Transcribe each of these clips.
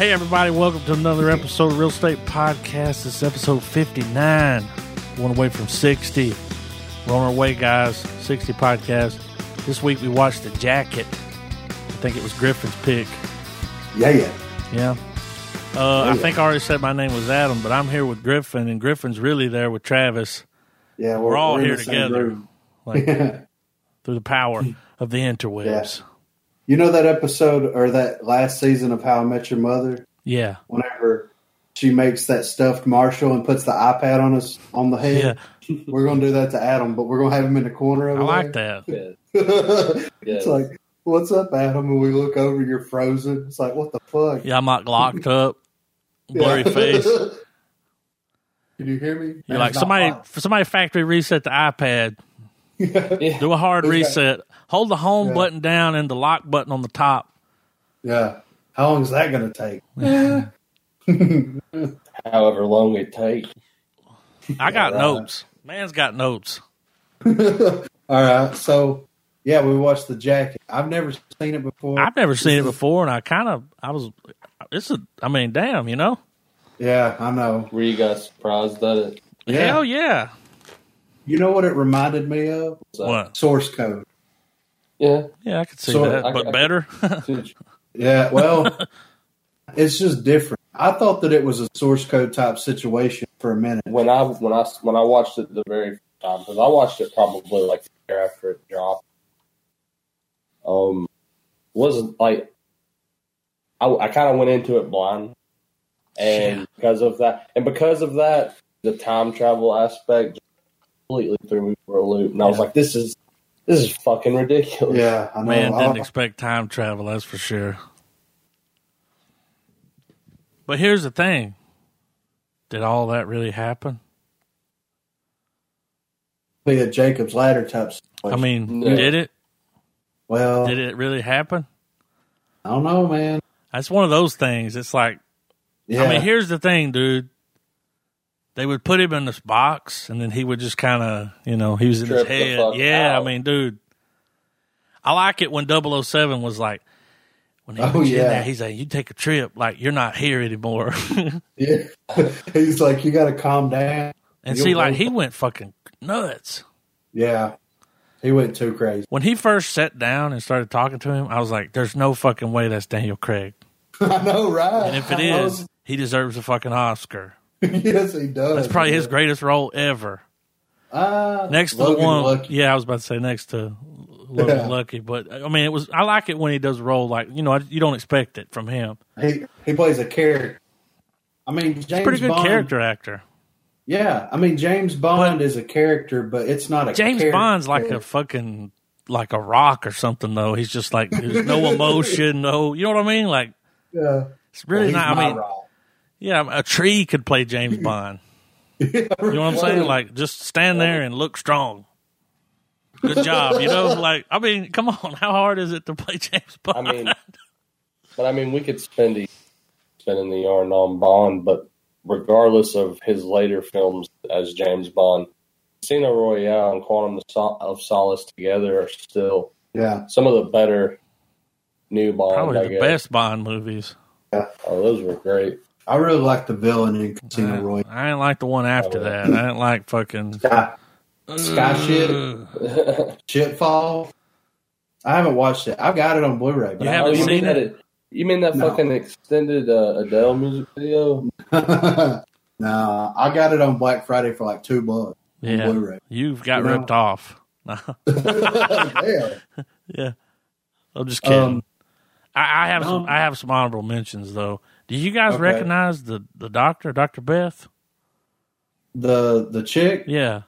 Hey, everybody, welcome to another episode of Real Estate Podcast. This is episode 59. One away from 60. We're on our way, guys. 60 podcast. This week we watched The Jacket. I think it was Griffin's pick. Yeah, yeah. Yeah. Uh, I yeah. think I already said my name was Adam, but I'm here with Griffin, and Griffin's really there with Travis. Yeah, We're all in here together. Like through the power of the interwebs. You know that episode or that last season of How I Met Your Mother? Yeah. Whenever she makes that stuffed Marshall and puts the iPad on us on the head. We're gonna do that to Adam, but we're gonna have him in the corner I over like that. Yeah. that. Yeah. it's like, what's up, Adam? And we look over, you're frozen. It's like, what the fuck? Yeah, I'm like locked up, blurry face. Can you hear me? You're like somebody, somebody factory reset the iPad. Yeah. Do a hard Okay. reset. Hold the home Yeah. button down and the lock button on the top. Yeah. How long is that gonna take? Yeah. However long it takes. I got right. notes. Man's got notes. All right. So yeah, we watched the jacket. I've never seen it before. I've never seen it before, and I kind of, I was, it's a, I mean, damn, you know, Yeah, I know. Were you guys surprised at it? Yeah. hell yeah. You know what it reminded me of? What? Source code. Yeah. Yeah, I could see So, that, I- but I- better. Yeah, well, it's just different. I thought that it was a source code type situation for a minute. when I when I when I watched it the very first time because I watched it probably like the year after it dropped. Um, wasn't like I, I kind of went into it blind, and Yeah. because of that, and because of that, the time travel aspect just completely threw me for a loop, and I was Yeah. like, "This is this is fucking ridiculous." Yeah, I know. Man didn't expect time travel, that's for sure. But here's the thing did all that really happen? be a Jacob's ladder type situation. I mean, No. did it? well, Did it really happen? I don't know, man. That's one of those things. It's like, Yeah, I mean, here's the thing, dude. They would put him in this box, and then he would just kind of, you know, he was in Trip his head. Yeah, out. I mean, dude. I like it when 007 was like, when he Oh, was in yeah. there, he's like, you take a trip, like, you're not here anymore. yeah. He's like, you got to calm down. and You'll see, like, he went fucking nuts. Yeah, he went too crazy. When he first sat down and started talking to him, I was like, there's no fucking way that's Daniel Craig. I know, right? And if it I is, he deserves a fucking Oscar. yes, he does. That's probably his greatest role ever. Ah, Next to Logan the one, Lucky. yeah, I was about to say next to Logan Yeah. Lucky, but I mean, it was. I like it when he does a role like you know I- you don't expect it from him. He he plays a character. I mean, James Pretty good Bond, character actor. Yeah, I mean James Bond is a character, but it's not a James character. Bond's like a fucking like a rock or something though. He's just like there's no emotion, no, you know what I mean? Like yeah. it's really He's not. I mean, role. Yeah, a tree could play James Bond. You know what I'm saying? Like just stand there and look strong. Good job, you know. Like I mean, come on, how hard is it to play James Bond? I Bond? mean, but I mean, we could spend the spending the yarn on Bond, but regardless of his later films as James Bond, Casino Royale and Quantum of Sol- of Solace together are still yeah, some of the better new Bond. Probably I the guess. best Bond movies. Yeah, Oh, those were great. I really like the villain in Casino I, Royale. I didn't like the one after that. I didn't like fucking Sky, Sky shit, Shitfall. I haven't watched it. I've got it on Blu-ray, but You I haven't oh, you seen mean it? that? You mean that No. fucking extended uh, Adele music video? no, I got it on Black Friday for like two bucks Yeah, Blu-ray. you've got You know? ripped off. yeah. yeah, I'm just kidding. Um, I, I have some. um, I have some honorable mentions though. Do you guys Okay. recognize the the doctor, Doctor Beth? The the chick, Yeah,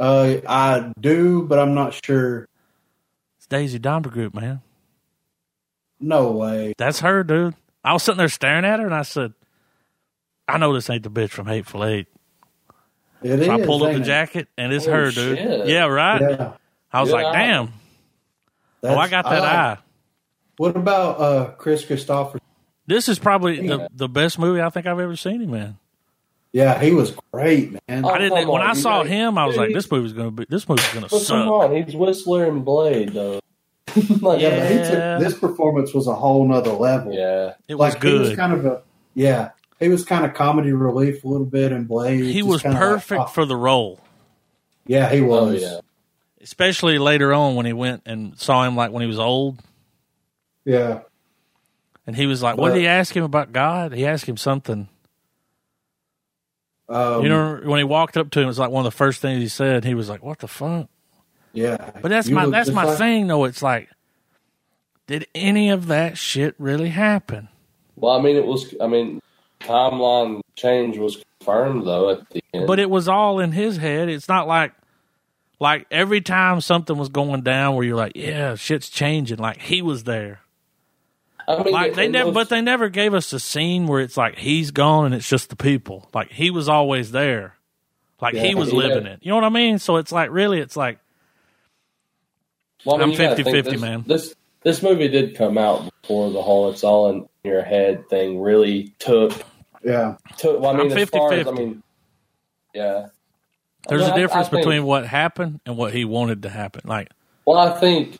uh, I do, but I'm not sure. it's Daisy Domergue, man. No way. That's her, dude. I was sitting there staring at her, and I said, "I know this ain't the bitch from Hateful Eight. It is. So I pulled up the it? jacket, and it's Oh, her, dude. shit. Yeah, right. Yeah. I was Yeah. like, "Damn! Oh, I got that like- eye." What about uh, Chris Christopher? This is probably Yeah. the, the best movie I think I've ever seen him in. Yeah, he was great, man. Oh, I didn't. Oh, when on, I saw guys- him, I was like, "This movie's gonna be. This movie's gonna But come suck." on, he's Whistler and Blade though. like, yeah, yeah. Took, this performance was a whole nother level. Yeah, it was like, good. He was kind of a yeah. He was kind of comedy relief a little bit in Blade. He was perfect like, oh. for the role. Yeah, he oh, was. Oh, yeah. Especially later on when he went and saw him like when he was old. Yeah. And he was like, but, "What did he ask him about God?" He asked him something. Um, you know, when he walked up to him, it was like one of the first things he said. He was like, "What the fuck?" Yeah, but that's my that's my like, thing, though. It's like, did any of that shit really happen? Well, I mean, it was. I mean, timeline change was confirmed though at the end. But it was all in his head. It's not like like every time something was going down where you're like, yeah, shit's changing. Like he was there. I mean, like they never, but they never gave us a scene where it's like he's gone and it's just the people. Like he was always there, like yeah, he was living it. You know what I mean? So it's like really, it's like well, I am 50-50, this, man. This this movie did come out before the whole "it's all in your head" thing really took. Yeah, took. Well, I mean, I'm 50, as far 50. as I mean, yeah. There's I mean, a difference I, I think, between what happened and what he wanted to happen. Like, well, I think,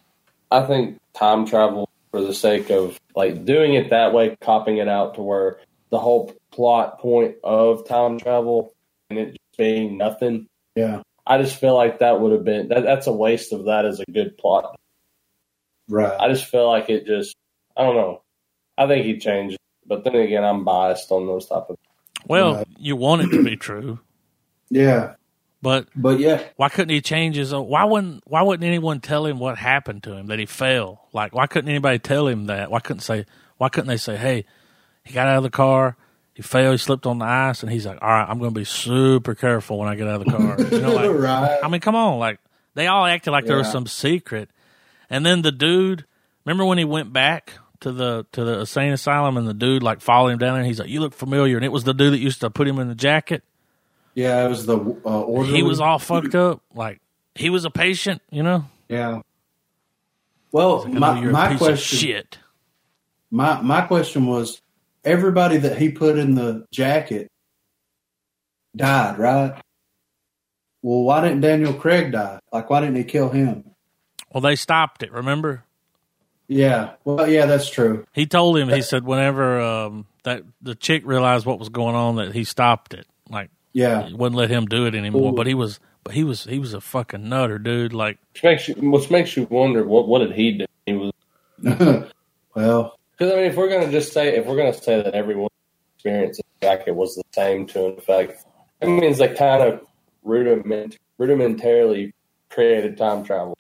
I think time travel for the sake of like doing it that way, copying it out to where the whole plot point of time travel and it being nothing. Yeah. I just feel like that would have been that, that's a waste of that as a good plot. Right. I just feel like it just I don't know. I think he changed, but then again, I'm biased on those type of. Well, right. you want it to be true. Yeah. But but yeah, why couldn't he change his? Own, why wouldn't Why wouldn't anyone tell him what happened to him that he fell? Like why couldn't anybody tell him that? Why couldn't say? Why couldn't they say, hey, he got out of the car, he fell, he slipped on the ice, and he's like, all right, I'm going to be super careful when I get out of the car. You know, like, right. I mean, come on, like they all acted like yeah. there was some secret, and then the dude. Remember when he went back to the to the insane asylum and the dude like followed him down there and he's like, "You look familiar," and it was the dude that used to put him in the jacket. Yeah, it was the uh, orderly. He was all fucked up. Like he was a patient, you know. Yeah. Well, like, my my question. shit. My my question was, everybody that he put in the jacket died, right? Well, why didn't Daniel Craig die? Like, why didn't he kill him? Well, they stopped it. Remember? Yeah. Well, yeah, that's true. He told him. He said whenever um, that the chick realized what was going on, that he stopped it. Like yeah, wouldn't let him do it anymore. Ooh. But he was, but he was, he was a fucking nutter, dude. Like, which makes you, which makes you wonder what what did he do? He was well, because I mean, if we're gonna just say, if we're gonna say that everyone's experience of jacket was the same to an effect, that means they kind of rudiment rudimentarily created time travel.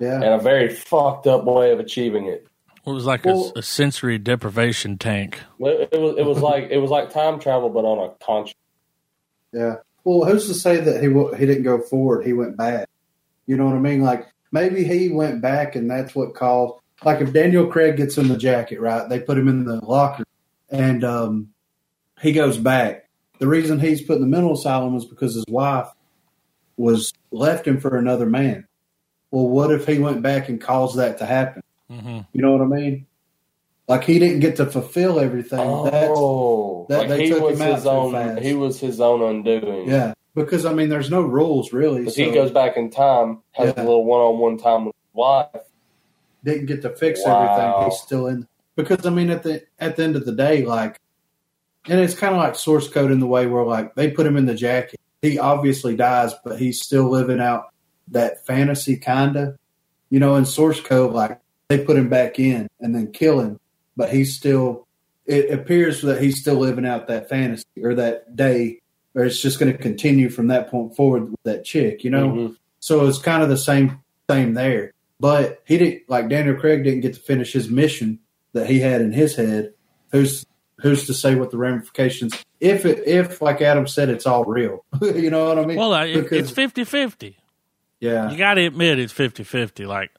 Yeah, and a very fucked up way of achieving it. It was like well, a, a, sensory deprivation tank. It, it was. It was like it was like time travel, but on a conscious yeah. Well, who's to say that he he didn't go forward? He went back. You know what I mean? Like maybe he went back, and that's what caused. Like if Daniel Craig gets in the jacket, right? They put him in the locker, and um, he goes back. The reason he's put in the mental asylum was because his wife was left him for another man. Well, what if he went back and caused that to happen? Mm-hmm. You know what I mean? Like he didn't get to fulfill everything. Oh, that, like he was his own. He was his own undoing. Yeah, because I mean, there's no rules really. So. he goes back in time, has yeah. a little one-on-one time with his wife. Didn't get to fix wow. everything. He's still in. Because I mean, at the at the end of the day, like, and it's kind of like source code in the way where like they put him in the jacket. He obviously dies, but he's still living out that fantasy kinda. You know, in source code, like they put him back in and then kill him but he's still. It appears that he's still living out that fantasy or that day, or it's just going to continue from that point forward with that chick, you know. Mm-hmm. So it's kind of the same same there. But he didn't like Daniel Craig didn't get to finish his mission that he had in his head. Who's who's to say what the ramifications if it, if like Adam said it's all real. you know what I mean? Well, because, it's 50-50. Yeah. You got to admit it's 50-50 like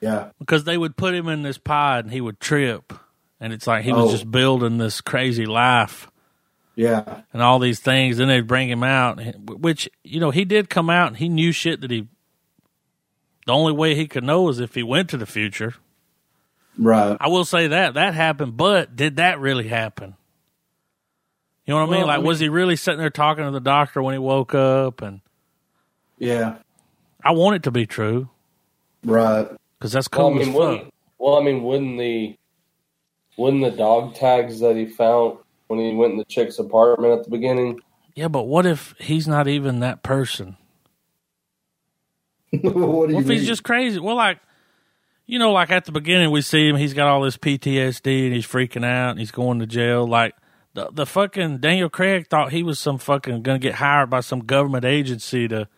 yeah. Because they would put him in this pod and he would trip. And it's like he was oh. just building this crazy life. Yeah. And all these things. Then they'd bring him out, which, you know, he did come out and he knew shit that he. The only way he could know is if he went to the future. Right. I will say that. That happened, but did that really happen? You know what well, I mean? Like, I mean, was he really sitting there talking to the doctor when he woke up? And yeah, I want it to be true. Right. because that's cool well, I mean, as fuck. well, I mean, wouldn't the wouldn't the dog tags that he found when he went in the chick's apartment at the beginning? Yeah, but what if he's not even that person? what do you What if mean? he's just crazy? Well, like, you know, like at the beginning, we see him. He's got all this PTSD and he's freaking out and he's going to jail. Like the the fucking Daniel Craig thought he was some fucking gonna get hired by some government agency to.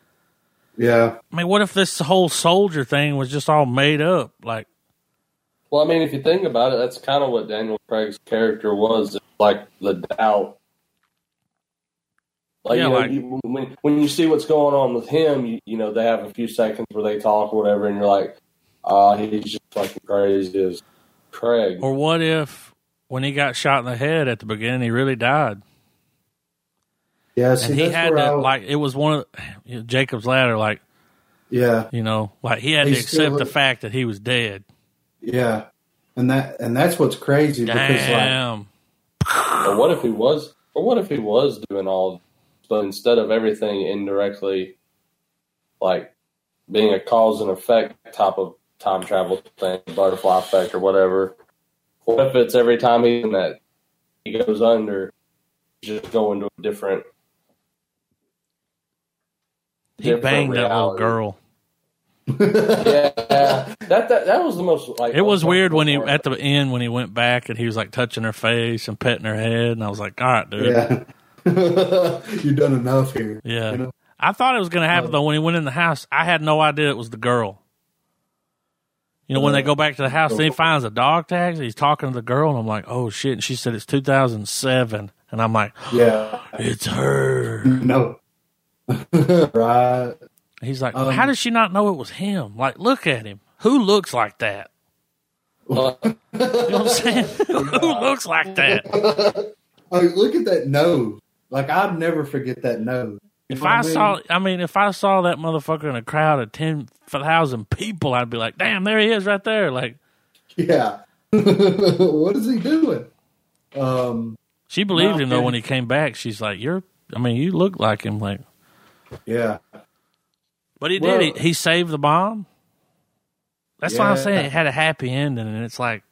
yeah, I mean, what if this whole soldier thing was just all made up? Like, Well, I mean, if you think about it, that's kind of what Daniel Craig's character was. It's like the doubt. Like, Yeah, you know, like- you, when, when you see what's going on with him, you, you know, they have a few seconds where they talk or whatever, and you're like, ah, he's just fucking crazy as Craig. or what if when he got shot in the head at the beginning, he really died, yeah. See, and he had to I- like it was one of you know, Jacob's ladder. Like, yeah, you know, like he had to He's still- accept the fact that he was dead. Yeah, and that and that's what's crazy because like Damn. Or what if he was? Or what if he was doing all, but instead of everything indirectly, like being a cause and effect type of time travel thing, butterfly effect or whatever. What if it's every time he that he goes under, just going to a different. He different banged that little girl. Yeah, that, that that was the most like. It was weird when he part. at the end when he went back and he was like touching her face and petting her head, and I was like, all right, dude. yeah, you've done enough here. Yeah. You know? I thought it was going to happen though when he went in the house. I had no idea it was the girl. You know, when they go back to the house, then he finds the dog tags. He's talking to the girl, and I'm like, "Oh shit!" And she said it's 2007, and I'm like, Yeah, "It's her." no, right? He's like, Um, "How does she not know it was him?" Like, look at him. Who looks like that? Uh, You know what I'm saying? Who looks like that? Oh, look at that nose. Like I'd never forget that nose. You If know what I mean? saw, I mean, if I saw that motherfucker in a crowd of ten thousand people, I'd be like, "Damn, there he is, right there!" Like, yeah, what is he doing? Um, she believed No, him though when he came back. She's like, "You're, I mean, you look like him." Like, yeah, but he Well- did. He, he saved the bomb. That's why I'm saying it had a happy ending, and it's like,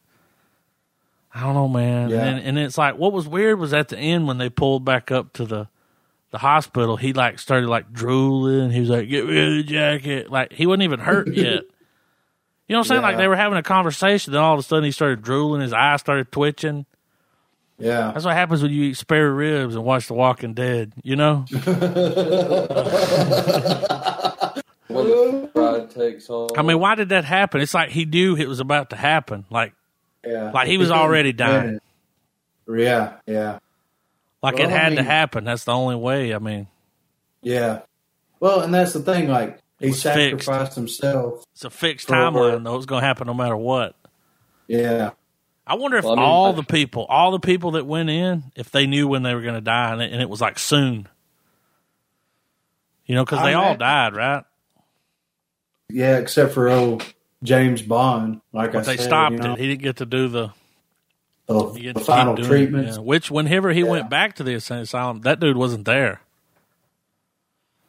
I don't know, man. Yeah. And, and it's like, what was weird was at the end when they pulled back up to the the hospital, he like started like drooling. He was like, "Get rid of the jacket." Like he wasn't even hurt yet. You know what I'm saying? Like they were having a conversation, then all of a sudden he started drooling. His eyes started twitching. Yeah. That's what happens when you eat spare ribs and watch The Walking Dead. You know? when the pride takes hold. I mean, why did that happen? It's like he knew it was about to happen. Like, Yeah, Like, he was already dying. Yeah, yeah, like Well, it I had to happen. That's the only way. I mean, yeah. Well, and that's the thing. Like he was fixed. sacrificed himself. it's a fixed timeline, though. It's going to happen no matter what. Yeah, I wonder if Well, I mean, all I- the people, all the people that went in, if they knew when they were going to die, and it, and it was like soon. You know, because they I all mean- died, right? yeah. Except for old James Bond. Like But I they said, stopped you know, it. He didn't get to do the, the, he the final keep doing, treatments. yeah. Which, whenever he Yeah. went back to the insane asylum, that dude wasn't there.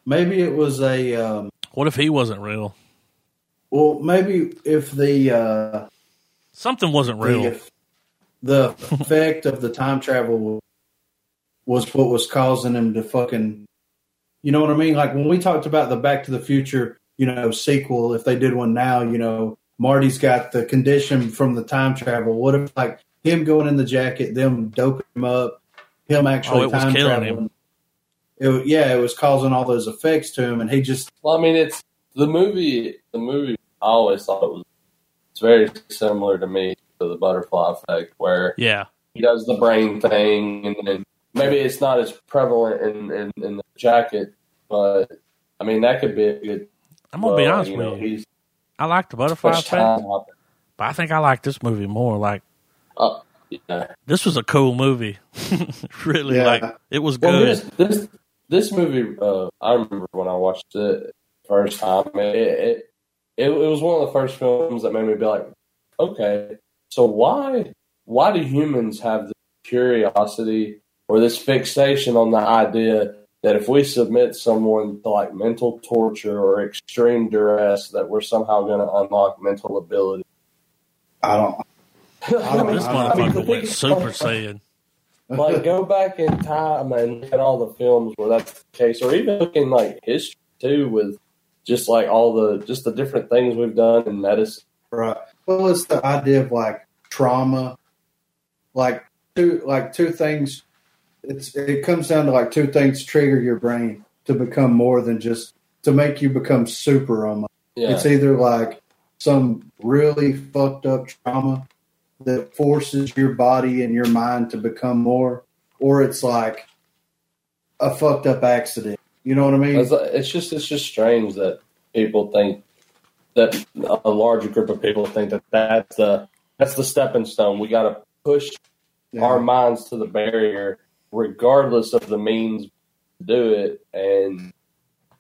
Maybe it was a. Um, What if he wasn't real? well, maybe if the uh, Something wasn't real. the, the effect of the time travel was what was causing him to fucking. You know what I mean? Like when we talked about the Back to the Future, you know, sequel. If they did one now, you know, Marty's got the condition from the time travel. What if like him going in the jacket, them doping him up, him actually Oh, it was time killing traveling? It, yeah, it was causing all those effects to him, and he just Well, I mean, it's the movie. The movie. I always thought it was. It's very similar to me to the butterfly effect, where yeah. he does the brain thing, and then maybe it's not as prevalent in, in, in the jacket, but I mean that could be a good. I'm gonna be honest you with know, you. He's I like the butterfly effect, but I think I like this movie more. Like Uh, yeah. this was a cool movie. really, Yeah. like it was Well, good. this this this movie. Uh, I remember when I watched it first time. It, it it it was one of the first films that made me be like, okay, so why why do humans have this curiosity or this fixation on the idea that if we submit someone to like mental torture or extreme duress, that we're somehow going to unlock mental ability. I don't. I don't This motherfucker went Super Saiyan. like go back in time and look at all the films where that's the case, or even looking like history too, with just like all the just the different things we've done in medicine. Right. Well, it's the idea of like trauma, like two like two things. It's it comes down to like two things trigger your brain to become more than just to make you become super almost. Yeah, It's either like some really fucked up trauma that forces your body and your mind to become more, or it's like a fucked up accident. You know what I mean? it's, it's just it's just strange that people think that a larger group of people think that that's the that's the stepping stone. We got to push Yeah. our minds to the barrier, regardless of the means to do it, and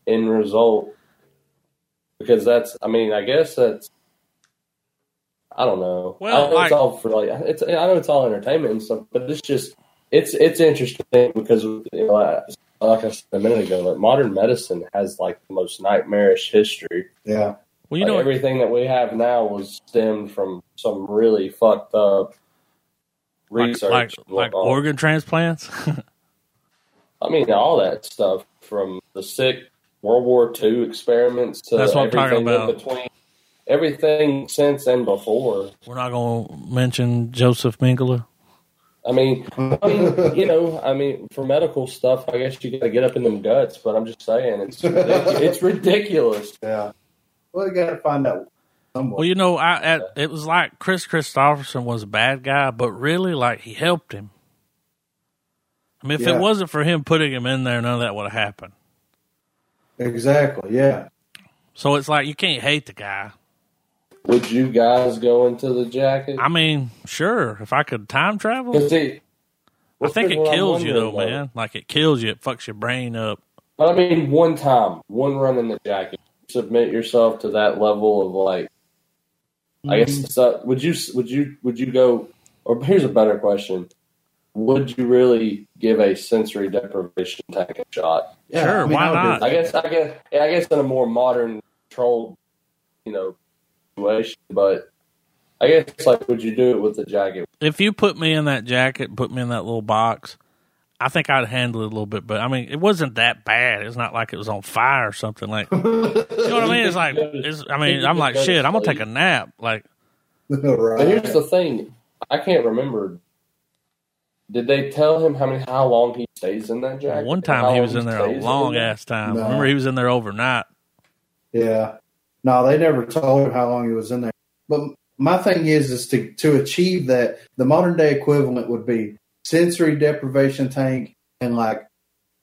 in result, because that's, I mean, I guess that's, I don't know. Well, I know like- it's all for like, it's, I know it's all entertainment and stuff, but it's just, it's, it's interesting because, you know, like, like I said a minute ago, like modern medicine has like the most nightmarish history. yeah. Well, you Like, know, everything that we have now was stemmed from some really fucked up research. like, and like organ transplants. I mean, all that stuff from the sick World War II experiments to That's what I'm talking everything in about. between, everything since and before. We're not going to mention Joseph Mengele. I mean, I mean, you know, I mean, for medical stuff, I guess you got to get up in them guts. But I'm just saying, it's ridiculous. it's ridiculous. Yeah. Well, you got to find out. Somewhere. Well, you know, I at, it was like Kris Kristofferson was a bad guy, but really, like he helped him. I mean, if Yeah. it wasn't for him putting him in there, none of that would have happened. exactly. Yeah. So it's like you can't hate the guy. Would you guys go into the jacket? I mean, sure, if I could time travel, see, I think it kills you though, wondering, man. Like it kills you, it fucks your brain up. But I mean, one time, one run in the jacket, submit yourself to that level of like. I guess mm-hmm. so. Would you would you would you go? Or here's a better question: Would you really give a sensory deprivation tank a shot? Yeah, Sure, why I would do not? I guess I guess I guess in a more modern controlled, you know, situation. But I guess like, would you do it with the jacket? If you put me in that jacket, put me in that little box, I think I'd handle it a little bit. But I mean, it wasn't that bad. It's not like it was on fire or something. Like, you know what I mean? It's like, it's, I mean, I'm like, shit, I'm gonna take a nap. Like, right. But here's the thing: I can't remember. Did they tell him how many how long he stays in that jacket? one time he long was in there a long there? ass time. No. Remember, he was in there overnight. Yeah. No, they never told him how long he was in there. But my thing is, is to to achieve that, the modern day equivalent would be sensory deprivation tank and like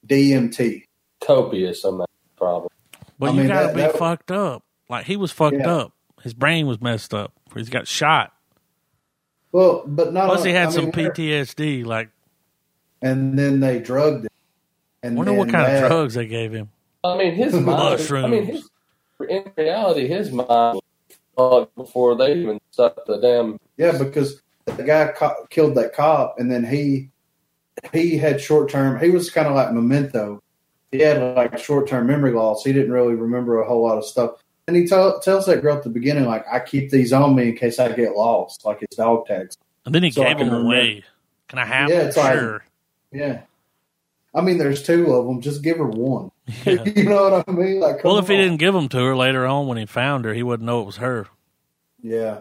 DMT. Copious amount of problem. But I you mean, gotta that- be that- fucked up. Like he was fucked Yeah. up. His brain was messed up. He's got shot. Well, but not Plus, he had I some mean, PTSD. Like, and then they drugged him. And wonder what kind that- of drugs they gave him. I mean, his mind. I Mushrooms. mean, his, in reality, his mind was fucked before they even stuck the damn. Yeah, because the guy co- killed that cop, and then he he had short term. He was kind of like Memento. He had like short term memory loss. He didn't really remember a whole lot of stuff. And he tell, tells that girl at the beginning, like, "I keep these on me in case I get lost, like it's dog tags." And then he So gave can them remember- away. Can I have Yeah, them? it's like- Yeah. I mean, there's two of them. Just give her one. Yeah. you know what I mean? Like, Well, if he didn't give them to her later on when he found her, he wouldn't know it was her. yeah.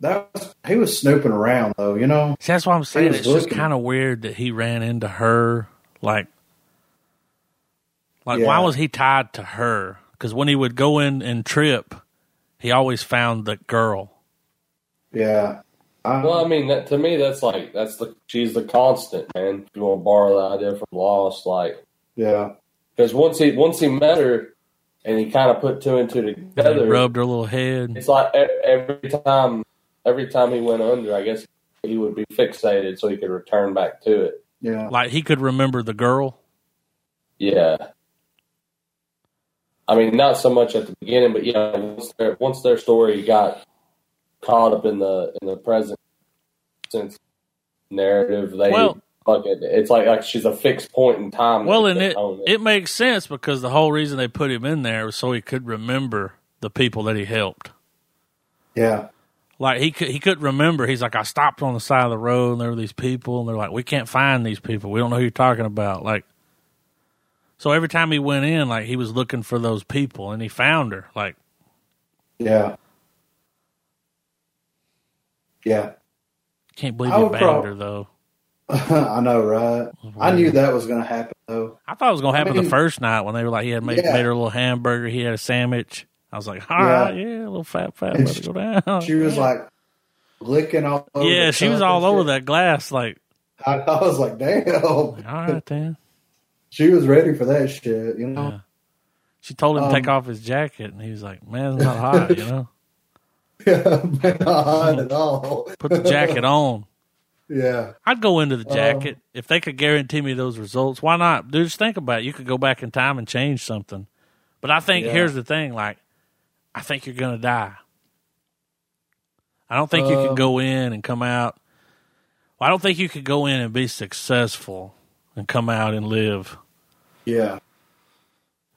That was, he was snooping around though. You know. See, that's what I'm saying. was It's just kind of weird that he ran into her. Like, like Yeah. why was he tied to her? Because when he would go in and trip, he always found the girl. Yeah. I, Well, I mean, that, to me, that's like that's the she's the constant, man. If you want to borrow the idea from Lost, like yeah. Because once he once he met her, and he kind of put two and two And he rubbed her little head. it's like e- every time every time he went under, I guess he would be fixated so he could return back to it. Yeah. Like he could remember the girl. Yeah. I mean, not so much at the beginning, but yeah, once their once their story got caught up in the in the present sense narrative, they Well, Like it, it's like like she's a fixed point in time. Well, and they it own it makes sense because the whole reason they put him in there was so he could remember the people that he helped. Yeah. Like he could he couldn't remember. He's like, I stopped on the side of the road and there were these people and they're like, we can't find these people. We don't know who you're talking about. Like, so every time he went in, like he was looking for those people and he found her. Like, Yeah. Yeah. can't believe I he banged prob- her though. I know, right? I knew that was going to happen, though. I thought it was gonna I happen mean- the first night when they were like he had made, Yeah. made her a little hamburger. He had a sandwich. I was like, all Yeah. right, yeah, a little fat, fat, let it go down. She was like licking all over. yeah, she was all over shit. that glass. Like, I, I was like, damn. all right then. She was ready for that shit, you know? Yeah. She told him to take Um, off his jacket, and he was like, "Man, it's not hot, you know. Yeah, man, not hot at all. Put the jacket on." Yeah. I'd go into the Um, jacket if they could guarantee me those results. Why not? Dude, just think about it. You could go back in time and change something. But I think Yeah. here's the thing: like, I think you're gonna die. I don't think you can Um, go in and come out. Well, I don't think you could go in and be successful and come out and live. Yeah.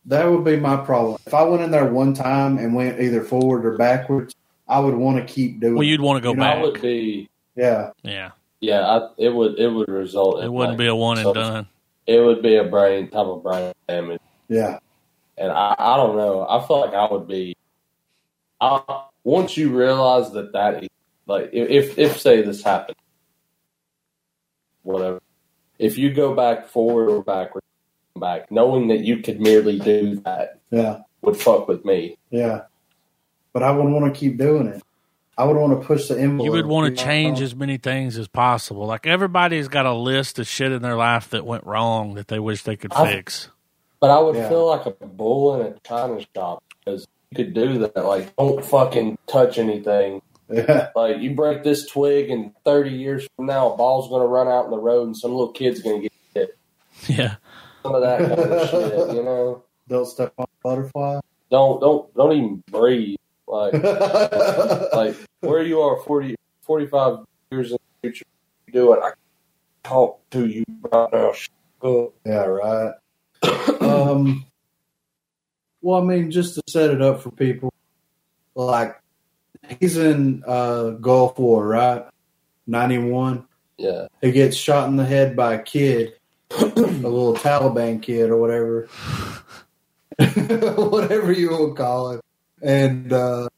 That would be my problem. If I went in there one time and went either forward or backwards, I would want to keep doing Well, you'd want to go You know, I back. would be. Yeah. yeah, Yeah, I, it would. It would result. it in wouldn't like, be a one and some- done. It would be a brain type of brain damage, Yeah. and I, I don't know. I feel like I would be. I, once you realize that that is like if if, if say this happened, whatever. If you go back forward or backward, back, knowing that you could merely do that Yeah. would fuck with me. Yeah. But I wouldn't want to keep doing it. I would want to push the envelope. You would want to change as many things as possible. Like everybody's got a list of shit in their life that went wrong that they wish they could I've- fix. But I would Yeah. feel like a bull in a china shop because you could do that. Like, don't fucking touch anything. Yeah. Like, you break this twig, and 30 years from now, a ball's going to run out in the road, and some little kid's going to get hit. Yeah. Some of that kind of shit, you know? Don't step on a butterfly. Don't don't don't even breathe. Like, like where you are 40, 45 years in the future, you do it. I can talk to you right now. Shut yeah, right. um, well, I mean, just to set it up for people, like he's in uh, Gulf War, right? Ninety one. Yeah. He gets shot in the head by a kid, a little Taliban kid or whatever, whatever you will call it. And uh,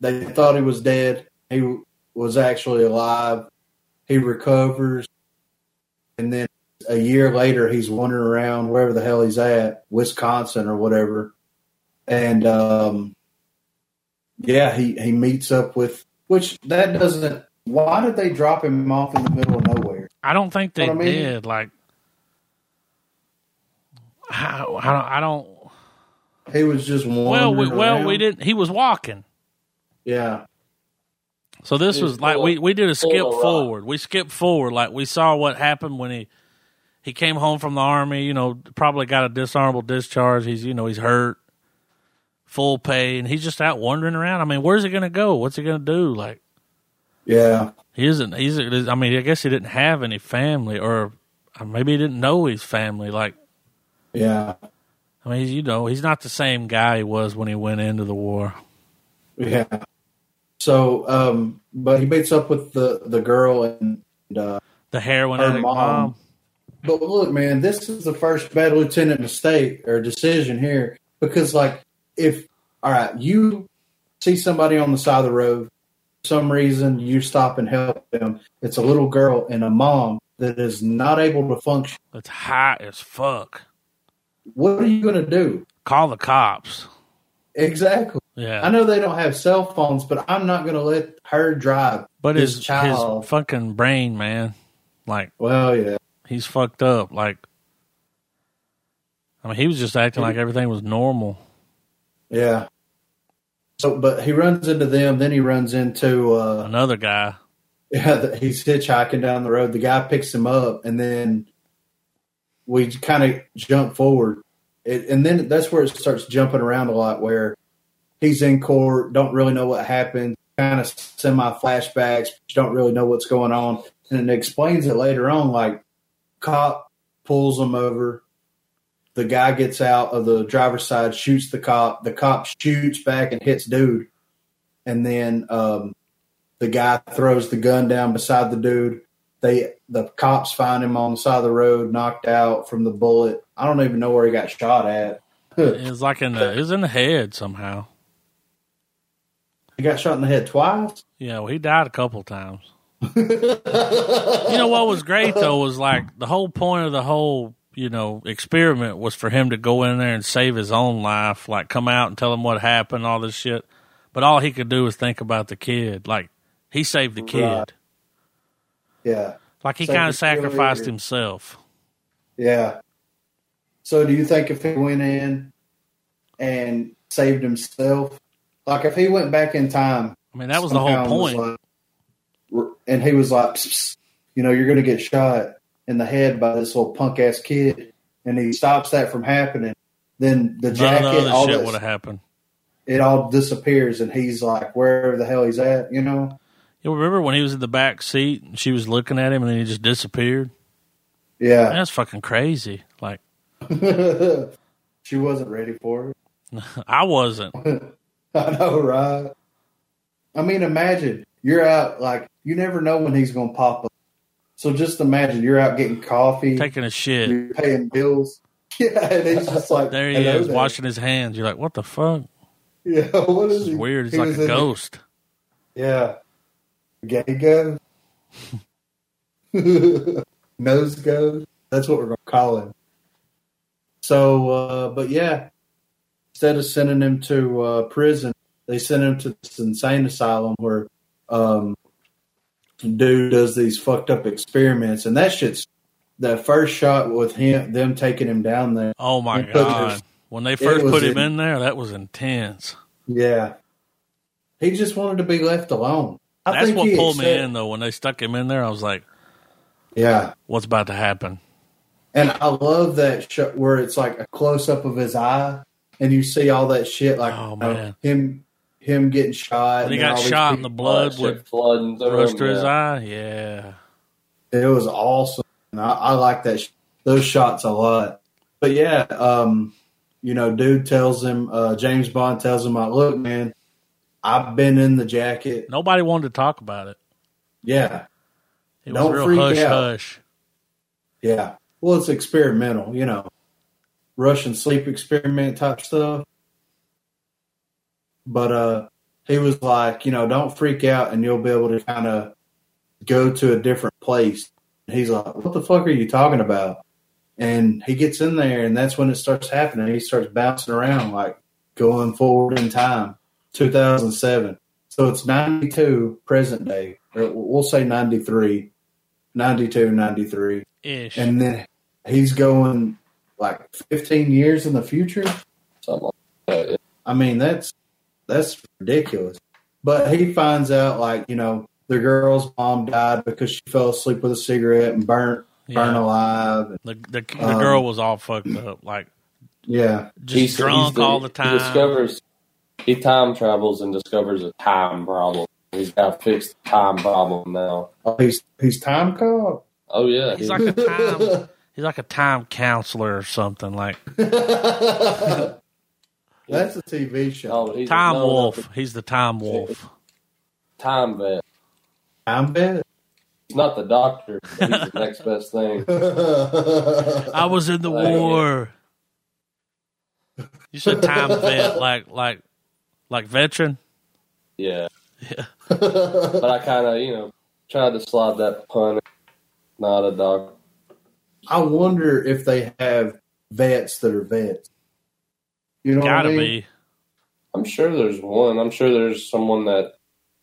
they thought he was dead. He was actually alive. He recovers, and then a year later, he's wandering around wherever the hell he's at, Wisconsin or whatever. And um, yeah, he he meets up with which that doesn't. Why did they drop him off in the middle of nowhere? I don't think they What I mean- did. Like, I, I don't. I don't. He was just Well, we, well, around. we didn't. He was walking. Yeah, So this was was like we, we did a skip forward. We skipped forward. Like we saw what happened when he he came home from the army. You know, probably got a dishonorable discharge. He's you know he's hurt, full pay, and he's just out wandering around. I mean, where's he going to go? What's he going to do? Like yeah, he isn't. He's. I mean, I guess he didn't have any family, or uh, maybe he didn't know his family. Like yeah, I mean, you know, he's not the same guy he was when he went into the war. yeah. So, um, but he meets up with the the girl and. Uh, The heroin Her mom. mom. But look, man, this is the first bad lieutenant mistake or decision here because, like, if all right, you see somebody on the side of the road, for some reason you stop and help them. It's a little girl and a mom that is not able to function. It's high as fuck. What are you going to do? Call the cops. Exactly. Yeah. I know they don't have cell phones, but I'm not going to let her drive. But his child. his fucking brain, man, like Well, yeah, he's fucked up. Like, I mean, he was just acting like everything was normal. yeah. So, but he runs into them. Then he runs into uh, Another guy, Yeah, he's hitchhiking down the road. The guy picks him up, and then we kind of jump forward, it, and then that's where it starts jumping around a lot. Where he's in court, don't really know what happened, kind of semi flashbacks. Don't really know what's going on, and it explains it later on. Like cop pulls him over. The guy gets out of the driver's side, shoots the cop. The cop shoots back and hits dude, and then um, the guy throws the gun down beside the dude. They the cops find him on the side of the road, knocked out from the bullet. I don't even know where he got shot at. it was like in the it was in the head somehow. He got shot in the head twice. Yeah, well, he died a couple times. you know what was great though was like the whole point of the whole you know experiment was for him to go in there and save his own life, like come out and tell him what happened, all this shit. But all he could do was think about the kid. Like he saved the kid. Right. Yeah. Like he Saved kind of sacrificed himself. Yeah. So do you think if he went in and saved himself, like if he went back in time, I mean, that was the whole point. like- and he was like, "Psst, psst, you know, you're going to get shot in the head by this little punk ass kid, and he stops that from happening. Then the None jacket, of the all shit that- would have happened. it all disappears, and he's like wherever the hell he's at, you know. You remember when he was in the back seat and she was looking at him and then he just disappeared? Yeah, That's fucking crazy. Like she wasn't ready for it. I wasn't. I know, right? I mean, imagine you're out like you never know when he's going to pop up. So just imagine you're out getting coffee, Taking a shit. you're paying bills. Yeah, and he's just like There he is, there." washing his hands. You're like, what the fuck? Yeah, what This is is he? weird. It's he like a in the- ghost. Yeah, gay go, nose go. That's what we're going to call him. So, uh, but yeah, instead of sending him to uh, prison, they sent him to this insane asylum where um, dude does these fucked up experiments, and that shit's that first shot with him, them taking him down there. Oh my god! this- When they first put him in- in there, that was intense. Yeah, he just wanted to be left alone. I That's what pulled me in though. When they stuck him in there, I was like, Yeah, what's about to happen? and I love that shot where it's like a close up of his eye, and you see all that shit, like Oh, you know, man. him him getting shot. When he got shot in the blood Shit would flooding through rush through his eye. Yeah. It was awesome. And I, I like that sh- those shots a lot. But yeah, um, you know, dude tells him, uh, James Bond tells him, like, "Look, man, I've been in the jacket. Nobody wanted to talk about it. Yeah, It Don't was real freak hush out. hush. yeah. Well, it's experimental, you know, Russian sleep experiment type stuff. But uh, he was like, you know, don't freak out, and you'll be able to kind of go to a different place. And he's like, what the fuck are you talking about? And he gets in there, and that's when it starts happening. He starts bouncing around, like going forward in time, 2007. So it's 92 present day, or we'll say 93, 92, 93. Ish. And then he's going like 15 years in the future. Something like that. I mean, that's that's ridiculous. But he finds out, like, you know, the girl's mom died because she fell asleep with a cigarette and burnt, burnt alive. The the, the Um, girl was all fucked up, like Yeah. just He's- drunk he's all the time. He discovers he time travels and discovers a time problem. He's got to fix the time problem now. Oh, he's he's time cop. Oh yeah, He's like a time. He's like a time counselor or something. Like That's a TV show. oh, he's Time no, no, Wolf. He's the Time Wolf. time vet. Time vet. He's not the doctor. But he's the next best thing. I was in the Dang it. war. You said time vet, like like like veteran. Yeah, Yeah. but I kind of you know tried to slide that pun. Not a doctor. I wonder if they have vets that are vets. You know Gotta what I mean? be. I'm sure there's one. I'm sure there's someone that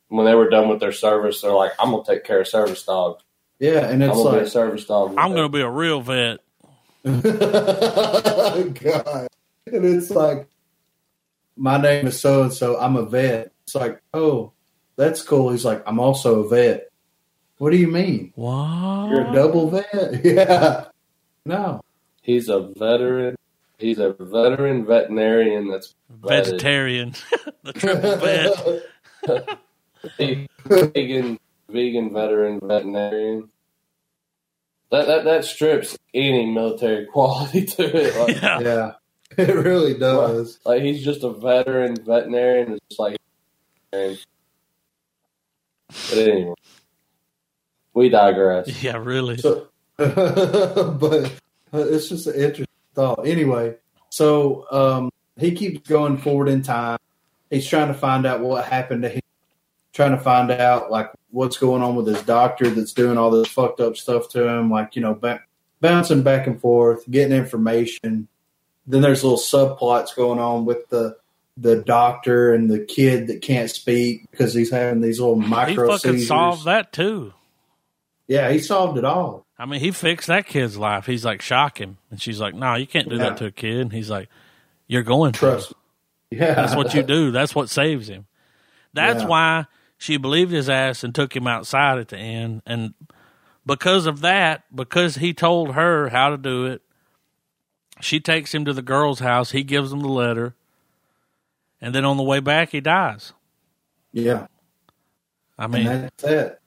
when they were done with their service, they're like, "I'm gonna take care of service dog. Yeah, and I'm it's gonna be a like, service dog." I'm gonna be a real vet. God. And it's like, my name is so and so. I'm a vet. It's like, oh, that's cool. He's like, I'm also a vet. What do you mean? What? You're a double vet? Yeah. No. He's a veteran. He's a veteran veterinarian that's vegetarian. the triple vet. vegan, vegan veteran veterinarian. That, that that strips any military quality to it. Like, Yeah. Yeah, it really does. like he's just a veteran veterinarian. It's just like, but anyway, we digress. Yeah, really. So, but it's just an interesting thought. Anyway, so um, he keeps going forward in time. He's trying to find out what happened to him, trying to find out like what's going on with his doctor that's doing all this fucked up stuff to him, like you know, ba- bouncing back and forth, getting information. Then there's little subplots going on with the the doctor and the kid that can't speak because he's having these little micro. He fucking seizures. solved that too. Yeah, he solved it all. I mean, he fixed that kid's life. He's like, shock him. And she's like, no, you can't do Yeah. that to a kid. And he's like, you're going. Trust. me. Yeah, That's what you do. That's what saves him. That's Yeah. why she believed his ass and took him outside at the end. And because of that, because he told her how to do it, she takes him to the girl's house. He gives him the letter. And then on the way back, he dies. Yeah, I mean, and that's it.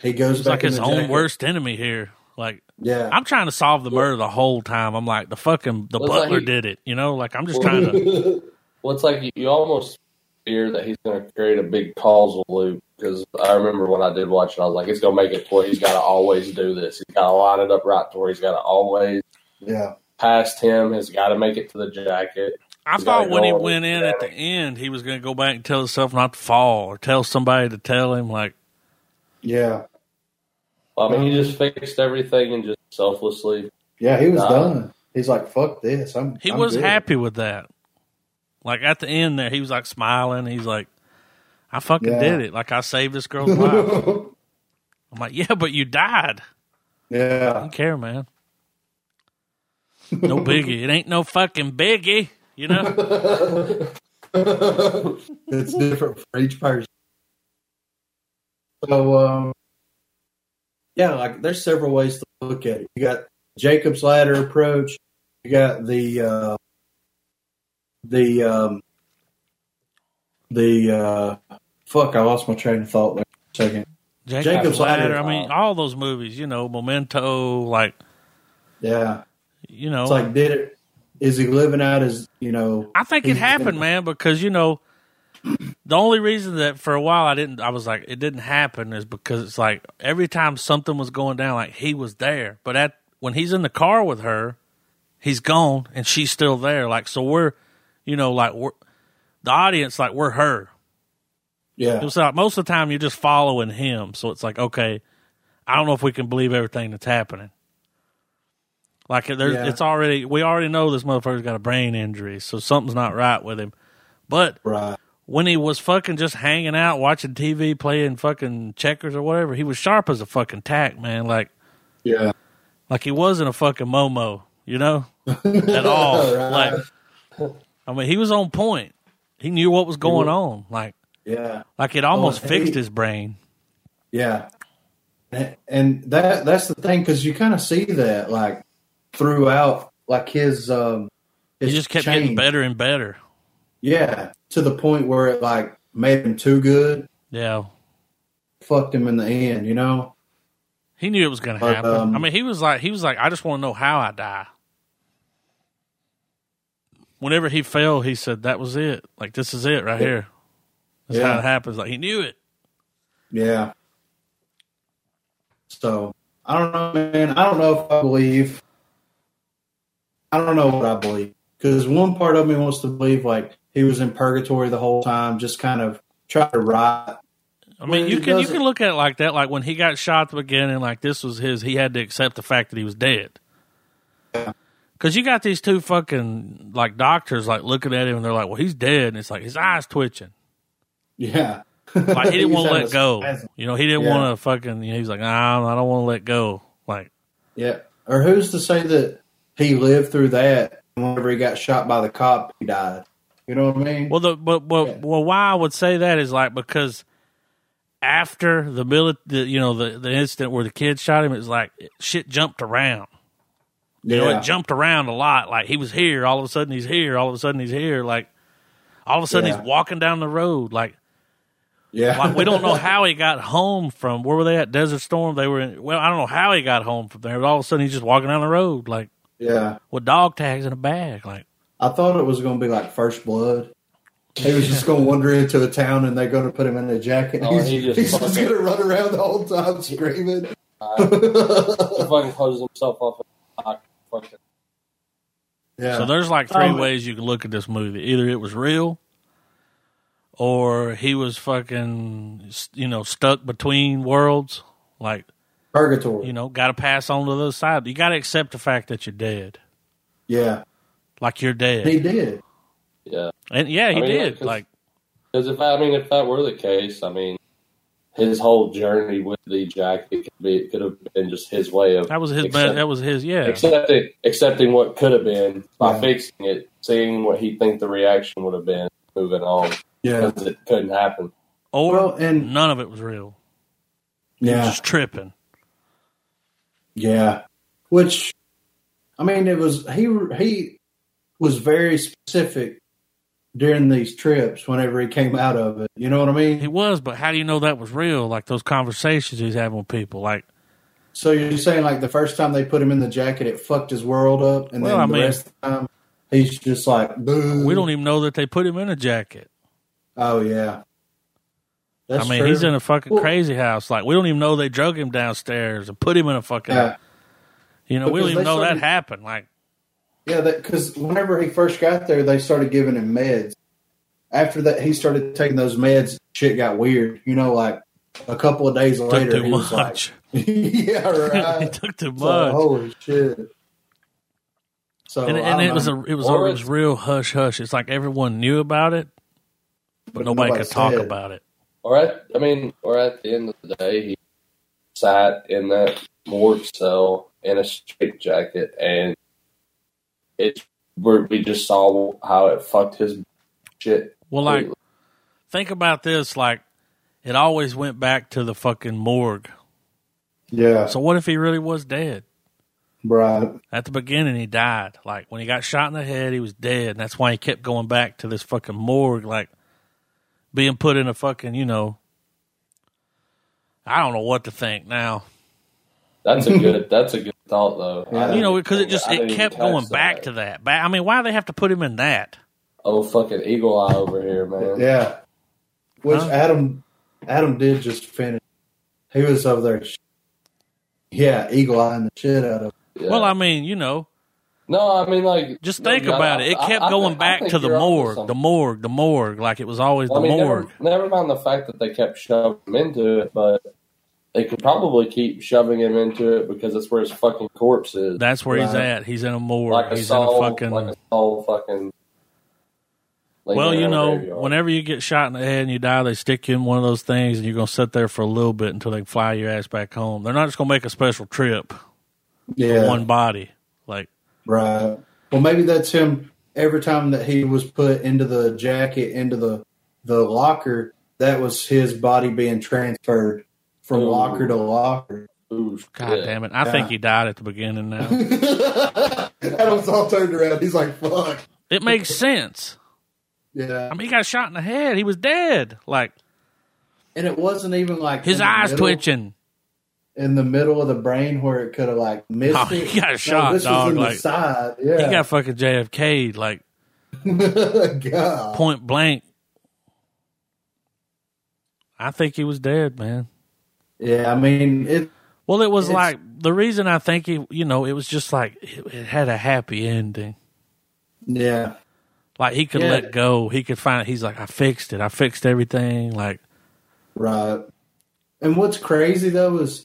He goes back like his own jacket. worst enemy here. Like, Yeah, I'm trying to solve the murder the whole time. I'm like, the fucking, the Well, it's like butler he- did it. You know, like, I'm just trying to. Well, it's like you, you almost fear that he's going to create a big causal loop. Because I remember when I did watch it, I was like, he's going to make it to where he's got to always do this. He's got to line it up right to where he's got to always yeah, past him. Has got to make it to the jacket. I He's thought when he went in that. at the end, he was going to go back and tell himself not to fall or tell somebody to tell him. Like, yeah, Well, I mean, he Um, just fixed everything and just selflessly. yeah. He was Nah. done. He's like, "Fuck this." I'm. he I'm was good. happy with that. Like at the end there, he was like smiling. He's like, I fucking Yeah. did it. Like I saved this girl's life. I'm like, yeah, but you died. Yeah. I yeah, don't care, man. No biggie. It ain't no fucking biggie. You know? it's different for each person. So, um, yeah, like there's several ways to look at it. You got Jacob's ladder approach. You got the uh, the um, the uh, fuck. I lost my train of thought there for a second. Jacob's, Jacob's Ladder. Ladder. I mean, all those movies. You know, Memento. Like, Yeah, you know, it's like did it? Is he living out his you know? I think it happened, man, because you know, the only reason that for a while I didn't, I was like, it didn't happen is because it's like every time something was going down, like he was there, but at when he's in the car with her, he's gone and she's still there. Like, so we're, you know, like we're the audience, like we're her. Yeah, It was like most of the time you're just following him, so it's like okay, I don't know if we can believe everything that's happening. Like there's, Yeah. it's already we already know this motherfucker's got a brain injury, so something's not right with him. But right. when he was fucking just hanging out, watching TV, playing fucking checkers or whatever, he was sharp as a fucking tack, man. Like Yeah, like he wasn't a fucking momo, you know, at all. Right. Like I mean, he was on point. He knew what was going was- on. Like yeah. like it almost Oh, fixed hey. his brain. Yeah, and that that's the thing because you kind of see that like throughout, like his um, He just kept change. getting better and better. Yeah, to the point where it like made him too good, Yeah. fucked him in the end. You know? He knew it was to But, happen. um, I mean, he was like, he was like, I just want to know how I die. Whenever he fell, he said, "That was it. Like this is it right here. That's how it happens." Like he knew it. Yeah. So I don't know, man. I don't know if I believe. I don't know what I believe because one part of me wants to believe like he was in purgatory the whole time, just kind of trying to rot. I mean, you can you can look at it like that. Like when he got shot at the beginning, like this was his. He had to accept the fact that he was dead. Yeah. Because you got these two fucking like doctors like looking at him and they're like, "Well, he's dead," and it's like his eyes twitching. Yeah. Like he didn't want to let go. spasm. You know, he didn't Yeah. want to fucking. You know, he's like, nah, I don't want to let go. Like, Yeah. Or who's to say that he lived through that whenever he got shot by the cop, he died? You know what I mean? well, the but well, Yeah. well, why I would say that is like because after the mili- the you know the the incident where the kid shot him, it was like shit jumped around. You know, Yeah. it jumped around a lot. Like he was here, all of a sudden he's here, all of a sudden he's here. Like all of a sudden Yeah. he's walking down the road. Like Yeah. Like we don't know how he got home from where were they at Desert Storm? They were in. Well, I don't know how he got home from there. But all of a sudden, he's just walking down the road like yeah. with dog tags in a bag. Like I thought it was going to be like First Blood. He was just going to wander into the town and they're going to put him in a jacket. Oh, he's he just he's just going to run around the whole time screaming. Uh, he fucking closes himself off. fucking- yeah. so, there's like three Um, ways you can look at this movie. Either it was real, or he was fucking you know stuck between worlds. Like Purgatory. you know, got to pass on to the other side. You got to accept the fact that you're dead. yeah. Like you're dead. He did. Yeah, and yeah, he I mean, did. yeah, 'cause- like because if I mean if that were the case, I mean his whole journey with the jacket could be could have been just his way of that was his. accept- that was his. Yeah. accepting accepting what could have been by Yeah. fixing it, seeing what he think the reaction would have been, moving on Yeah. because it couldn't happen. Or Well, and- none of it was real. He was Yeah. just tripping. Yeah. Which, I mean, it was, he, he was very specific during these trips whenever he came out of it. You know what I mean? He was, but how do you know that was real? Like those conversations he's having with people. Like, So you're saying like the first time they put him in the jacket, it fucked his world up, and Well, then I the mean- rest of the time he's just like, boo. we don't even know that they put him in a jacket. Oh yeah. That's I mean, true. he's in a fucking Well- crazy house. Like, we don't even know they drug him downstairs and put him in a fucking. Yeah, you know, we don't even they know that happened. Like, yeah. Because whenever he first got there, they started giving him meds. After that, he started taking those meds. Shit got weird. You know, like a couple of days took later, too he was like, much. "Yeah, he right." took too So, much. holy shit! So and and it was know. a it was Or a, it was it's- real hush hush. It's like everyone knew about it, but, nobody, could talk said. about it. Or at I mean, or at the end of the day, he sat in that morgue cell in a straitjacket, and it's where we just saw how it fucked his shit. Well, like think about this. Like, it always went back to the fucking morgue. Yeah, So what if he really was dead? right. At the beginning, he died. Like when he got shot in the head, he was dead, and that's why he kept going back to this fucking morgue, like being put in a fucking, you know. I don't know what to think now. that's a good that's a good thought though. Yeah. You know, because it just it kept going back that. to that. Ba- I mean, why do they have to put him in that? Oh fucking eagle eye over here, man. Yeah. Which Huh? Adam Adam did just finish. He was over there. Yeah, eagle eyeing the shit out of. Yeah. Well, I mean, you know, no, I mean like just no, think I- about it. It kept I going I back think to the morgue, the morgue, the morgue. Like it was always the I mean, morgue. never, never mind the fact that they kept shoving him into it, but they could probably keep shoving him into it because that's where his fucking corpse is. That's where he's at. He's in a morgue. like a he's soul, in a fucking. like a soul fucking. laying Well, you know, graveyard. whenever you get shot in the head and you die, they stick you in one of those things, and you're gonna sit there for a little bit until they fly your ass back home. They're not just gonna make a special trip Yeah, for one body. Like, right. Well, maybe that's him. Every time that he was put into the jacket, into the the locker, that was his body being transferred from Ooh. locker to locker. Ooh, God shit. damn it! I Yeah. think he died at the beginning. Now Adam's all turned around. He's like, "Fuck." it makes sense. Yeah, I mean, he got shot in the head. He was dead. Like and it wasn't even like his eyes middle- twitching. In the middle of the brain where it could have like missed Oh, it. he got shot, this dog, Was in like- the side. Yeah, He got fucking JFK like God. point blank. I think he was dead, man. Yeah, I mean it. Well, it was like the reason I think he, you know, it was just like it, it had a happy ending. Yeah, Like he could Yeah. let go. He could find. He's like, I fixed it. I fixed everything. Like, right. And what's crazy though is,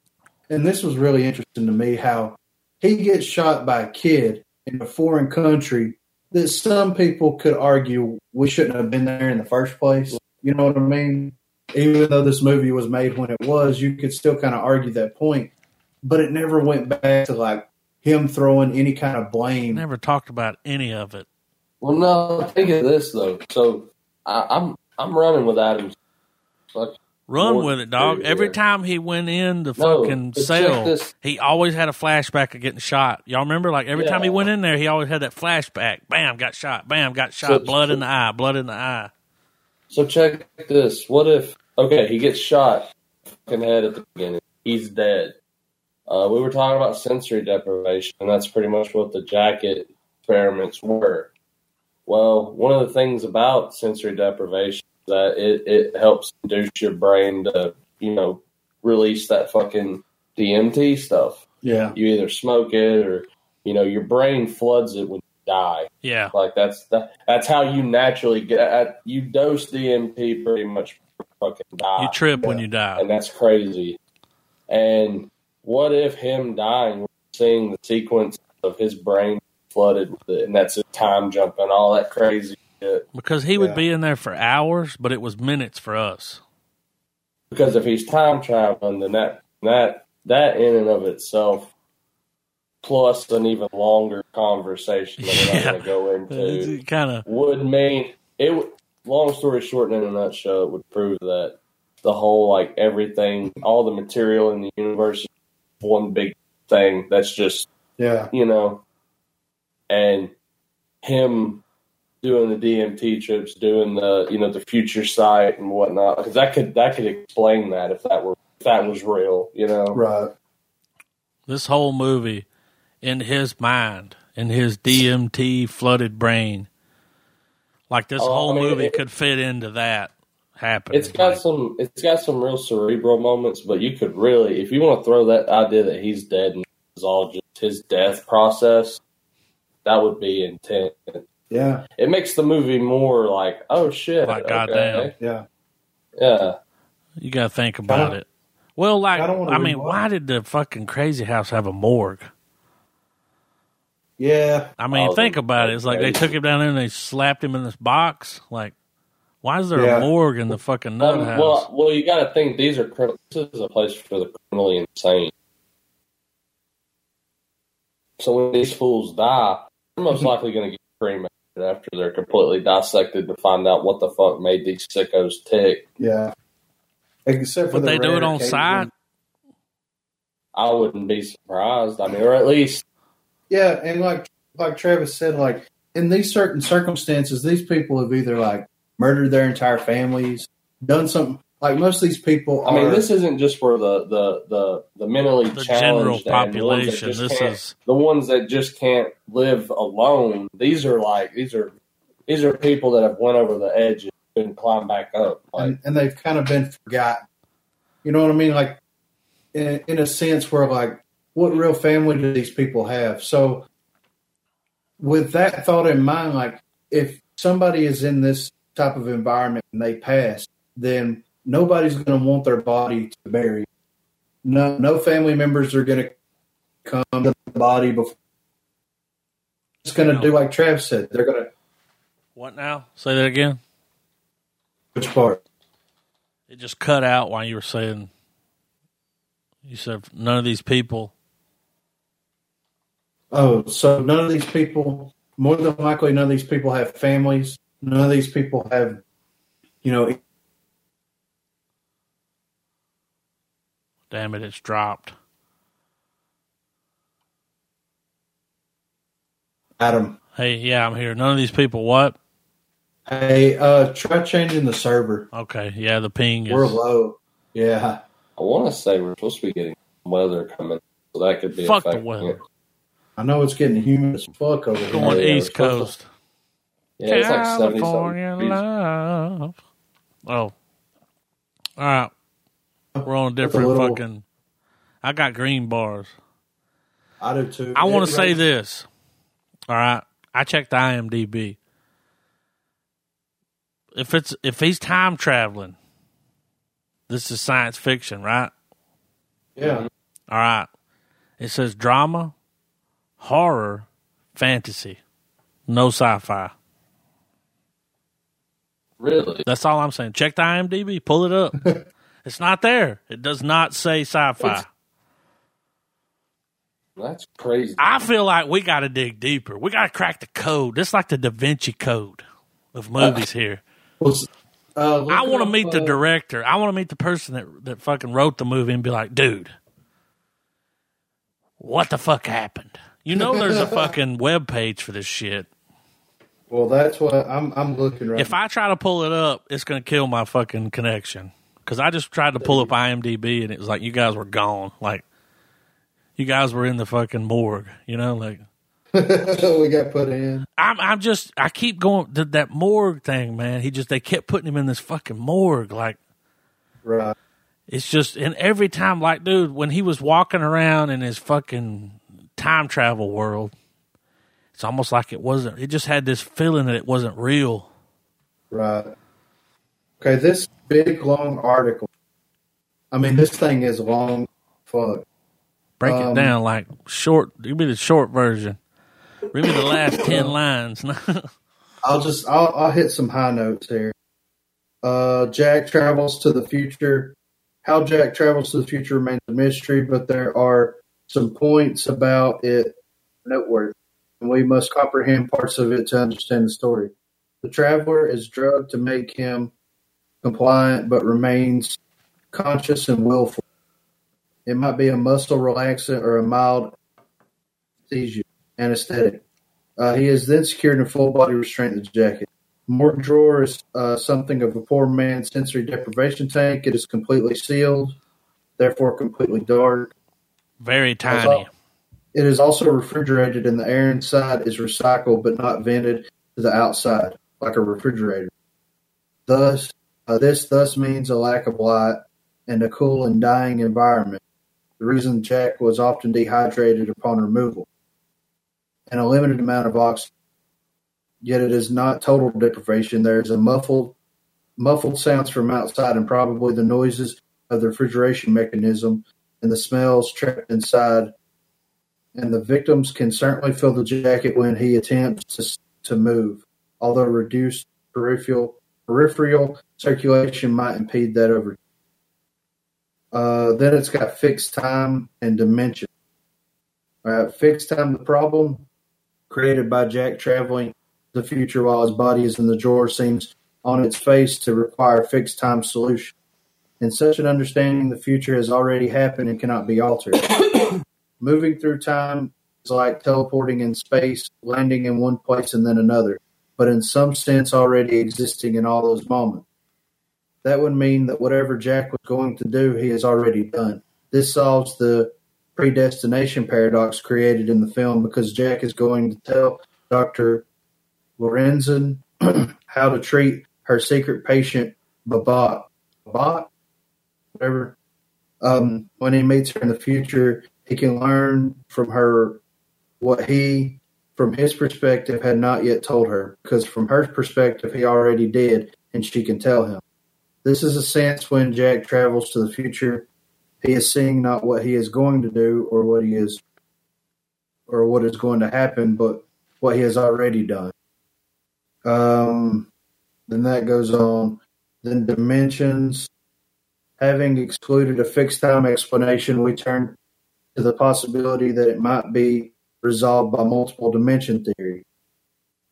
and this was really interesting to me, how he gets shot by a kid in a foreign country that some people could argue we shouldn't have been there in the first place. You know what I mean? Even though this movie was made when it was, you could still kind of argue that point. But it never went back to like him throwing any kind of blame. never talked about any of it. Well, no, think of this though. So I, I'm I'm running with Adams. Fuck. Run More with it, dog. Every time he went in the No, fucking cell, he always had a flashback of getting shot. Y'all remember? Like every time he went in there, he always had that flashback. Bam, got shot. Bam, got shot. So- blood in the eye. Blood in the eye. So check this. What if okay, he gets shot fucking head at the beginning. He's dead. Uh, we were talking about sensory deprivation, and that's pretty much what the jacket experiments were. Well, one of the things about sensory deprivation that it, it helps induce your brain to, you know, release that fucking DMT stuff. Yeah. You either smoke it or, you know, your brain floods it when you die. Yeah. Like that's that, that's how you naturally get at, you dose DMT pretty much fucking die. You trip when you die. and that's crazy. And what if him dying, we're seeing the sequence of his brain flooded with it, and that's a time jump and all that crazy shit. Because he would Yeah. be in there for hours, but it was minutes for us. Because if he's time traveling, then that that that in and of itself, plus an even longer conversation that we're Yeah. not going to go into, kind of would mean it. would Long story short, in a nutshell, it would prove that the whole like everything, all the material in the universe, is one big thing that's just Yeah. you know, and him doing the DMT trips, doing the you know the future sight and whatnot, because that could that could explain that if that were if that was real, you know. Right. this whole movie in his mind, in his DMT flooded brain. Like this Oh, whole I mean, movie it- could fit into that happening. It's got Like, some it's got some real cerebral moments, but you could really if you want to throw that idea that he's dead and it's all just his death process, that would be intense. Yeah. It makes the movie more like, oh shit, Like, okay. goddamn. Yeah. yeah. you got to think about it. Well, like I don't I mean, rewatch. why did the fucking crazy house have a morgue? Yeah. I mean, Oh, think about it. It's like they took him down there and they slapped him in this box. Like, why is there Yeah. a morgue in the fucking nut Um, house? well, well, you got to think these are crim- this is a place for the criminally insane. So when these fools die, they're most likely going to get cremated after they're completely dissected to find out what the fuck made these sickos tick. Yeah. Except for Would the they do it on occasion- site? I wouldn't be surprised. I mean, or at least Yeah, and like like Travis said, like in these certain circumstances, these people have either like murdered their entire families, done something. Like most of these people, I mean, are- this isn't just for the the the, the mentally The challenged and the population. just This is the ones that just can't live alone. These are like these are these are people that have went over the edge and couldn't back up. Like, and, and they've kind of been forgotten. You know what I mean? Like in, in a sense, where like, what real family do these people have? So, with that thought in mind, like if somebody is in this type of environment and they pass, then nobody's going to want their body to bury. No, no family members are going to come to the body before. It's going to do like Trav said. They're going to what now? Say that again. which part? It just cut out while you were saying. You said none of these people. Oh, so none of these people, more than likely, none of these people have families. None of these people have, you know, Damn it! It's dropped. Adam. Hey, yeah, I'm here. None of these people. What? Hey, uh, try changing the server. Okay, yeah, the ping We're is. low. Yeah. I want to say we're supposed to be getting weather coming, so that could be Fuck the affecting weather. it. I know it's getting humid as fuck over here. Going Yeah, East we're supposed Coast. Yeah, it's like seventy California something. love. Oh, all right. We're on a That's a different little- fucking. I got green bars. I do too. I want to say this. All right, I checked the IMDb. If it's if he's time traveling, this is science fiction, right? Yeah. All right. It says drama, horror, fantasy, no sci-fi. Really? That's all I'm saying. Check the IMDb. Pull it up. it's not there. It does not say sci-fi. It's- That's crazy. I feel like we got to dig deeper. We got to crack the code. This is like the Da Vinci Code of movies here. Well, uh, I want to meet the uh, director. I want to meet the person that that fucking wrote the movie and be like, dude, what the fuck happened? You know, there's a fucking web page for this shit. Well, that's what I'm. I'm looking right. If I try to pull it up, it's gonna kill my fucking connection. Because I just tried to pull up IMDb and it was like you guys were gone. Like you guys were in the fucking morgue. You know, like we got put in. I'm I'm just I keep going to that morgue thing, man. He just they kept putting him in this fucking morgue, like right. It's just and every time, like, dude, when he was walking around in his fucking time travel world, it's almost like it wasn't. It just had this feeling that it wasn't real. Right. Okay, this big long article. I mean, this thing is long. Fuck. Break um, it down like short. Give me the short version. Read me the last ten lines. I'll just I'll, I'll hit some high notes here. Uh, Jack travels to the future. How Jack travels to the future remains a mystery, but there are some points about it noteworthy, and we must comprehend parts of it to understand the story. The traveler is drugged to make him compliant, but remains conscious and willful. It might be a muscle relaxant or a mild anesthesia, anesthetic. Uh, he is then secured in full body restraint in the jacket. Morgue drawer is uh, something of a poor man's sensory deprivation tank. It is completely sealed, therefore completely dark. Very tiny. It is also refrigerated, and the air inside is recycled but not vented to the outside like a refrigerator. Thus, Uh, this thus means a lack of light and a cool and dying environment. The reason Jack was often dehydrated upon removal, and a limited amount of oxygen. Yet it is not total deprivation. There is a muffled, muffled sounds from outside, and probably the noises of the refrigeration mechanism and the smells trapped inside. And the victims can certainly feel the jacket when he attempts to, to move, although reduced peripheral peripheral circulation might impede that over. Uh, then it's got fixed time and dimension. Uh, fixed time, the problem created by Jack traveling the future while his body is in the drawer seems on its face to require fixed time solution. In such an understanding, the future has already happened and cannot be altered. Moving through time is like teleporting in space, landing in one place and then another but in some sense already existing in all those moments. That would mean that whatever Jack was going to do, he has already done. This solves the predestination paradox created in the film because Jack is going to tell Dr. Lorenson how to treat her secret patient, Babak. Babak? Whatever. Um, when he meets her in the future, he can learn from her what he from his perspective had not yet told her, because from her perspective he already did, and she can tell him. This is a sense when Jack travels to the future, he is seeing not what he is going to do or what he is or what is going to happen, but what he has already done. Um, then that goes on. Then dimensions. Having excluded a fixed time explanation, we turn to the possibility that it might be resolved by multiple dimension theory.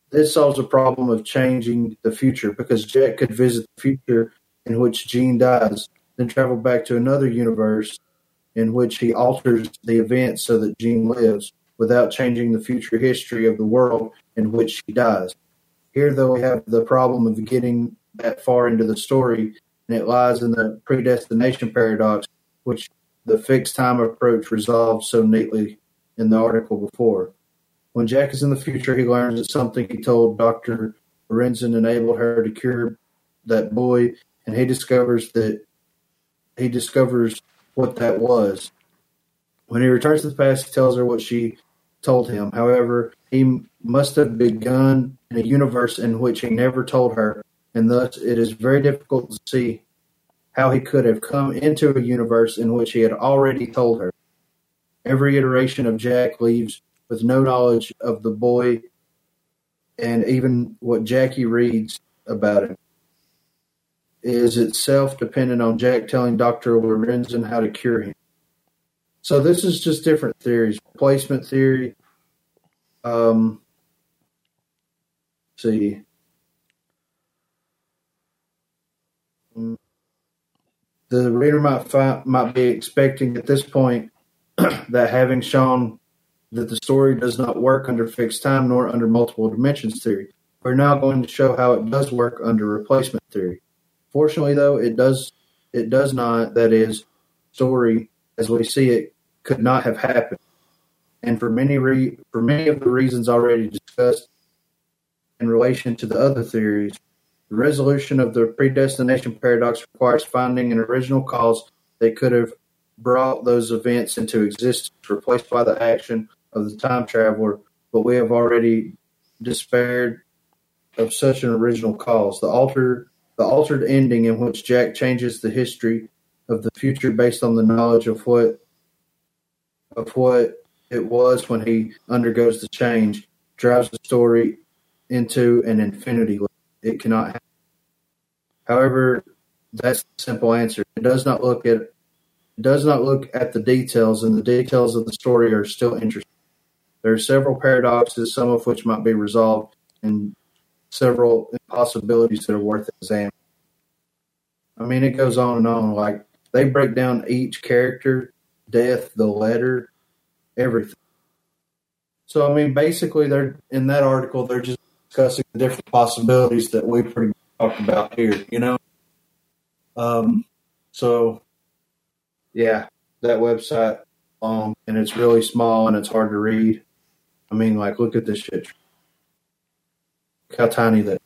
This solves the problem of changing the future because Jack could visit the future in which Jean dies, then travel back to another universe in which he alters the events so that Jean lives without changing the future history of the world in which she dies. Here, though, we have the problem of getting that far into the story, and it lies in the predestination paradox, which the fixed time approach resolves so neatly in the article before. When Jack is in the future, he learns that something he told Dr. Lorenson enabled her to cure that boy, and he discovers that he discovers what that was. When he returns to the past, he tells her what she told him. However, he must have begun in a universe in which he never told her, and thus it is very difficult to see how he could have come into a universe in which he had already told her. Every iteration of Jack leaves with no knowledge of the boy and even what Jackie reads about him is itself dependent on Jack telling Dr. Lorenson how to cure him. So this is just different theories. Replacement theory. Um, see. The reader might find, might be expecting at this point that having shown that the story does not work under fixed time nor under multiple dimensions theory, we're now going to show how it does work under replacement theory. Fortunately, though, it does it does not. That is, story as we see it could not have happened, and for many re- for many of the reasons already discussed in relation to the other theories, the resolution of the predestination paradox requires finding an original cause that could have brought those events into existence, replaced by the action of the time traveler. But we have already despaired of such an original cause. The altered the altered ending in which Jack changes the history of the future based on the knowledge of what of what it was when he undergoes the change drives the story into an infinity loop. It cannot happen. However, that's the simple answer. It does not look at does not look at the details, and the details of the story are still interesting. There are several paradoxes, some of which might be resolved, and several impossibilities that are worth examining. I mean, it goes on and on. Like they break down each character, death, the letter, everything. So I mean, basically, they're in that article. They're just discussing the different possibilities that we pretty much talked about here. You know. Um. So, yeah, that website, um, and it's really small and it's hard to read. I mean, like, look at this shit. Look how tiny that.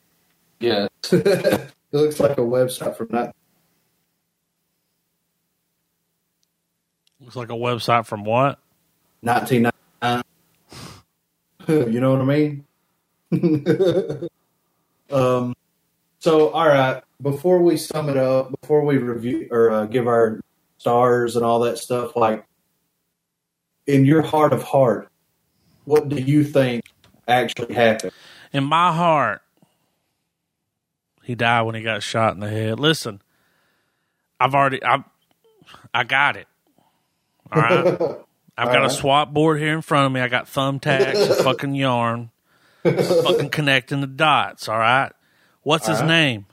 Yeah. it looks like a website from that. Looks like a website from what? 1999. you know what I mean? um, so, all right. Before we sum it up, before we review or uh, give our stars and all that stuff, like in your heart of heart, what do you think actually happened? In my heart, he died when he got shot in the head. Listen, I've already I I got it. All right. I've All got right. a swap board here in front of me. I got thumbtacks, and fucking yarn, fucking connecting the dots. All right. What's his All right. name?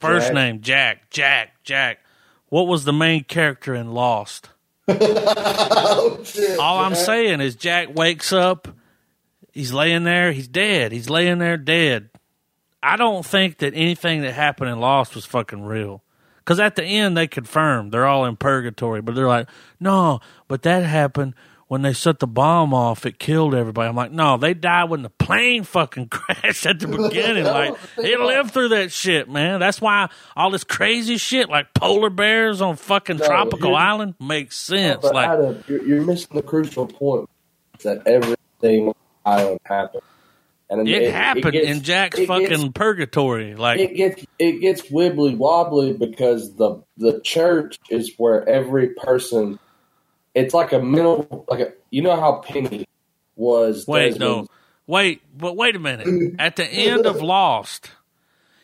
First Jack. name Jack. Jack. Jack. What was the main character in Lost? oh, shit, All I'm saying is Jack wakes up. He's laying there. He's dead. He's laying there dead. I don't think that anything that happened in Lost was fucking real. Because at the end, they confirmed they're all in purgatory, but they're like, no, but that happened when they set the bomb off. It killed everybody. I'm like, no, they died when the plane fucking crashed at the beginning. like, they lived through that shit, man. That's why all this crazy shit, like polar bears on fucking No, tropical island, makes sense. Like, Adam, you're, you're missing the crucial point that everything on island happened. And It, happened gets- in Jack's fucking gets- purgatory. Like, it gets it gets wibbly wobbly because the the church is where every person. It's like a mental like a you know how Penny was. wait, no, wait, but wait a minute. At the end of Lost,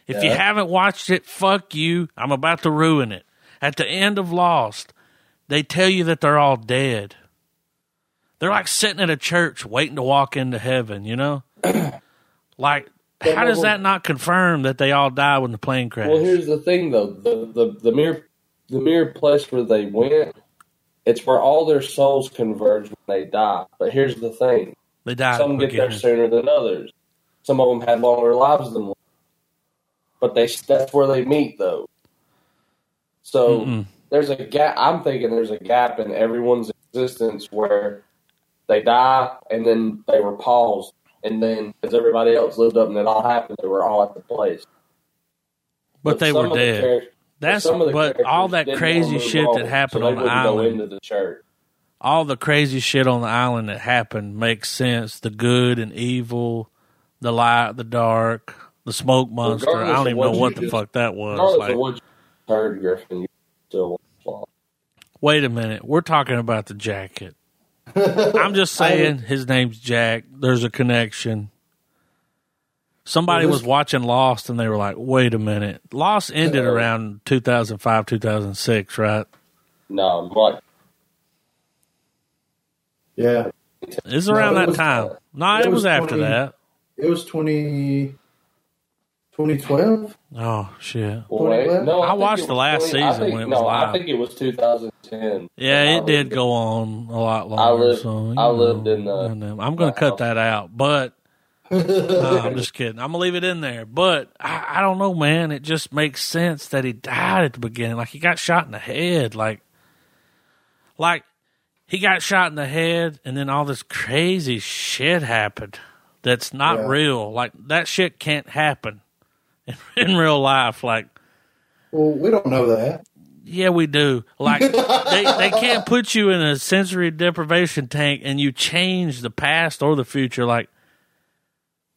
if you haven't watched it, fuck you. I'm about to ruin it. At the end of Lost, they tell you that they're all dead. They're like sitting at a church waiting to walk into heaven. You know, like. How does that not confirm that they all died when the plane crashed? Well, here's the thing though the the the mere the mere place where they went. It's where all their souls converge when they die. But here's the thing: they died. Some get there sooner than others. Some of them had longer lives than one. But they that's where they meet though. So Mm-mm. there's a gap. I'm thinking there's a gap in everyone's existence where they die and then they were paused, and then as everybody else lived up and it all happened, they were all at the place. but they some were the dead. charac- That's some of the but all that crazy shit on, that happened so on the wouldn't go island. into the church. all the crazy shit on the island that happened makes sense. The good and evil, the light, the dark, the smoke monster. I don't even what know what the just- fuck that was. Like, of what you heard, Griffin, you still lost. wait a minute, we're talking about the jacket. I'm just saying his name's Jack. There's a connection. Somebody Well, was watching Lost and they were like, "Wait a minute, Lost ended Uh-oh. around 2005, 2006, right? No, like Yeah, It's No, around it that was- time. No, it it, was, was after 20 that. it was 20, 2012. Oh shit! Well, wait, no, I think watched the last 20 season think- when it was no, live. I think it was 2010. Yeah, it did go on a lot longer. I lived- so, you I lived know, in, uh, goddamn. I'm going to cut house. that out, but no, I'm just kidding. I'm gonna leave it in there, but I, I don't know, man. It just makes sense that he died at the beginning. Like he got shot in the head. Like, like he got shot in the head, and then all this crazy shit happened. That's not Yeah. real. Like that shit can't happen in, in real life. Like, Well, we don't know that. yeah, we do. Like they they can't put you in a sensory deprivation tank and you change the past or the future. Like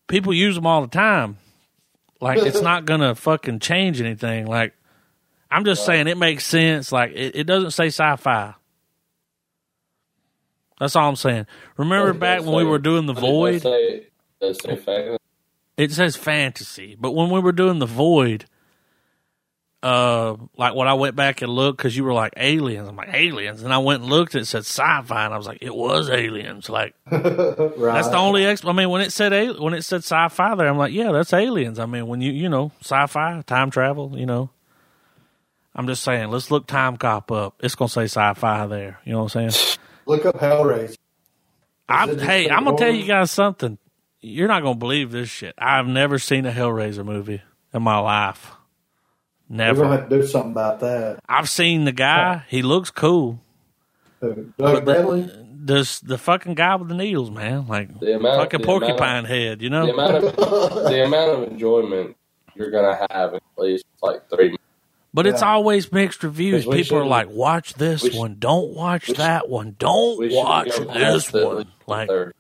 people use them all the time. Like it's not gonna fucking change anything. Like I'm just saying it makes sense. Like it, it doesn't say sci-fi. That's all I'm saying. Remember back when we were doing the but it does void? say- say it says fantasy, but when we were doing the void, uh, like when I went back and looked because you were like aliens, I'm like aliens, and I went and looked, it said sci-fi, and I was like, it was aliens. Like right. that's the only. Exp- I mean, when it said al- when it said sci-fi there, I'm like, yeah, that's aliens. I mean, when you you know sci-fi, time travel, you know. I'm just saying, let's look Timecop up. It's gonna say sci-fi there. You know what I'm saying? Look up Hellraiser. I'm, hey, I'm gonna tell you guys something. You're not gonna believe this shit. I've never seen a Hellraiser movie in my life. We're Never. gonna have to do something about that. I've seen the guy. He looks cool. Uh, Doug But Bradley. the, this the fucking guy with the needles, man. Like The amount, fucking the amount of- porcupine head, you know? the amount of the amount of enjoyment you're gonna have at least like three. But it's always mixed reviews. People are shouldn't- like, "Watch this we sh- one. Don't watch that one. Don't watch this one." Like third.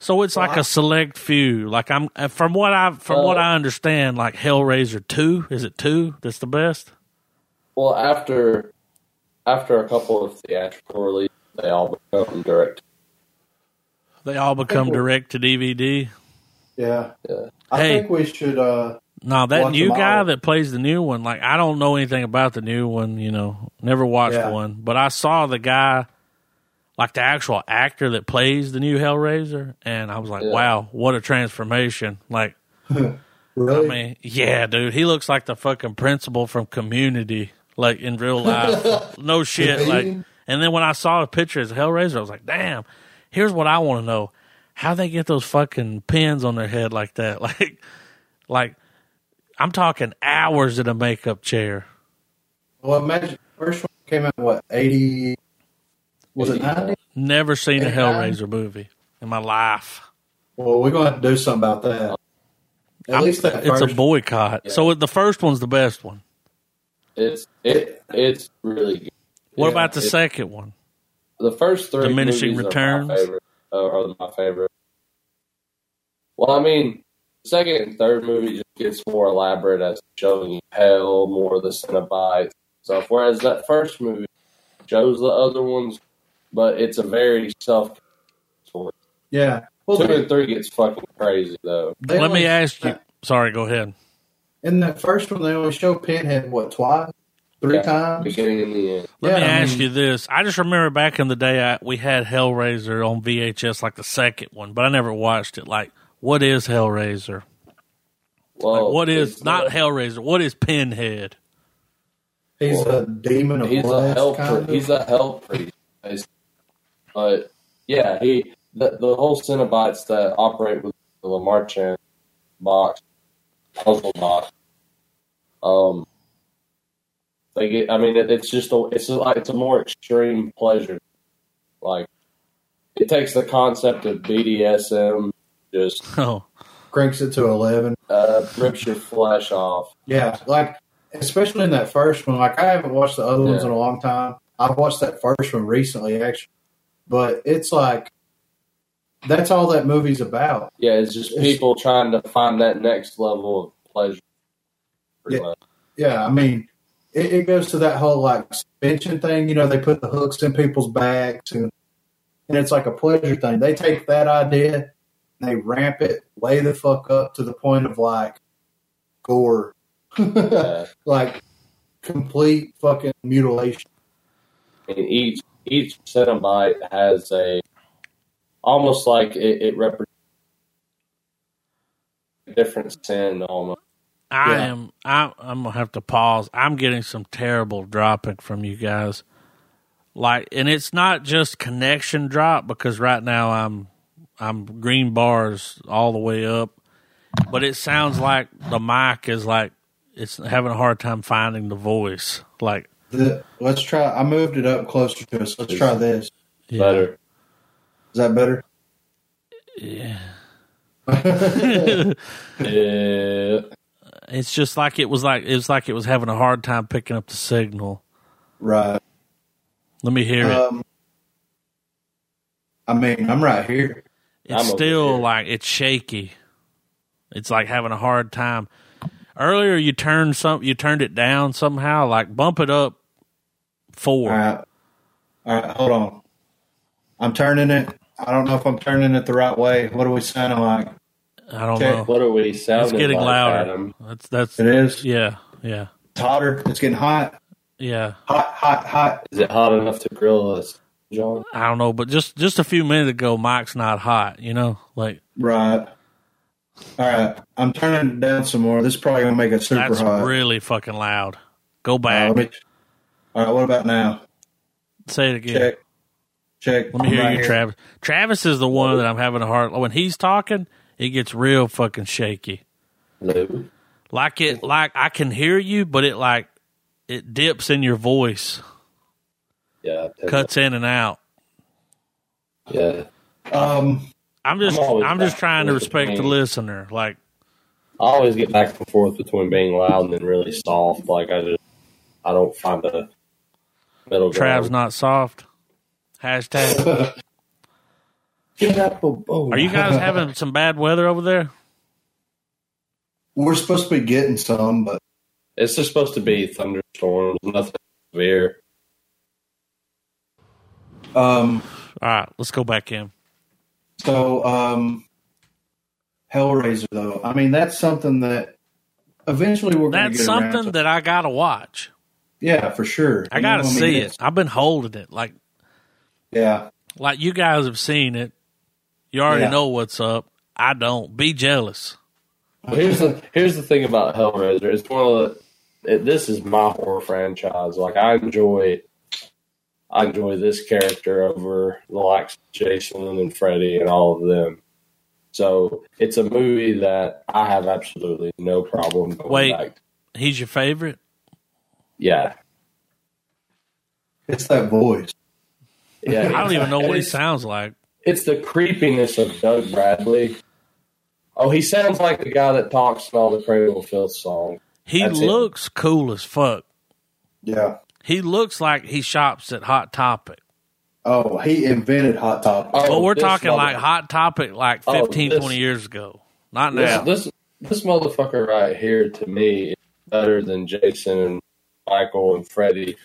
So, it's like Well, I- a select few. Like I'm uh, from what I from Uh, what I understand, like Hellraiser two. Is it two? That's the best. Well, after after a couple of theatrical releases, they all become direct. They all become direct to DVD. Yeah. Yeah. I Hey. think we should. uh No, that Watch new guy that plays the new one, like I don't know anything about the new one, you know, never watched Yeah. one, but I saw the guy, like the actual actor that plays the new Hellraiser, and I was like, Yeah. wow, what a transformation! Like, Really? I mean, yeah, dude, he looks like the fucking principal from Community, like in real life. no shit, like. And then when I saw a picture as Hellraiser, I was like, damn. Here's what I want to know: how they get those fucking pins on their head like that? Like, like I'm talking hours in a makeup chair. well, imagine first one came out what eighty? Was it ninety? Never seen a Hellraiser movie in my life. Well, we're gonna have to do something about that. At I'm- least that it's first. a boycott. Yeah. So the first one's the best one. It's it it's really good. What Yeah, about the second one? The first three Diminishing Returns? are my favorite. Uh, are my favorite. Well, I mean, the second and third movie just gets more elaborate as showing you hell, more of the Cenobites stuff. Whereas that first movie shows the other ones, but it's a very self story. yeah. Well, Two they, and three gets fucking crazy though. they Let me ask you. Sorry, go ahead. In that first one, they only show Pinhead what twice, three Yeah, times. beginning and the end. Let me I ask mean- you this. I just remember back in the day I, we had Hellraiser on VHS, like the second one, but I never watched it. Like, what is Hellraiser? Well, Like, what is not uh, Hellraiser? What is Pinhead? He's a demon of he's a blood. hell kind pri- of. he's a hell priest basically. But yeah he the, the whole Cenobites that operate with the Lemarchand box puzzle box um they get I mean it, it's just a it's a, like it's a more extreme pleasure like it takes the concept of BDSM just Oh, cranks it to eleven. uh, rips your flesh off Yeah, like especially in that first one. Like I haven't watched the other ones in a long time. I've watched that first one recently, actually, but it's like that's all that movie's about. yeah it's just It's- people trying to find that next level of pleasure Yeah. much. Yeah, I mean, it, it goes to that whole like suspension thing. You know, they put the hooks in people's backs, and and it's like a pleasure thing. They take that idea, and they ramp it way the fuck up to the point of like gore, Yeah. like complete fucking mutilation. and each each Cenobite has a almost like it, it represents a different sin almost. I Yeah. am. I, I'm gonna have to pause. I'm getting some terrible dropping from you guys. Like, and it's not just connection drop because right now I'm I'm green bars all the way up, but it sounds like the mic is like it's having a hard time finding the voice. Like, The, let's try. I moved it up closer to us. Let's try this. yeah, Better. Is that better? Yeah. Yeah. It's just like it was like it was like it was having a hard time picking up the signal. Right. Let me hear it. Um, I mean, I'm right here. It's I'm still here. like it's shaky. It's like having a hard time. Earlier, you turned some, you turned it down somehow. Like bump it up four. All right. All right. Hold on. I'm turning it. I don't know if I'm turning it the right way. What are we sounding like? I don't Okay. know. What are we sounding like? It's getting like, louder. Adam? That's that's It is. yeah yeah It's hotter. It's getting hot. yeah. Hot, hot, hot. Is it hot enough to grill us, John? I don't know, but just just a few minutes ago, Mike's not hot. You know, like Right. All right. I'm turning it down some more. This is probably gonna make it super that's hot. really fucking loud. Go Uh, back. let me- all right. What about now? Say it again. Check. Check. Let me I'm hear right you, here. Travis. Travis is the one that I'm having a hard. When he's talking, it gets real fucking shaky. Lou? Like it, like I can hear you, but it like it dips in your voice, Yeah. cuts in and out. Yeah. Um. I'm just, I'm I'm just trying to respect the me. listener. Like I always get back and forth between being loud and then really soft. Like I just, I don't find a middle Trav's ground. not soft. Hashtag. Get up. Are you guys having some bad weather over there? We're supposed to be getting some, but It's just supposed to be thunderstorms, nothing severe. um. All right, let's go back in. So, um, Hellraiser, though, I mean, that's something that eventually we're going to That's get around something to. that I gotta watch. Yeah, for sure. I You gotta know, mean, see it's- it. I've been holding it. Like, Yeah, like you guys have seen it. You already Yeah. know what's up. I don't. Be jealous. Well, here's the here's the thing about Hellraiser. It's one of the. It, this is my horror franchise. Like I enjoy, I enjoy this character over the likes of Jason and Freddy and all of them. So it's a movie that I have absolutely no problem going Wait. back. to. He's your favorite. Yeah, it's that voice. yeah. I don't even know what he sounds like. It's the creepiness of Doug Bradley. Oh, he sounds like the guy that talks in all the Cradle of Filth songs. He That's it. looks cool as fuck. Yeah. He looks like he shops at Hot Topic. Oh, he invented Hot Topic. Oh, But we're this talking like Hot Topic like Oh, 15, this- 20 years ago. Not This, now. this this motherfucker right here to me is better than Jason and Michael and Freddy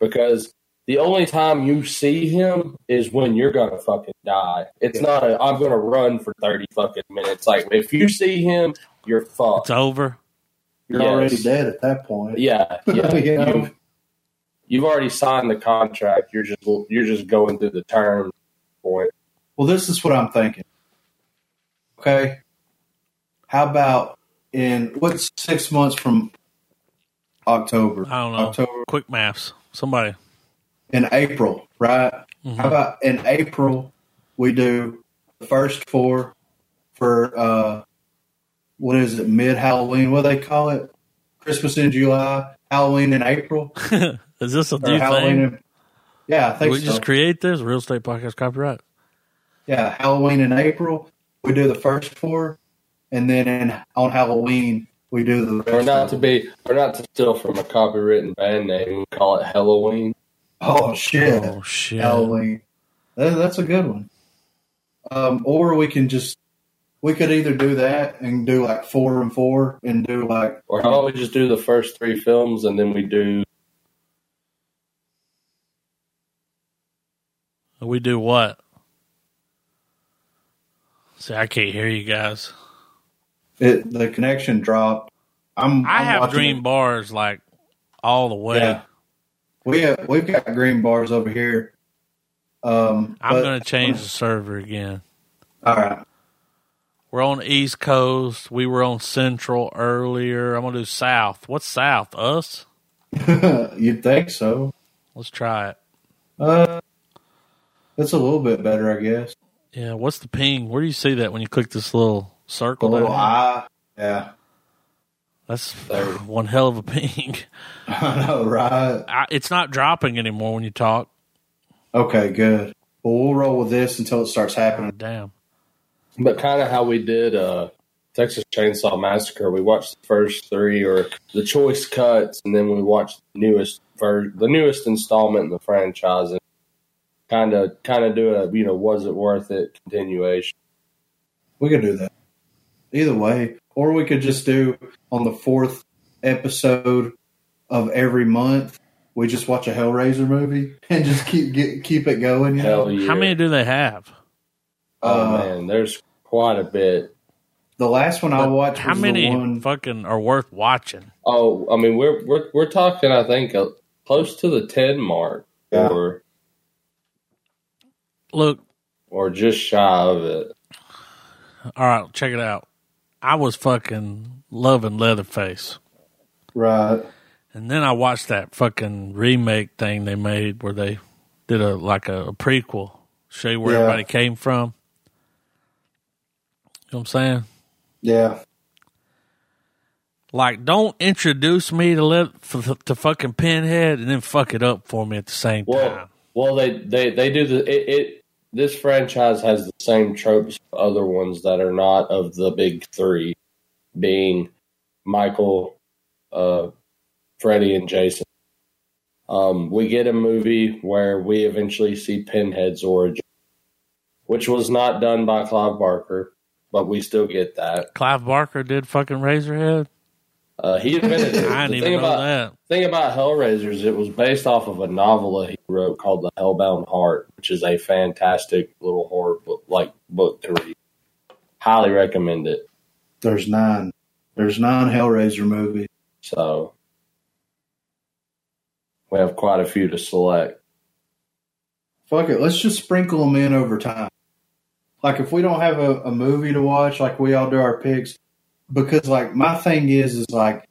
because the only time you see him is when you're gonna fucking die. It's not a I'm gonna run for thirty fucking minutes. Like if you see him, you're fucked. It's over. You're yes. already dead at that point. Yeah, yeah. You know? You've, you've already signed the contract. You're just you're just going through the terms point. Well, this is what I'm thinking. Okay. How about in what's six months from October? I don't know. October Quick maths. Somebody. in April, right? Mhm. How about in April we do the first four for uh what is it, mid Halloween, what do they call it? Christmas in July, Halloween in April. Is this a new Halloween thing? in Yeah, I Did we so. just create this? Real Estate Podcast copyright. yeah, Halloween in April. We do the first four and then in, on Halloween we do the Or rest not of to them. be or not to steal from a copywritten band name, we call it Halloween. Oh shit. Oh shit. Halloween. That, that's a good one. Um, or we can just we could either do that and do like four and four and do like Or how about we just do the first three films and then we do We do what? See, I can't hear you guys. It, the connection dropped. I'm I I'm have green it. bars like all the way. Yeah. We have we've got green bars over here. Um, I'm going to change the server again. All right. We're on the East Coast. We were on Central earlier. I'm going to do South. What's South? Us? You'd think so. Let's try it. Uh, it's a little bit better, I guess. Yeah, what's the ping? Where do you see that when you click this little The circle? little down eye. Yeah. That's There. one hell of a ping. I know, right? I, it's not dropping anymore when you talk. Okay, good. Well, we'll roll with this until it starts happening. Damn. But kind of how we did uh, Texas Chainsaw Massacre. We watched the first three or the choice cuts, and then we watched the newest ver- the newest installment in the franchise, and kind of kind of do a you know was it worth it continuation. We could do that. Either way. Or we could just do on the fourth episode of every month, we just watch a Hellraiser movie and just keep get, keep it going. You know? Hell yeah! How many do they have? Oh Uh, man, there's quite a bit. The last one I watched How was many the one. fucking are worth watching? Oh, I mean we're we're we're talking. I think uh, close to the ten mark, Yeah. or Look, or just shy of it. all right, check it out. I was fucking loving Leatherface. Right. And then I watched that fucking remake thing they made where they did a like a, a prequel, show you where Yeah. everybody came from. You know what I'm saying? Yeah. Like, don't introduce me to let f- to fucking Pinhead and then fuck it up for me at the same Well, time. well, they they they do the it, it. This franchise has the same tropes of other ones that are not of the big three, being Michael, uh, Freddie, and Jason. Um, we get a movie where we eventually see Pinhead's origin, which was not done by Clive Barker, but we still get that. Clive Barker did fucking Razorhead. Uh, he invented it. I The didn't thing even know about- that. thing about Hellraisers, it was based off of a novel that he wrote called The Hellbound Heart, which is a fantastic little horror book, like book to read. Highly recommend it. There's nine. There's nine Hellraiser movies. So we have quite a few to select. Fuck it. Let's just sprinkle them in over time. Like if we don't have a, a movie to watch, like we all do our picks, because like my thing is, is like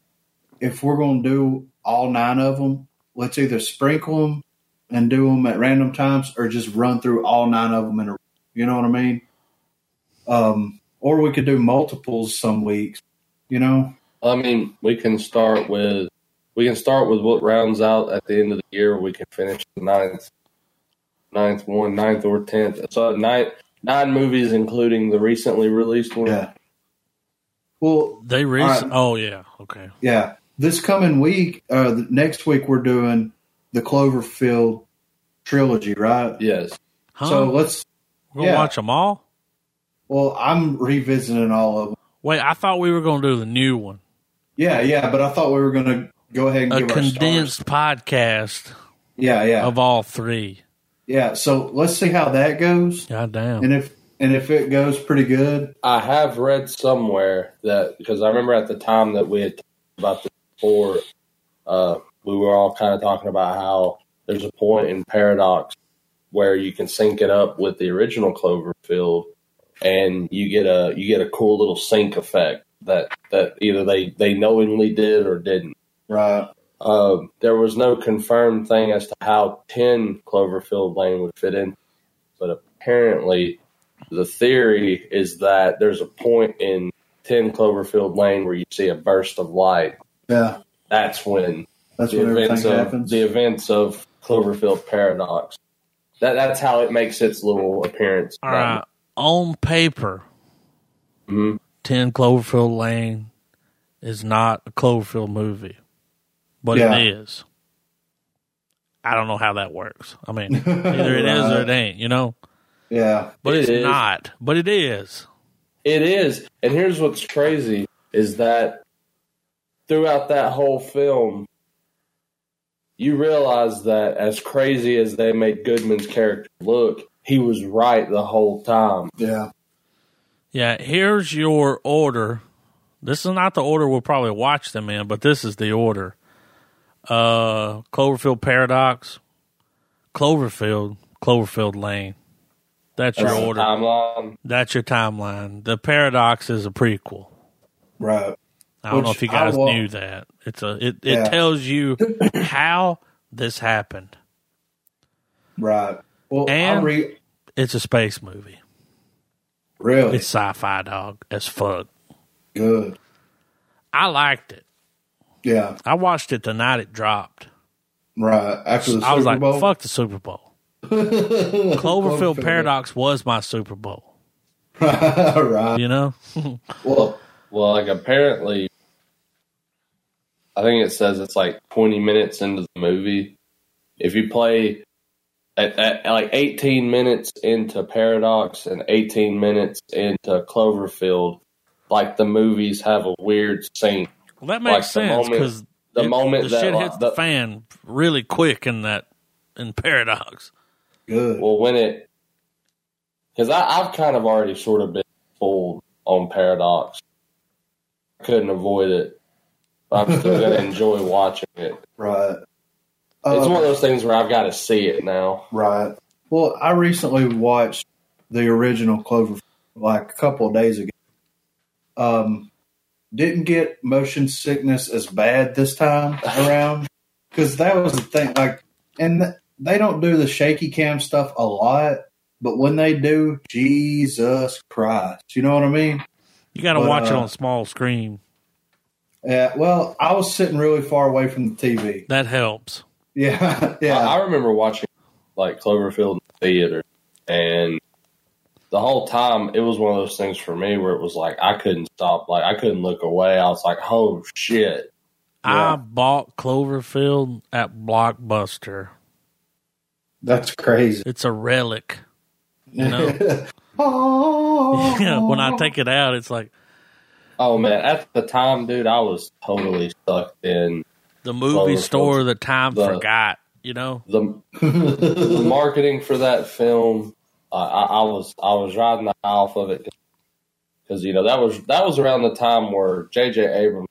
if we're going to do all nine of them, let's either sprinkle them and do them at random times, or just run through all nine of them in a. You know what I mean? Um, or we could do multiples some weeks. You know? I mean, we can start with we can start with what rounds out at the end of the year. We can finish the ninth, ninth one, ninth or tenth. So nine nine movies, including the recently released one. Yeah. Well, They re- All right. Oh yeah, okay. Yeah. This coming week, uh, the- next week, we're doing the Cloverfield trilogy, right? Yes. Huh? So let's, We're gonna yeah. watch them all. well, I'm revisiting all of them. Wait, I thought we were gonna do the new one, Yeah, yeah, but I thought we were going to go ahead and do a give our stars. condensed podcast Yeah, yeah. of all three. yeah. So let's see how that goes. God damn. And if, and if it goes pretty good, I have read somewhere that because I remember at the time that we had talked about this before, uh, we were all kind of talking about how there's a point in Paradox where you can sync it up with the original Cloverfield, and you get a you get a cool little sync effect that that either they they knowingly did or didn't. right. Um, there was no confirmed thing as to how 10 Cloverfield Lane would fit in, but apparently the theory is that there's a point in 10 Cloverfield Lane where you see a burst of light. Yeah. That's when That's the when events of happens. the events of Cloverfield Paradox. That that's how it makes its little appearance. all right. On paper, Mhm. 10 Cloverfield Lane is not a Cloverfield movie, but Yeah. it is. I don't know how that works. I mean, either it is or it ain't, you know? Yeah. But It it's is. not. But it is. It is. And here's what's crazy is that throughout that whole film, you realize that as crazy as they made Goodman's character look, he was right the whole time. Yeah. Yeah, here's your order. This is not the order we'll probably watch them in, but this is the order. Uh Cloverfield Paradox, Cloverfield, Cloverfield Lane. That's your That's the order. Timeline. That's your timeline. The Paradox is a prequel. Right. I don't know if you guys knew that. It's a it, it Yeah. tells you how this happened. Right. Well, And- re- It's a space movie. Really? It's sci-fi dog as fuck. good. I liked it. Yeah. I watched it the night it dropped. Right. After the I was like, Bowl. fuck the Super Bowl. Cloverfield Paradox was my Super Bowl. right. You know? Well, Well, like apparently, I think it says it's like 20 minutes into the movie. If you play at, at like 18 minutes into Paradox and 18 minutes into Cloverfield, like the movies have a weird scene. Well, that makes the sense because The moment the that shit like, hits the, fan really quick in that in Paradox. Good. Well, when it, because I've kind of already sort of been fooled on Paradox. I couldn't avoid it. I'm still going to enjoy watching it. Right. It's Uh, one of those things where I've got to see it now. Right. Well, I recently watched the original Clover like a couple of days ago. Um, didn't get motion sickness as bad this time around because that was the thing. Like, and th- they don't do the shaky cam stuff a lot, but when they do, Jesus Christ, you know what I mean? You got to But, watch it uh, on small screen. Yeah. Well, I was sitting really far away from the TV. That helps. Yeah. Yeah. I, I remember watching like Cloverfield in the theater, and the whole time it was one of those things for me where it was like I couldn't stop, like I couldn't look away. I was like, "Oh shit!" Yeah. I bought Cloverfield at Blockbuster. That's crazy. It's a relic. You know? oh, yeah, when I take it out, it's like Oh man, at the time, dude, I was totally sucked in the movie store the time The- forgot. You know, the the marketing for that film. I, I, I was I was riding the high off of it because you know that was that was around the time where J.J. Abrams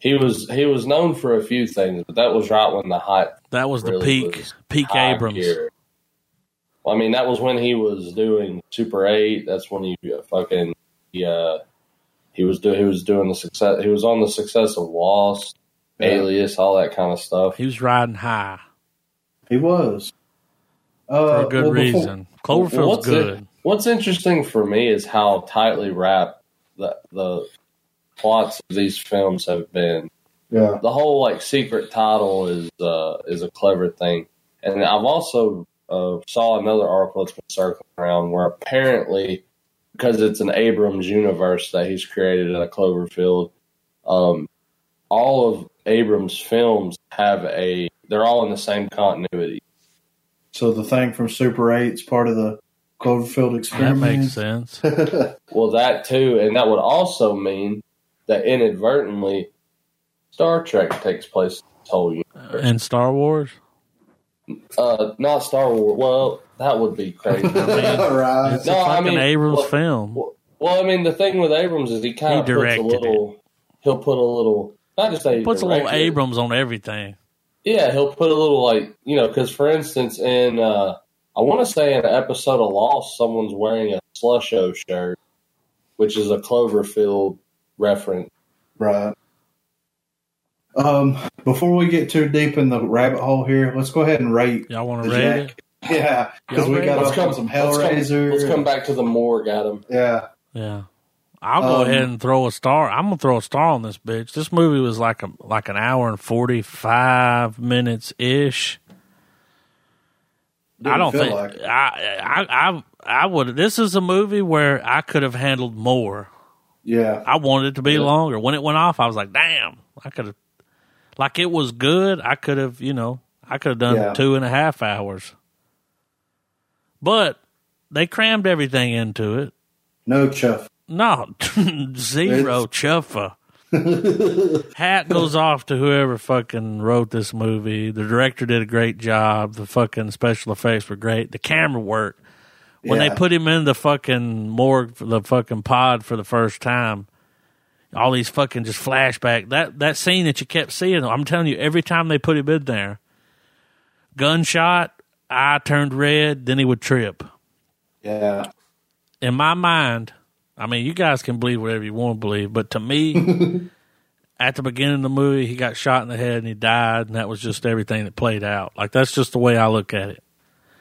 he was he was known for a few things, but that was right when the hype that was the peak. was Peak Abrams. gear. Well, I mean, that was when he was doing Super Eight. That's when he uh, fucking he, uh, he was doing he was doing the success. He was on the success of Lost, Yeah. Alias, all that kind of stuff. He was riding high He was. for Uh, a good well, before- reason. Cloverfield's What's it- good. What's interesting for me is how tightly wrapped the the plots of these films have been. Yeah. The whole like secret title is uh, is a clever thing, and I've also uh, saw another article that's been circling around where apparently because it's an Abrams universe that he's created at a Cloverfield, um, all of Abrams' films have a they're all in the same continuity. So the thing from Super 8 is part of the Cloverfield experience. That makes sense. Well, that too, and that would also mean that inadvertently, Star Trek takes place in this whole universe. And Star Wars. Uh, not Star Wars. Well, that would be crazy. right. It's No, a I fucking mean, Abrams well- film. well, I mean, the thing with Abrams is he kind of puts a directed little. He'll put a little. Not just say he Puts a little. Abrams on everything. Yeah, he'll put a little like you know, because for instance, in uh, I want to say in an episode of Lost, someone's wearing a Slusho shirt, which is a Cloverfield reference. Right. Um, before we get too deep in the rabbit hole here, let's go ahead and rate Y'all want to rate Jack. it? Yeah, because we got it? off on some let's come, Hellraiser. let's come back to the morgue, Adam. Yeah. Yeah. I'll go Um, ahead and throw a star. I'm gonna throw a star on this bitch. This movie was like a like an hour and forty five minutes ish. I don't think like. I, I I I would. This is a movie where I could have handled more. Yeah. I wanted it to be Yeah. longer. When it went off, I was like, damn, I could have. Like it was good. I could have, you know, I could have done Yeah. two and a half hours. But they crammed everything into it. No chuff. No, zero chuffa. Hat goes off to whoever fucking wrote this movie. The director did a great job. The fucking special effects were great. The camera work. When Yeah. they put him in the fucking morgue, for the fucking pod for the first time, all these fucking just flashback. That that scene that you kept seeing, I'm telling you, every time they put him in there, gunshot, eye turned red, then he would trip Yeah. in my mind, I mean, you guys can believe whatever you want to believe, but to me, at the beginning of the movie, he got shot in the head and he died, and that was just everything that played out. Like that's just the way I look at it,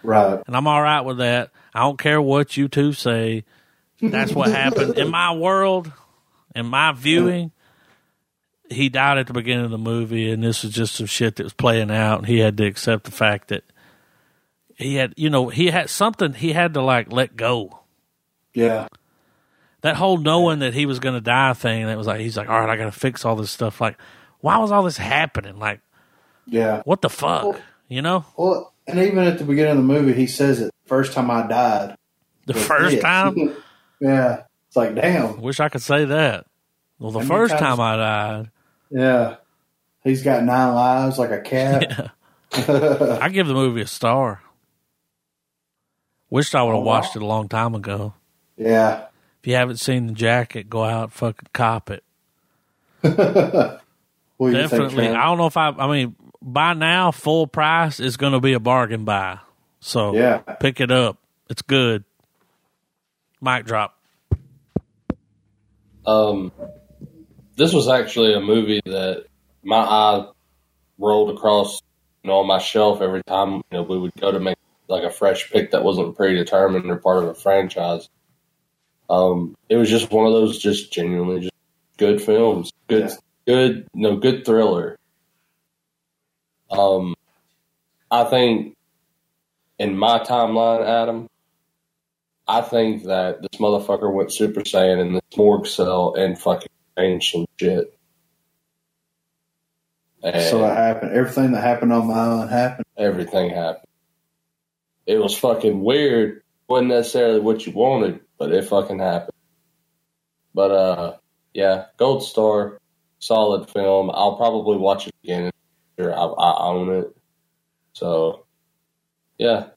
Right. and I'm all right with that. I don't care what you two say. That's what happened in my world, in my viewing. He died at the beginning of the movie, and this was just some shit that was playing out. He had to accept the fact that he had, you know, he had something he had to like let go. Yeah. That whole knowing that he was going to die thing, that was like, he's like, all right, I got to fix all this stuff. Like, why was all this happening? Like, Yeah. what the fuck? Well- you know, Well, and even at the beginning of the movie, he says it. First time I died. the first this." time. yeah. It's like, damn. Wish I could say that. Well, the How first time I died, Yeah. He's got nine lives like a cat. I give the movie a star. Wished I would have Oh, wow. watched it a long time ago. yeah. If you haven't seen the jacket, go out and fucking cop it. You think, Definitely. I don't know if I. I mean, by now, full price is going to be a bargain buy. So Yeah. pick it up. It's good. Mic drop. Um, this was actually a movie that my eye rolled across, you know, on my shelf every time you know we would go to make like a fresh pick that wasn't predetermined or part of a franchise. Um, it was just one of those just genuinely just good films, good, Yeah. good, no, good thriller. Um, I think in my timeline, Adam, I think that this motherfucker went Super Saiyan in this morgue cell and fucking changed some shit. And So what happened? Everything that happened on my island happened. everything happened. It was fucking weird. wasn't necessarily what you wanted, but it fucking happened. But uh, yeah, Gold Star, solid film. I'll probably watch it again. Sure, I, I own it. So, yeah,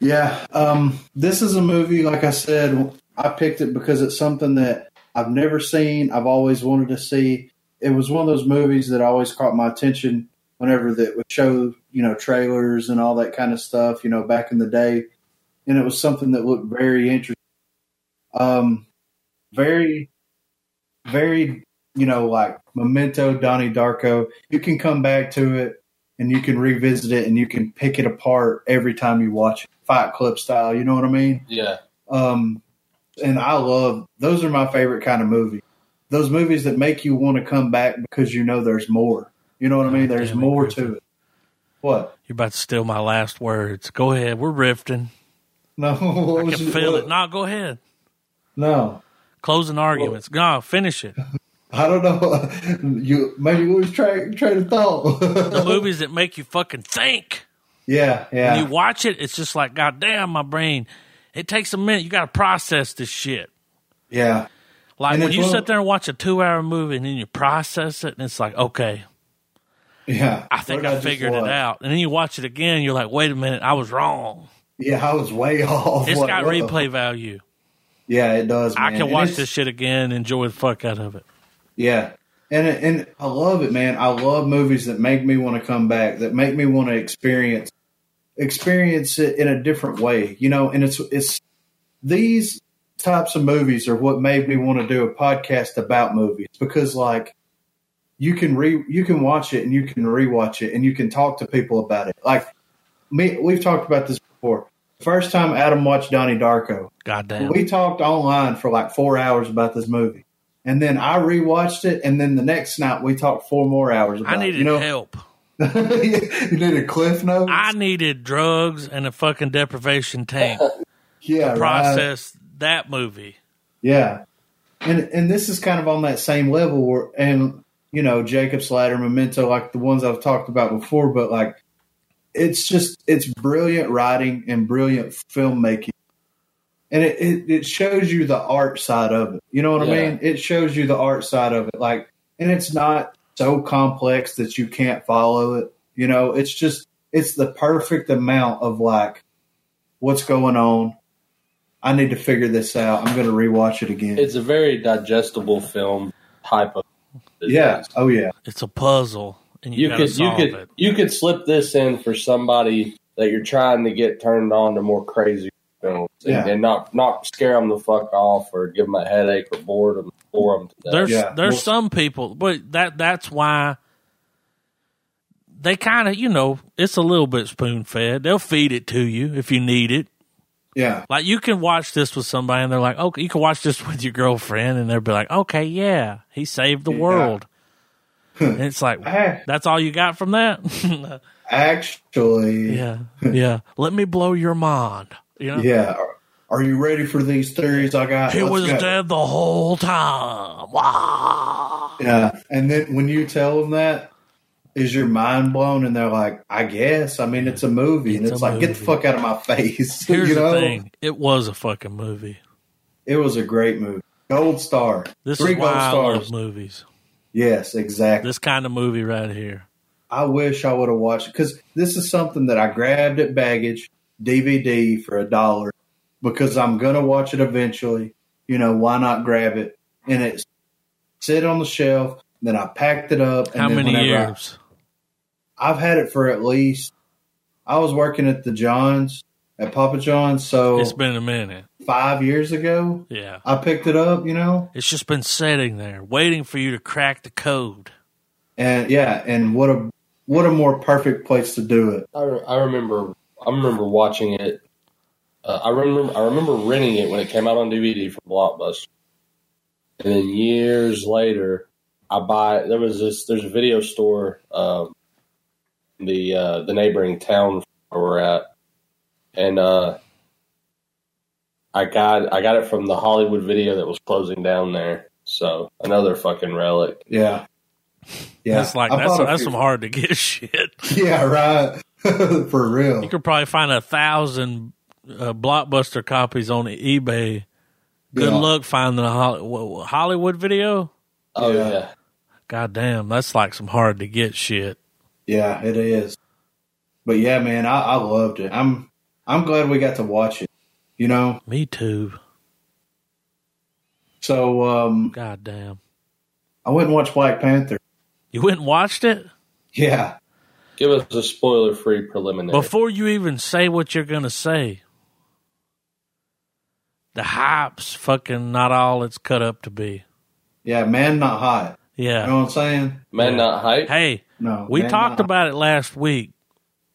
Yeah. Um, this is a movie, like I said, I picked it because it's something that I've never seen. I've always wanted to see. It was one of those movies that always caught my attention whenever that would show, you know, trailers and all that kind of stuff, you know, back in the day. And it was something that looked very interesting. Um, very, very, you know, like Memento, Donnie Darko. You can come back to it and you can revisit it and you can pick it apart every time you watch it, Fight Club style. You know what I mean? yeah, Um, and I love those are my favorite kind of movie. Those movies that make you want to come back because you know there's more. You know what I mean? There's Damn more Griffin. to it. What? You're about to steal my last words. Go ahead. We're rifting. No, I can it? feel What? it. No, go ahead. No, Closing arguments. No, finish it. I don't know. You maybe lose track train of thought. The movies that make you fucking think. yeah, yeah, When you watch it, it's just like, God damn, my brain. It takes a minute. You got to process this shit. yeah. Like And when you sit there and watch a two hour movie and then you process it and it's like, okay, Yeah, I think did I figured it out. And then you watch it again, you're like, wait a minute, I was wrong. Yeah, I was way off. It's What- got what the- replay value. Yeah, it does. I can And watch this shit again and enjoy the fuck out of it. Yeah. And and I love it, man. I love movies that make me want to come back, that make me want to experience experience it in a different way. You know, and it's it's these types of movies are what made me want to do a podcast about movies because like you can re you can watch it and you can rewatch it and you can talk to people about it. Like me we've talked about this before. First time Adam watched Donnie Darko. Goddamn. We talked online for like four hours about this movie. And then I rewatched it, and then the next night we talked four more hours about I needed it. You know, help. you needed cliff notes. I needed drugs and a fucking deprivation tank yeah, right. process that movie. Yeah, and and this is kind of on that same level. Where, and you know, Jacob's Ladder, Memento, like the ones I've talked about before, but like it's just it's brilliant writing and brilliant filmmaking, and it, it it shows you the art side of it. You know what I mean? It shows you the art side of it, like, and it's not so complex that you can't follow it. You know, it's just it's the perfect amount of like what's going on. I need to figure this out. I'm going to rewatch it again. it's a very digestible film type of. yeah. Oh yeah. It's a puzzle, and you, you gotta could you could it. you could slip this in for somebody that you're trying to get turned on to more crazy films and, Yeah. and not not scare them the fuck off or give them a headache or bore them bore them to death. There's Yeah. there's Well- some people, but that that's why they kind of you know it's a little bit spoon fed. They'll feed it to you if you need it. Yeah. Like you can watch this with somebody and they're like, okay, you can watch this with your girlfriend and they'll be like, okay, yeah, he saved the Yeah. world. and it's like, I- that's all you got from that? Actually, yeah, yeah. Let me blow your mind. You know, yeah. Are, you ready for these theories I got? he Let's was go. dead the whole time. Wow. Yeah. And then when you tell them that, is your mind blown? And they're like, I guess. I mean, it's a movie. and It's it's a like, get the fuck out of my face. Here's you know? the thing: it was a fucking movie. It was a great movie. Gold star. This Three is why gold I love movies. Yes, exactly. This kind of movie right here. I wish I would have watched it because this is something that I grabbed at Baggage DVD for a dollar because I'm gonna watch it eventually. You know, why not grab it? And it sit on the shelf. Then I packed it up. And How then many whenever I- years? I've had it for at least. I was working at the Johns at Papa John's, so It's been a minute. five years ago Yeah. I picked it up. You know, It's just been sitting there, waiting for you to crack the code. and yeah, and what a what a more perfect place to do it. I, I remember I remember watching it. Uh, I remember I remember renting it when it came out on DVD from Blockbuster, and then years later, I buy. There was this. There's a video store, um, in the uh, the neighboring town where we're at, and uh, I got I got it from the Hollywood Video that was closing down there. So another fucking relic. Yeah, yeah. That's like I that's a that's few- some hard to get shit. Yeah, right. For real. You could probably find a thousand uh, blockbuster copies on eBay. Good Yeah. luck finding a Holly- Hollywood video. Oh Yeah. yeah. God damn, that's like some hard to get shit. Yeah, it is. But yeah, man, I, I loved it. I'm I'm glad we got to watch it. You know, Me too. so um, God damn. I went and watched Black Panther. You went and watched it Yeah, Give us a spoiler free preliminary. before you even say what you're gonna say. The hype's fucking not all it's cut up to be. yeah, man, not hot. Yeah. You know what I'm saying? Man, not hype. Hey, No, we talked not- about it last week.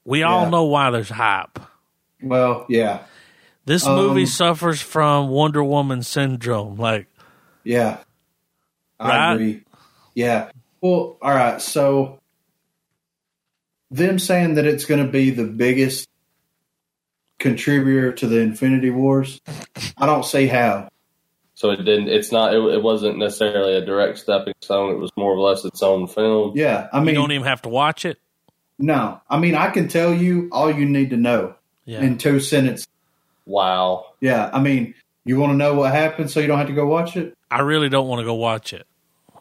We all know why there's hype. Well, yeah, This Um, movie suffers from Wonder Woman syndrome. Like, yeah. I Right? agree. Yeah. Well, all right. So them saying that it's going to be the biggest contributor to the Infinity Wars, I don't see how. So it didn't. It's not. It, it wasn't necessarily a direct stepping stone. It was more or less its own film. Yeah, I mean, you don't even have to watch it. no, I mean, I can tell you all you need to know Yeah. in two sentences. Wow. Yeah, I mean, you want to know what happened so you don't have to go watch it? I really don't want to go watch it.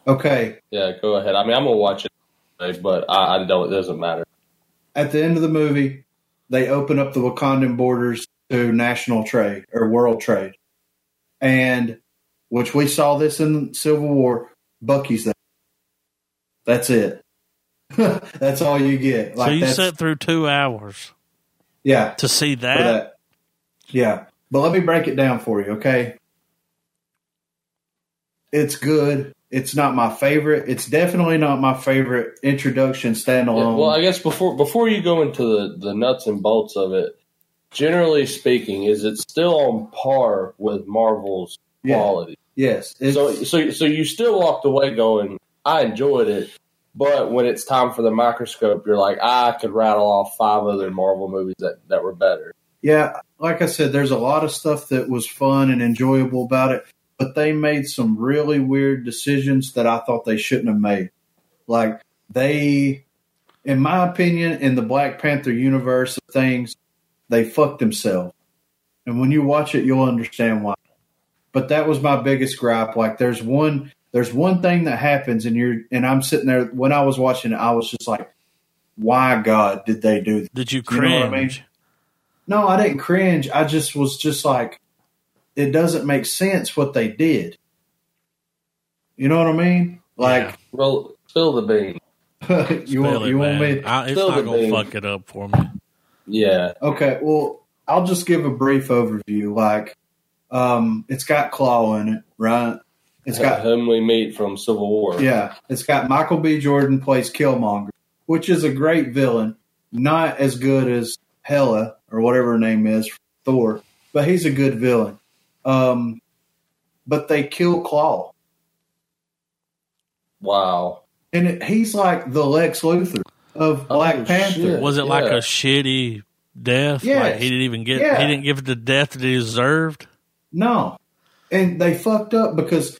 Okay, Yeah. Go ahead. I mean, I'm gonna watch it, but I, I don't. It doesn't matter. At the end of the movie, they open up the Wakandan borders to national trade or world trade, and which we saw this in Civil War. Bucky's there. That's it. that's all you get. Like so you sat through two hours yeah, to see that? that. Yeah, but let me break it down for you, okay? It's good. It's not my favorite. It's definitely not my favorite introduction Yeah, standalone. well, I guess before before you go into the the nuts and bolts of it, generally speaking, is it still on par with Marvel's Yeah. quality? yes, So so so you still walked away going, I enjoyed it. But when it's time for the microscope, you're like, I could rattle off five other Marvel movies that, that were better. Yeah, like I said, there's a lot of stuff that was fun and enjoyable about it, but they made some really weird decisions that I thought they shouldn't have made. Like they, in my opinion, in the Black Panther universe of things, they fucked themselves. And when you watch it, you'll understand why. But that was my biggest gripe. Like there's one there's one thing that happens and you're and I'm sitting there when I was watching it, I was just like, why God did they do that? Did you You know cringe? I mean? No, I didn't cringe. I just was just like, it doesn't make sense what they did. You know what I mean? Like, Well, spill the bean. you Spill want it, you want man. me? I, it's Spill not the gonna bean. fuck it up for me. Yeah. Okay, well, I'll just give a brief overview. Like, um, it's got Claw in it, right? It's got whom we meet from Civil War. yeah, it's got Michael B. Jordan plays Killmonger, which is a great villain. Not as good as Hela or whatever her name is, Thor. but he's a good villain. Um, but they kill Claw, Wow. and it, he's like the Lex Luthor of Black Oh, Panther. shit. Was it like a shitty death? Yes. Like he didn't even get. Yeah. He didn't give it the death that he deserved. No. And they fucked up because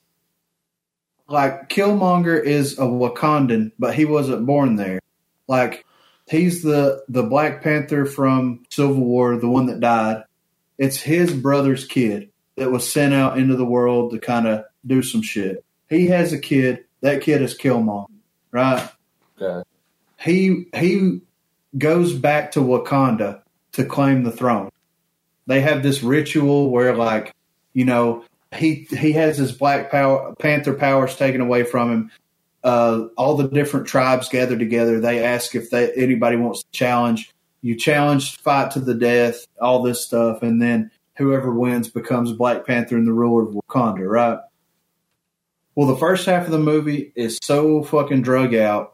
like Killmonger is a Wakandan, but he wasn't born there. Like he's the the Black Panther from Civil War, the one that died. It's his brother's kid that was sent out into the world to kind of do some shit. He has a kid. That kid is Killmonger, right? Okay. he he goes back to Wakanda to claim the throne. They have this ritual where, like, you know, he he has his Black Power Panther powers taken away from him. Uh, all the different tribes gather together. They ask if they, anybody wants to challenge. You challenge, fight to the death, all this stuff, and then whoever wins becomes Black Panther and the ruler of Wakanda. Right. Well, the first half of the movie is so fucking drug out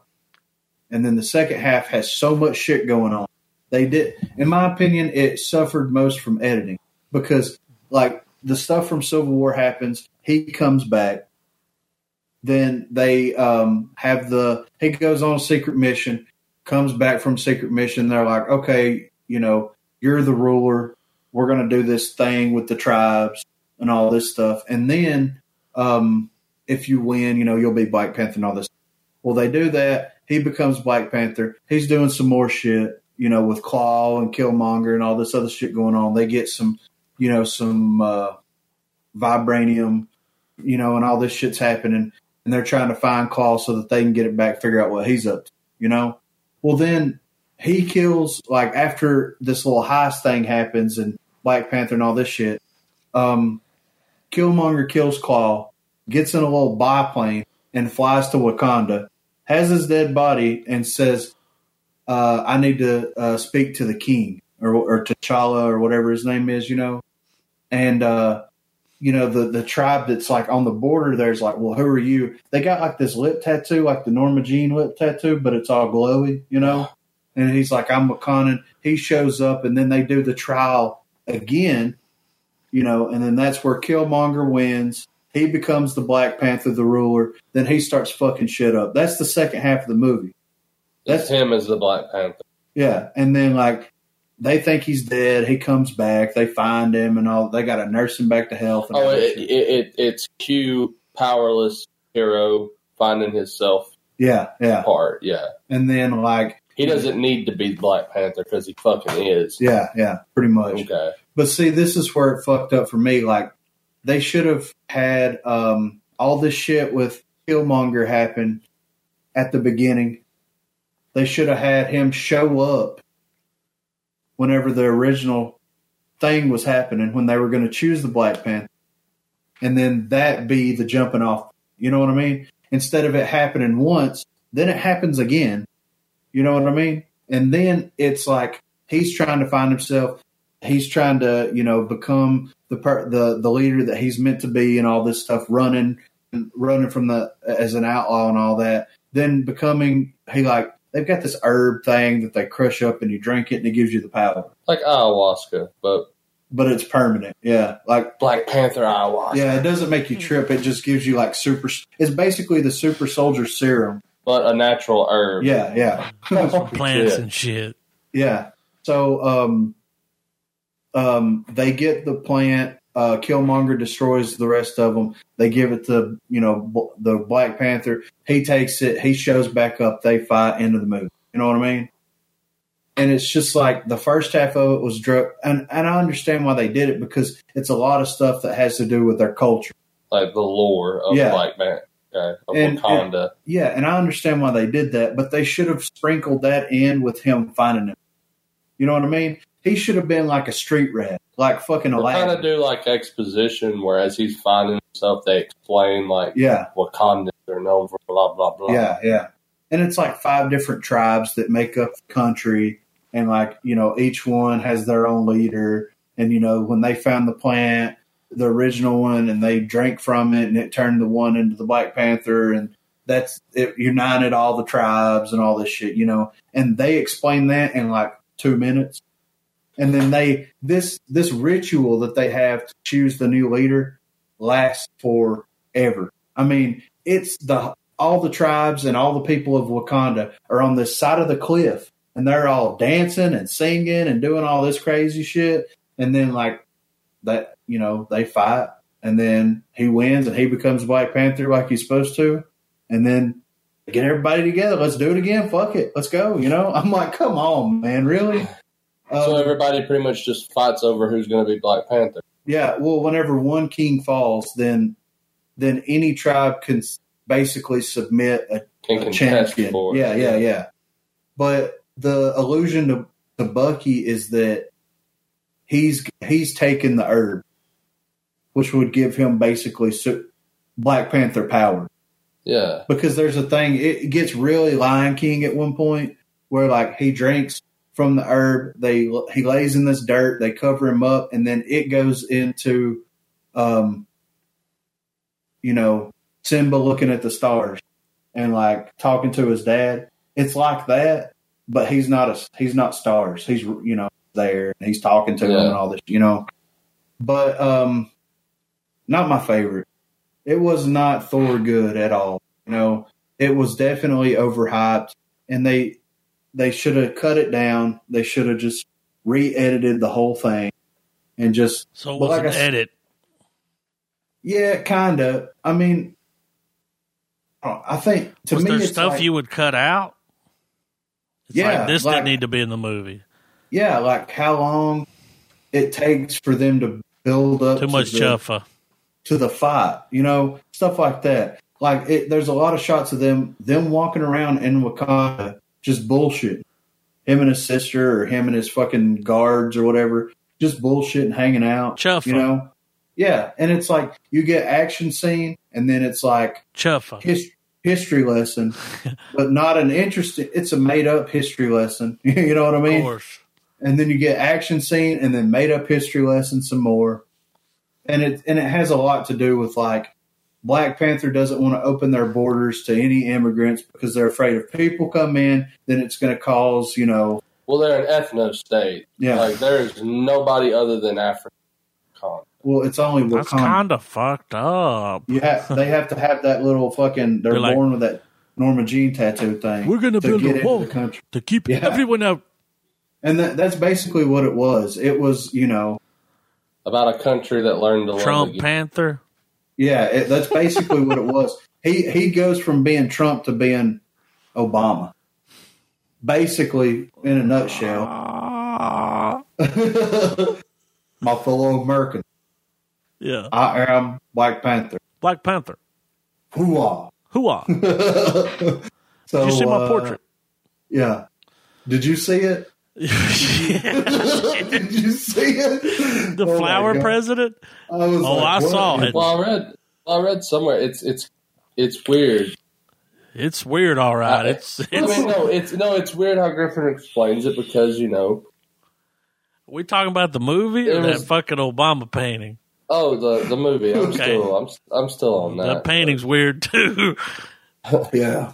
and then the second half has so much shit going on. They did, in my opinion, it suffered most from editing because, like, the stuff from Civil War happens. He comes back. Then they um, have the he goes on a secret mission, comes back from secret mission. They're like, okay, you know, you're the ruler. We're going to do this thing with the tribes and all this stuff. And then, um, if you win, you know, you'll be Black Panther and all this. Well, they do that. He becomes Black Panther. He's doing some more shit, you know, with Claw and Killmonger and all this other shit going on. They get some, you know, some uh, vibranium, you know, and all this shit's happening. And they're trying to find Claw so that they can get it back, figure out what he's up to, you know? Well, then he kills, like, after this little heist thing happens and Black Panther and all this shit, um, Killmonger kills Claw, gets in a little biplane, and flies to Wakanda, has his dead body, and says, uh, I need to uh, speak to the king or, or T'Challa or whatever his name is, you know? And, uh, you know, the, the tribe that's like on the border there's like, well, who are you? They got like this lip tattoo, like the Norma Jean lip tattoo, but it's all glowy, you know? And he's like, I'm Wakandan. He shows up, and then they do the trial again, you know, and then that's where Killmonger wins. He becomes the Black Panther, the ruler. Then he starts fucking shit up. That's the second half of the movie. That's him as the Black Panther. Yeah, and then like they think he's dead. He comes back. They find him and all. They got to nurse him back to health. Oh, it, it, it, it's Q, powerless hero, finding himself yeah, yeah. part. Yeah. And then like He doesn't need to be the Black Panther because he fucking is. yeah, yeah, pretty much. Okay. But see, this is where it fucked up for me. Like, they should have had um, all this shit with Killmonger happen at the beginning. They should have had him show up whenever the original thing was happening, when they were going to choose the Black Panther. And then that be the jumping off. You know what I mean? Instead of it happening once, then it happens again. You know what I mean? And then it's like he's trying to find himself he's trying to you know become the per, the the leader that he's meant to be and all this stuff running running from the as an outlaw and all that then becoming he like they've got this herb thing that they crush up and you drink it and it gives you the power Like ayahuasca, but but it's permanent yeah like Black Panther ayahuasca. yeah it doesn't make you trip it just gives you like super it's basically the super soldier serum But a natural herb. yeah yeah Plants Yeah. and shit. Yeah. So um, um, they get the plant. Uh, Killmonger destroys the rest of them. They give it to you know b- the Black Panther. He takes it. He shows back up. They fight into the movie. You know what I mean? And it's just like the first half of it was drug, and and I understand why they did it because it's a lot of stuff that has to do with their culture. Like the lore of Yeah. Black Panther. Of And- Wakanda. Yeah, and I understand why they did that, but they should have sprinkled that in with him finding him. You know what I mean? He should have been like a street rat, like fucking a layer. They kind of do like exposition, whereas he's finding himself, they explain like Yeah, Wakandans are known for blah blah blah. yeah, yeah. And it's like five different tribes that make up the country, and like you know, each one has their own leader. And you know, when they found the plant, the original one, and they drank from it, and it turned the one into the Black Panther, and that's it united all the tribes and all this shit, you know. And they explain that in like two minutes. And then they this this ritual that they have to choose the new leader lasts forever. I mean, it's the all the tribes and all the people of Wakanda are on this side of the cliff and they're all dancing and singing and doing all this crazy shit. And then like that, you know, they fight and then he wins and he becomes Black Panther like he's supposed to. And then get everybody together. Let's do it again. Fuck it. Let's go. You know, I'm like, come on, man, really? So Um, everybody pretty much just fights over who's going to be Black Panther. Yeah, well, whenever one king falls, then then any tribe can basically submit a, a champion. Yeah, yeah, yeah. But the allusion to, to Bucky is that he's he's taken the herb, which would give him basically su- Black Panther power. Yeah. Because there's a thing, it gets really Lion King at one point where like he drinks from the herb, they he lays in this dirt, they cover him up, and then it goes into, um, you know, Simba looking at the stars and like talking to his dad. It's like that, but he's not a he's not stars. He's you know there and he's talking to him and all this, you know. But um, not my favorite. It was not Thor good at all. You know, it was definitely overhyped, and they they should have cut it down. They should have just re-edited the whole thing and just So it was like an s- edit. yeah, kind of. I mean, uh, I think to was me there stuff like, you would cut out? It's Yeah, like this like- didn't need to be in the movie. yeah, like how long it takes for them to build up Too to much the, chuffa. to the fight, you know, stuff like that. Like it, there's a lot of shots of them them walking around in Wakanda just bullshit. Him and his sister, or him and his fucking guards, or whatever, just bullshit and hanging out. Chuffa. You know, yeah. And it's like you get action scene, and then it's like Chuffa. his, history lesson, but not an interesting. It's a made up history lesson. you know what I Of mean? course. and then you get action scene and then made up history lesson some more and it and it has a lot to do with like black panther doesn't want to open their borders to any immigrants because they're afraid if people come in then it's going to cause you know Well, they're an ethno state. yeah Like there is nobody other than African. well it's only That's kind of fucked up. you have they have to have that little fucking they're They're like- born with that norma jean tattoo thing We're gonna build get a into wall country to keep Yeah. everyone out. and that, that's basically what it was it was you know About a country that learned to Trump love again. Panther. Yeah, it, that's basically what it was. He he goes from being Trump to being Obama. Basically, in a nutshell, my fellow American, yeah. I am Black Panther. Black Panther. Hooah! Hooah. so, Did you see my uh, portrait? Yeah. Did you see it? Yeah. Did you see it? the Oh flower president? I was Oh, like, I saw it. Well, I read. I read somewhere. It's it's it's weird. It's weird, all right. I- It's, I mean, no, it's no, it's weird how Griffin explains it because you know. we talking about the movie or It that fucking Obama painting? Oh, the the movie. I'm Okay. still I'm I'm still on that. That painting's weird too. Yeah.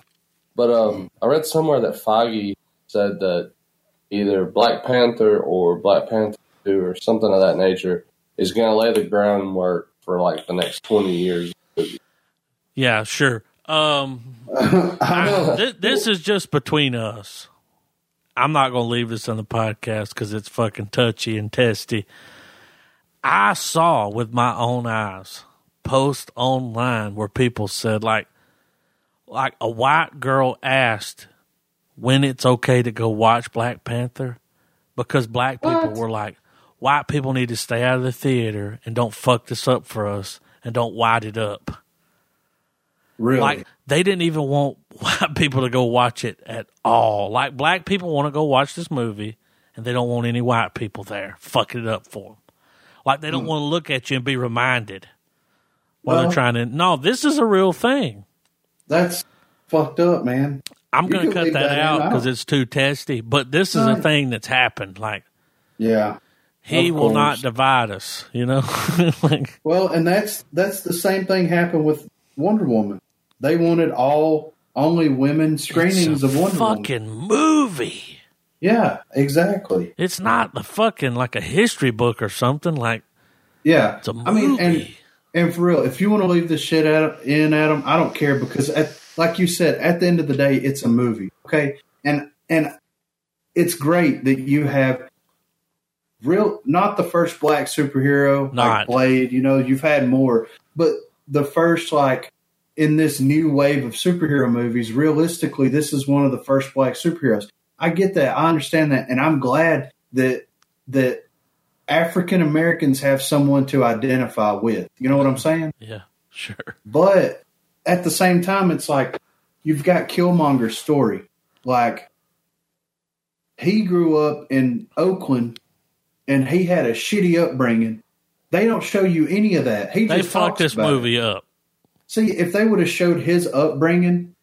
But um, I read somewhere that Feige said that either Black Panther or Black Panther Two or something of that nature is going to lay the groundwork for like the next twenty years. yeah, sure. Um, I know. this, this is just between us. I'm not going to leave this on the podcast because it's fucking touchy and testy. I saw with my own eyes post online where people said like, like a white girl asked when it's okay to go watch Black Panther because black people were like, white people need to stay out of the theater and don't fuck this up for us and don't white it up. Really? Like they didn't even want white people to go watch it at all. Like black people want to go watch this movie, and they don't want any white people there fucking it up for them. Like they don't hmm. want to look at you and be reminded while. Well- they're trying to. No, this is a real thing. That's fucked up, man. I'm going to cut that, that out because it's too testy. But this is a thing that's happened. Like Yeah. he will not divide us. You know, like Well, and that's that's the same thing happened with Wonder Woman. They wanted all only women screenings of Wonder Woman. fucking movie. Yeah, exactly. It's not the fucking like a history book or something. Like Yeah, it's a movie. I mean, and and for real, if you want to leave this shit out in, Adam, I don't care because, at, like you said, at the end of the day, it's a movie. Okay, and and it's great that you have real, not the first black superhero Not. like Blade. You know, you've had more, but the first like in this new wave of superhero movies. Realistically, this is one of the first black superheroes. I get that. I understand that, and I'm glad that that African Americans have someone to identify with. You know what I'm saying? yeah, sure. But at the same time, it's like you've got Killmonger's story. Like he grew up in Oakland and he had a shitty upbringing. They don't show you any of that. He They just fucked this about it. movie up. See, if they would have showed his upbringing,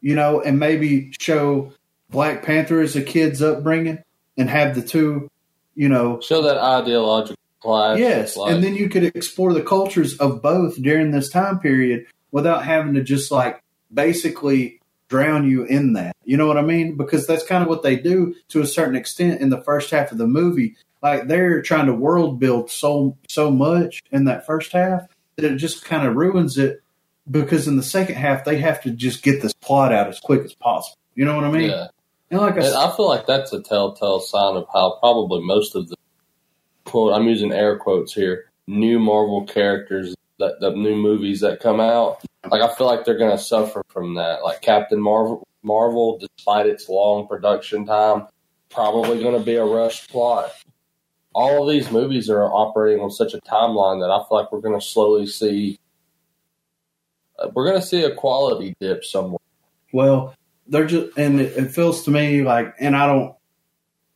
you know, and maybe show Black Panther as a kid's upbringing and have the two, you know, Show that ideological clash. Yes, like- and then you could explore the cultures of both during this time period without having to just like basically drown you in that. You know what I mean? Because that's kind of what they do to a certain extent in the first half of the movie. Like they're trying to world build so so much in that first half that it just kind of ruins it because in the second half they have to just get this plot out as quick as possible. You know what I mean? yeah. And like I And I feel like that's a telltale sign of how probably most of the quote I'm using air quotes here new Marvel characters the new movies that come out like I feel like they're going to suffer from that like Captain Marvel Marvel despite its long production time probably going to be a rushed plot. All of these movies are operating on such a timeline that I feel like we're going to slowly see uh, we're going to see a quality dip somewhere. Well, they're just, and it, it feels to me like, and I don't,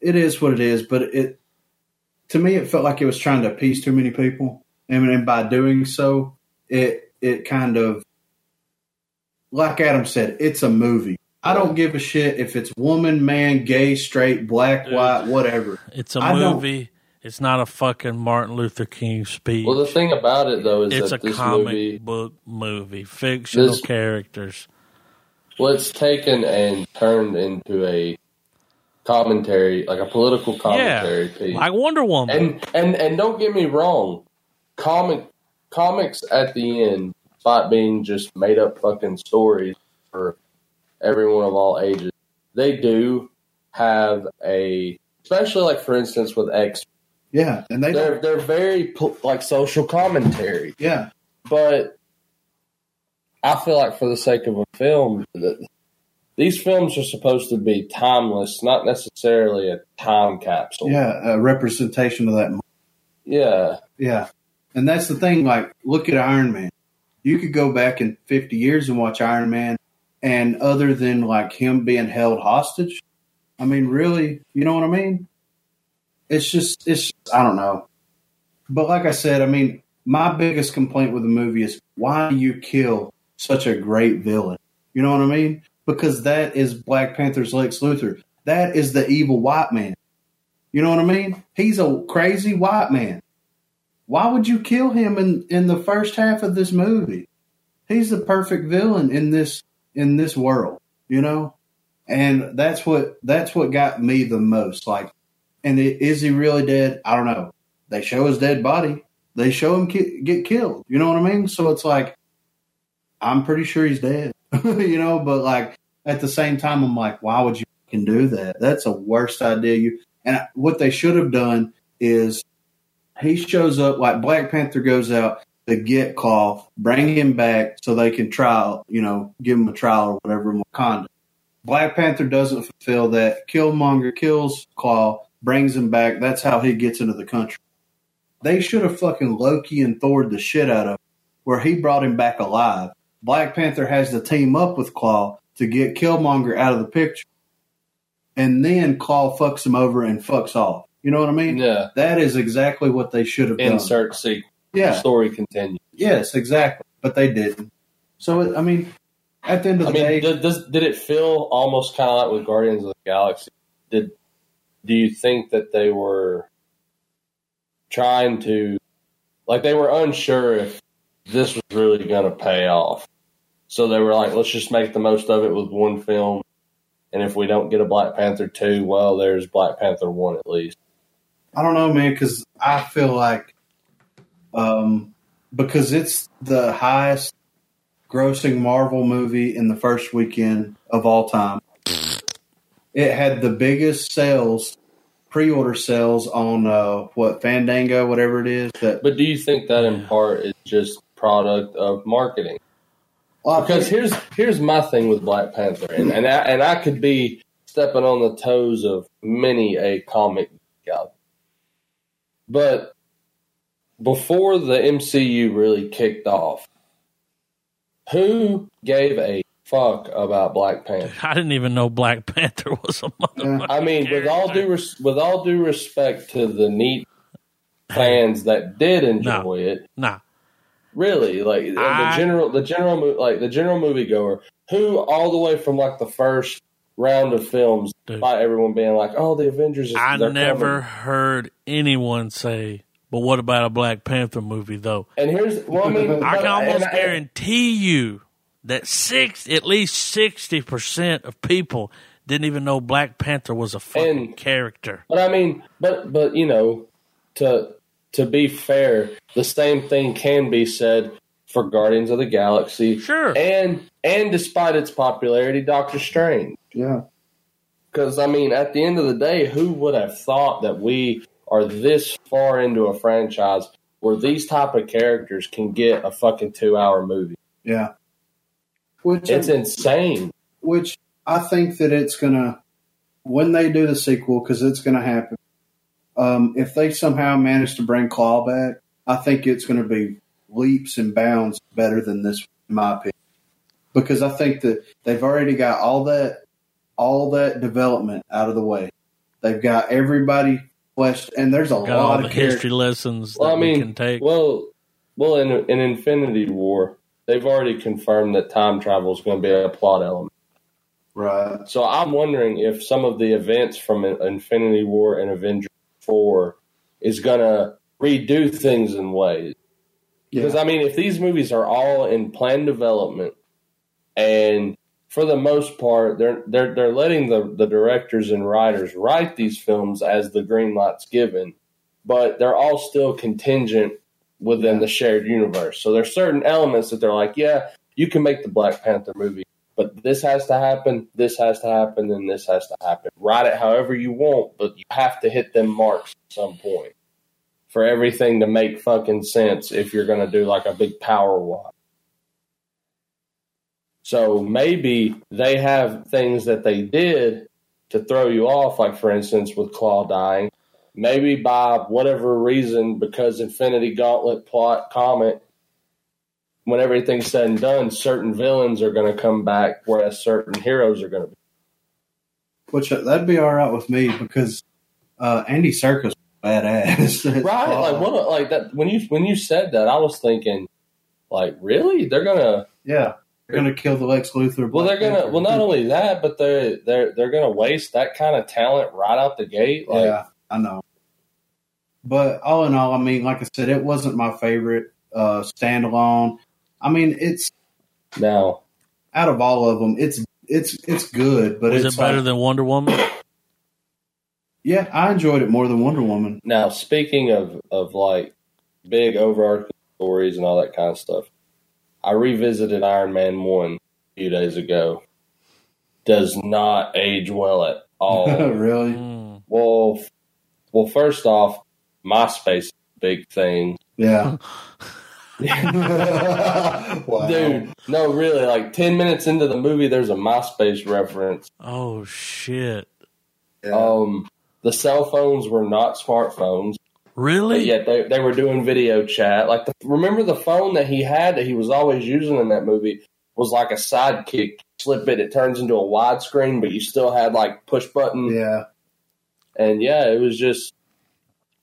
it is what it is, but it, to me, it felt like it was trying to appease too many people. And, and by doing so, it, it kind of, like Adam said, it's a movie. I don't give a shit if it's woman, man, gay, straight, black, Dude. white, whatever. It's a I don't- movie. It's not a fucking Martin Luther King speech. Well, the thing about it though is it's a this comic movie book movie, fictional This- characters. Well, it's taken and turned into a commentary, like a political commentary piece. Like Wonder Woman. and and and don't get me wrong, comic comics at the end, despite being just made up fucking stories for everyone of all ages, they do have a, especially like for instance with X, Yeah. And they they're they're very like social commentary yeah. but I feel like for the sake of a film, that these films are supposed to be timeless, not necessarily a time capsule. Yeah. A representation of that yeah, Yeah. And that's the thing, like, look at Iron Man. You could go back in 50 years and watch Iron Man, and other than like him being held hostage, I mean, really, you know what I mean? It's just, it's, I don't know. But like I said, I mean, my biggest complaint with the movie is why do you kill such a great villain? You know what I mean? Because that is Black Panther's Lex Luthor. That is the evil white man. You know what I mean? He's a crazy white man. Why would you kill him in, in the first half of this movie? He's the perfect villain in this in this world, you know? And that's what that's what got me the most. Like, and i- is he really dead? I don't know. They show his dead body. They show him ki- get killed. You know what I mean? So it's like, I'm pretty sure he's dead. you know, but like at the same time, I'm like, why would you can do that? That's a worst idea. You and what they should have done is he shows up like Black Panther goes out to get Klaue, bring him back so they can trial, you know, give him a trial or whatever in Wakanda. Black Panther doesn't fulfill that. Killmonger kills Klaue, brings him back. That's how he gets into the country. They should have fucking Loki and Thor the shit out of him, where he brought him back alive. Black Panther has to team up with Klaue to get Killmonger out of the picture. And then Klaue fucks him over and fucks off. You know what I mean? yeah. That is exactly what they should have done. Insert sequel. Yeah. Story continues. Yes, exactly. But they didn't. So I mean, at the end of I the mean, day, did, does, did it feel almost kind of like with Guardians of the Galaxy? Did do you think that they were trying to, like, they were unsure if this was really going to pay off? So they were like, let's just make the most of it with one film And if we don't get a Black Panther two, well, there's Black Panther one at least. I don't know, man, because I feel like, um, because it's the highest grossing Marvel movie in the first weekend of all time. It had the biggest sales, pre-order sales on uh, what Fandango, whatever it is. That But do you think that in part is just product of marketing? Because here's here's my thing with Black Panther, and and I, and I could be stepping on the toes of many a comic geek out, but before the MCU really kicked off, who gave a fuck about Black Panther? I didn't even know Black Panther was a motherfucker. I mean, with all due res- with all due respect to the neat fans that did enjoy No. it, Nah, really, like the general, the general, like the general moviegoer, who all the way from like the first round of films, Dude. by everyone being like, "Oh, the Avengers," is, I never coming." heard anyone say, "But what about a Black Panther movie?" Though And here's, well, I mean, I can almost I- guarantee you that six, at least sixty percent of people didn't even know Black Panther was a fucking And- character. But I mean, but but you know, to to be fair, the same thing can be said for Guardians of the Galaxy, Sure. and and despite its popularity, Doctor Strange. yeah, Because I mean, at the end of the day, who would have thought that we are this far into a franchise where these type of characters can get a fucking two hour movie? yeah. Which It's insane. which I think that it's gonna when they do the sequel because it's gonna happen. Um, if they somehow manage to bring Klaue back, I think it's gonna be leaps and bounds better than this, in my opinion. Because I think that they've already got all that all that development out of the way. They've got everybody fleshed, and there's a Got all lot the of characters. history lessons that Well, I we mean, can take. well, well, in in Infinity War, they've already confirmed that time travel is going to be a plot element. Right. So I'm wondering if some of the events from Infinity War and Avengers Four is going to redo things in ways. Because Yeah. I mean, if these movies are all in planned development, and for the most part, they're they're they're letting the the directors and writers write these films as the green light's given, but they're all still contingent within the shared universe. So there's certain elements that they're like, yeah, you can make the Black Panther movie, but this has to happen, this has to happen, and this has to happen. Write it however you want, but you have to hit them marks at some point for everything to make fucking sense if you're going to do like a big power watch. So maybe they have things that they did to throw you off, like for instance with Klaue dying. Maybe by whatever reason, because Infinity Gauntlet plot comment, when everything's said and done, certain villains are going to come back, whereas certain heroes are going to be. Which that'd be all right with me because uh, Andy was badass. Right? Like what? Like that? When you when you said that, I was thinking, like, really? They're gonna Yeah, they're gonna kill the Lex Luthor. Well, they're gonna. Panther. Well, not only that, but they're they're they're gonna waste that kind of talent right out the gate. Like, yeah, I know. But all in all, I mean, like I said, it wasn't my favorite uh, standalone. I mean, it's now, out of all of them, it's it's it's good, but was it's it better like- than Wonder Woman? Yeah, I enjoyed it more than Wonder Woman. now speaking of of like big overarching stories and all that kind of stuff, I revisited Iron Man one a few days ago. Does not age well at all. really? Mm. well, well, first off, MySpace is a big thing. Yeah. wow. Dude, no, really, like 10 minutes into the movie, there's a MySpace reference. Oh shit! Yeah. Um, the cell phones were not smartphones, but Really? yet they, they were doing video chat. Like, the, remember the phone that he had that he was always using in that movie was like a sidekick. Slip it, it turns into a widescreen, but you still had like push button. yeah. And yeah, it was just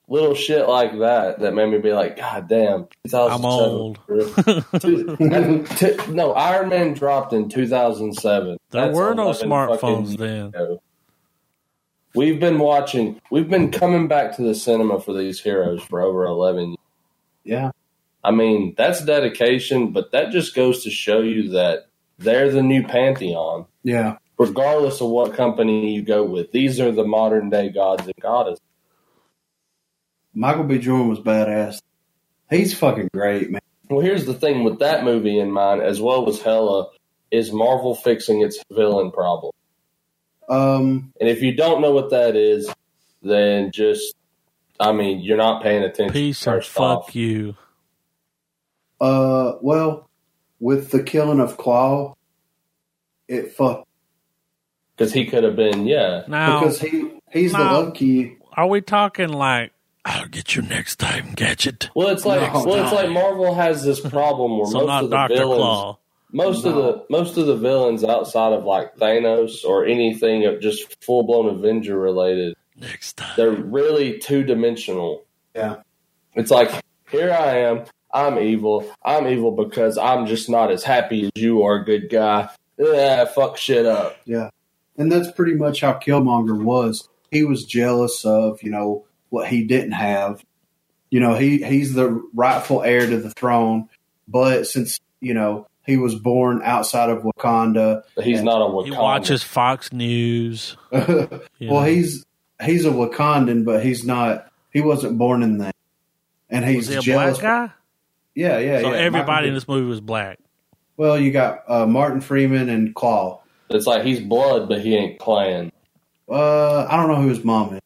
little shit like that that made me be like, God damn, I'm old. No, Iron Man dropped in 2007. There That's were no 11 smartphones then. ago. We've been watching, we've been coming back to the cinema for these heroes for over 11 years. Yeah. I mean, that's dedication, but that just goes to show you that they're the new pantheon. Yeah. regardless of what company you go with. These are the modern day gods and goddesses. Michael B. Jordan was badass. He's fucking great, man. Well, here's the thing with that movie in mind, as well as Hela, is Marvel fixing its villain problem. Um, And if you don't know what that is, then just, I mean, you're not paying attention. Peace and fuck off. you. uh, well, with the killing of Klaue, it fucked Because he could have been, yeah. Now, because he he's the now- love key. are we talking like I'll get you next time, Gadget? Well, it's like No, well, it's like Marvel has this problem where So most not of the Doctor villains, Claw. Most of the uh, most of the villains outside of like Thanos or anything of just full blown Avenger related, Next time. they're really two dimensional. Yeah, It's like here I am, I'm evil. I'm evil because I'm just not as happy as you are, good guy. Yeah, fuck shit up. yeah, and that's pretty much how Killmonger was. He was jealous of you know what he didn't have. You know, he he's the rightful heir to the throne, but since you know he was born outside of Wakanda, But he's not a Wakanda. He watches Fox News. well, he's he's a Wakandan, but he's not. He wasn't born in that, and he's was he a jealous. black guy? Yeah, yeah, so yeah. everybody in this movie was black. Well, you got uh, Martin Freeman and Klaue. It's like he's blood, but he ain't clan. Uh, I don't know who his mom is,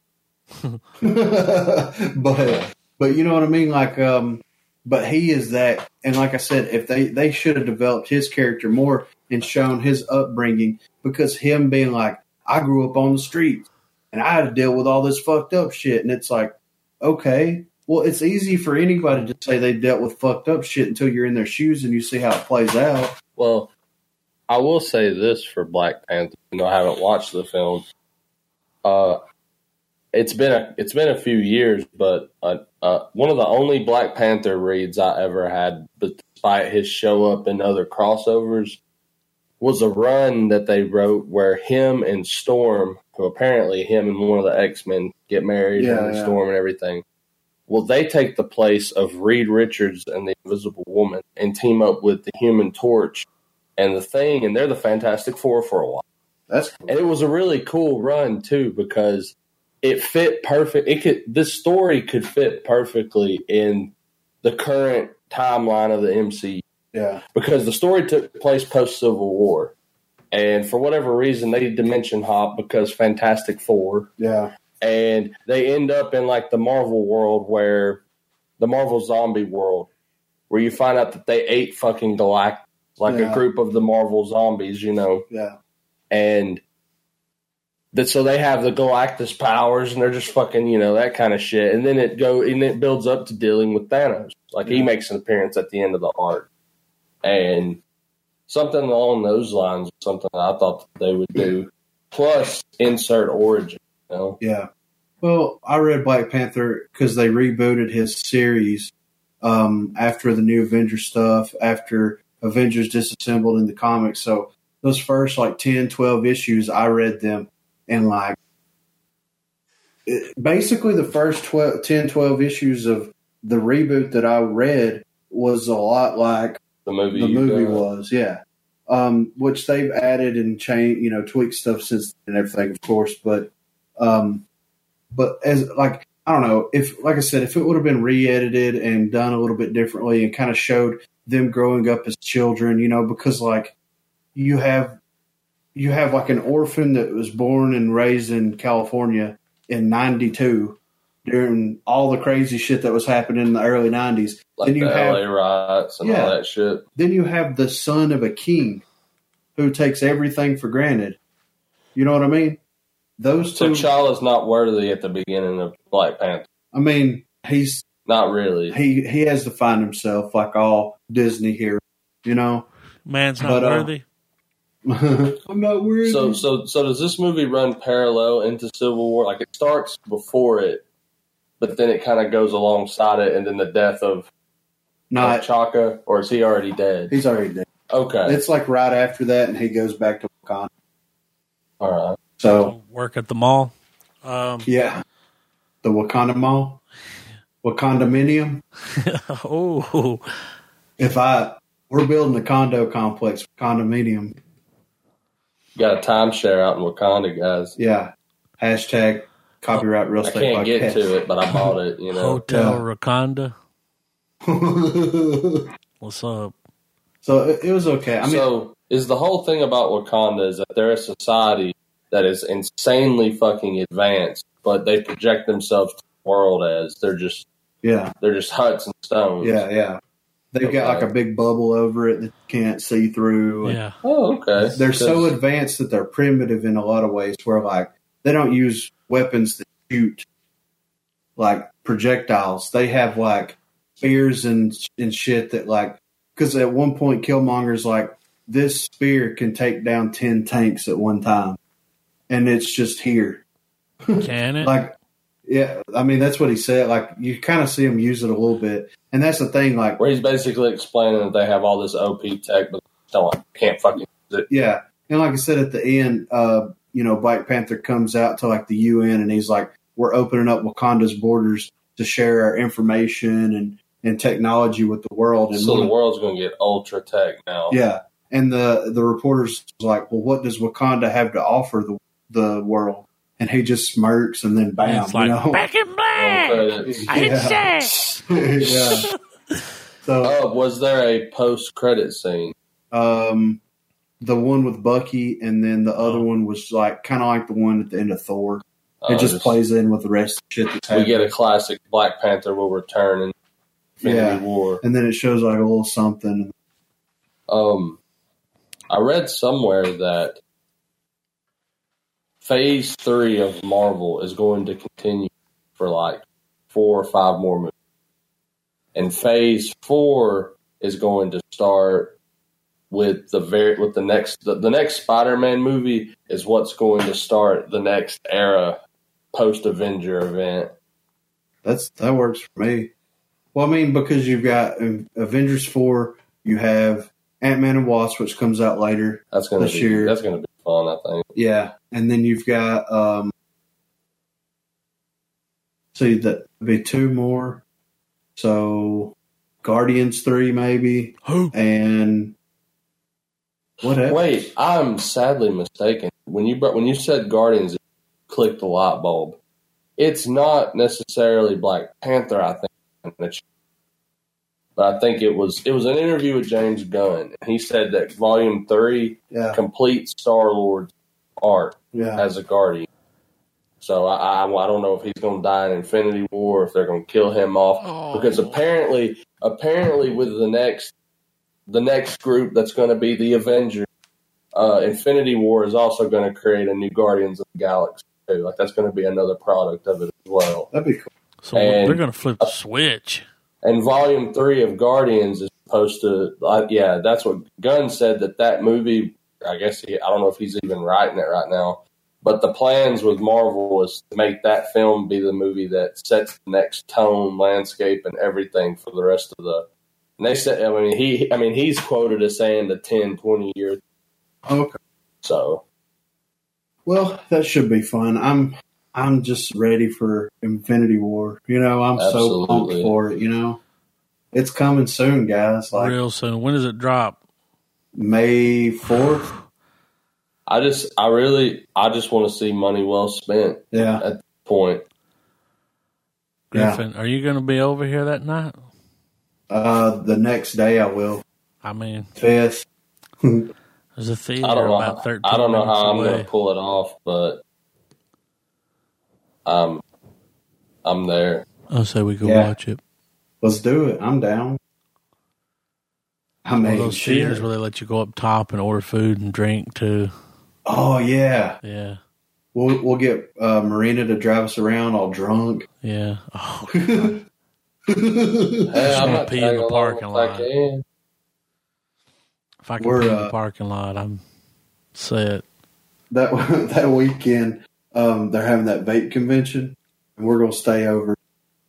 but but you know what I mean. Like, um, but he is that, and like I said, if they they should have developed his character more and shown his upbringing, because him being like, I grew up on the streets and I had to deal with all this fucked up shit, and it's like, okay. Well, it's easy for anybody to say they dealt with fucked up shit until you're in their shoes and you see how it plays out. Well, I will say this for Black Panther. Know, I haven't watched the film. Uh, it's been a it's been a few years, but uh, uh, one of the only Black Panther reads I ever had, despite his show up in other crossovers, was a run that they wrote where him and Storm, who apparently him and one of the X Men get married, Yeah, and yeah. Storm and everything. Well, they take the place of Reed Richards and the Invisible Woman and team up with the Human Torch and the Thing, and they're the Fantastic Four for a while. That's And it was a really cool run too because it fit perfect. It could this story could fit perfectly in the current timeline of the MCU yeah, because the story took place post Civil War, and for whatever reason they dimension hop because Fantastic Four. Yeah, and they end up in like the Marvel world where the Marvel zombie world where you find out that they ate fucking Galactus, like Yeah. a group of the Marvel zombies, you know, yeah, and that so they have the Galactus powers and they're just fucking, you know, that kind of shit. And then it go and it builds up to dealing with Thanos. Like he makes an appearance at the end of the arc. And something along those lines something I thought that they would do. Plus insert origin, you know. yeah. Well, I read Black Panther because they rebooted his series um, after the new Avengers stuff, after Avengers disassembled in the comics. So those first like 10, 12 issues, I read them and like it, basically the first 12, 10, 12 issues of the reboot that I read was a lot like The movie the movie was, yeah. Um, which they've added and changed, you know, tweaked stuff since and everything, of course. But, um, but as like I don't know if, like I said, if it would have been re-edited and done a little bit differently and kind of showed them growing up as children, you know, because like you have you have like an orphan that was born and raised in California in '92 during all the crazy shit that was happening in the early '90s. like Then you the have- LA riots and all that shit. Then you have the son of a king who takes everything for granted. You know what I mean? Those two. T'Challa's not worthy at the beginning of Black Panther. I mean, he's Not really. he he has to find himself like all Disney here. You know, Man's not But, uh, worthy. I'm not worried. So, so, so does this movie run parallel into Civil War? Like it starts before it, but then it kind of goes alongside it, and then the death of, of Chaka, or is he already dead? he's already dead. Okay, It's like right after that, and he goes back to Wakanda. all right. So Work at the mall. Um, yeah, the Wakanda Mall, Wakandominium. oh, If I we're building a condo complex, condominium. Got a timeshare out in Wakanda, guys. Yeah. Hashtag copyright real estate. I can't get to it, but I bought it. You know, Hotel Yeah. Rakonda. What's up? so it, it was okay. I mean, so is the whole thing about Wakanda is that they're a society that is insanely fucking advanced, but they project themselves to the world as they're just yeah, they're just huts and stones. yeah, yeah. They've got like a big bubble over it that you can't see through. Yeah. Oh, okay. They're so advanced that they're primitive in a lot of ways, where like they don't use weapons that shoot like projectiles. They have like spears and and shit that like because at one point Killmonger's like this spear can take down ten tanks at one time, and it's just here. Can it? Like, yeah, I mean that's what he said. Like you kind of see him use it a little bit, and that's the thing. Like, where he's basically explaining that they have all this OP tech, but don't can't fucking use it. yeah, and like I said at the end, uh, you know, Black Panther comes out to like the UN, and he's like, "We're opening up Wakanda's borders to share our information and and technology with the world." And So the world's going to get ultra tech now. yeah, and the the reporters like, "Well, what does Wakanda have to offer the the world?" And he just smirks, and then bam, it's like you know, back in Roll black. credits. I hit Yeah. yeah. So, Oh, was there a post credit scene? um, the one with Bucky, and then the other one was like kind of like the one at the end of Thor. It Uh, just plays in with the rest of the shit that's We happening. get a classic Black Panther will return in Infinity Yeah. War. and then it shows like a little something. Um, I read somewhere that Phase Three of Marvel is going to continue for like four or five more movies, and Phase Four is going to start with the very with the next the, the next Spider-Man movie is what's going to start the next era post Avenger event. That's that works for me. Well, I mean, because you've got Avengers four, you have Ant Man and Wasp, which comes out later. That's gonna This be year. that's gonna be fun. I think. Yeah, and then you've got um, see that be two more. So Guardians three maybe, Who? and what else? Wait, I'm sadly mistaken. When you when you said Guardians, it clicked the light bulb. It's not necessarily Black Panther. I think, that you- but I think it was it was an interview with James Gunn. He said that Volume Three Yeah, completes Star Lord's art yeah, as a Guardian. So I, I I don't know if he's going to die in Infinity War, if they're going to kill him off Oh. because apparently apparently with the next the next group that's going to be the Avengers, uh, Infinity War is also going to create a new Guardians of the Galaxy too. Like that's going to be another product of it as well. that'd be cool. So And- they're going to flip the switch. And Volume Three of Guardians is supposed to, uh, yeah, that's what Gunn said that that movie. I guess he, I don't know if he's even writing it right now, but the plans with Marvel is to make that film be the movie that sets the next tone, landscape, and everything for the rest of the. And they said, I mean, he, I mean, he's quoted as saying the 10, 20 years. Okay. So Well, that should be fun. I'm I'm just ready for Infinity War. You know, I'm so pumped for it. You know, it's coming soon, guys. Like Real soon. When does it drop? May fourth. I just, I really, I just want to see money well spent Yeah, at the point. Yeah. Griffin, are you going to be over here that night? uh, the next day I will. I mean, Fifth. there's a theater I don't know. about How, 13 I don't know minutes how I'm going to pull it off, but um, I'm there. I'll say we go Yeah. watch it. Let's do it. I'm down. I One of mean, those shit. theaters where they let you go up top and order food and drink too. Oh yeah, Yeah, we'll we'll get uh, Marina to drive us around all drunk. yeah. Oh, that Hey, wanna pee in the parking if I lot. if I can We're, pee in uh, the parking lot, I'm set. That that weekend, um, they're having that vape convention, and we're gonna stay over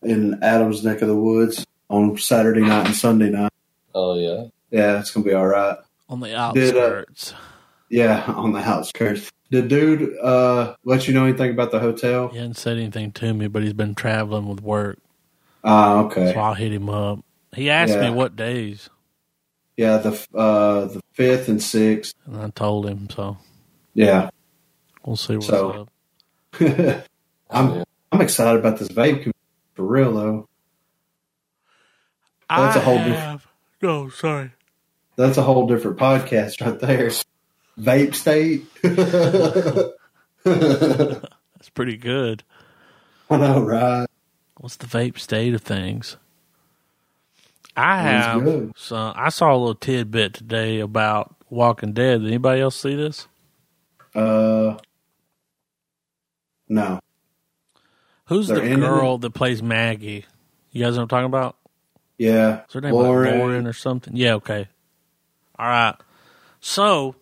in Adams' neck of the woods on Saturday night and Sunday night. Oh yeah. Yeah, it's gonna be all right. On the Did, uh, outskirts. Yeah, on the outskirts. Did dude uh, let you know anything about the hotel? He hadn't said anything to me, but he's been traveling with work, Ah, okay. so I'll hit him up. He asked Yeah. me what days, Yeah, the uh, the fifth and sixth. and I told him. So Yeah. We'll see what's So- up. I'm Yeah. I'm excited about this vape for real though. That's a a whole different- have, Oh, sorry. That's a whole different podcast right there. Vape state. That's pretty good. know, right? What's the vape state of things? I have some. I saw a little tidbit today about Walking Dead. Did anybody else see this? Uh, no. Who's They're the girl that plays Maggie? You guys know what I'm talking about? Yeah. Is her name Lauren. like Lauren or something? Yeah, okay. All right. So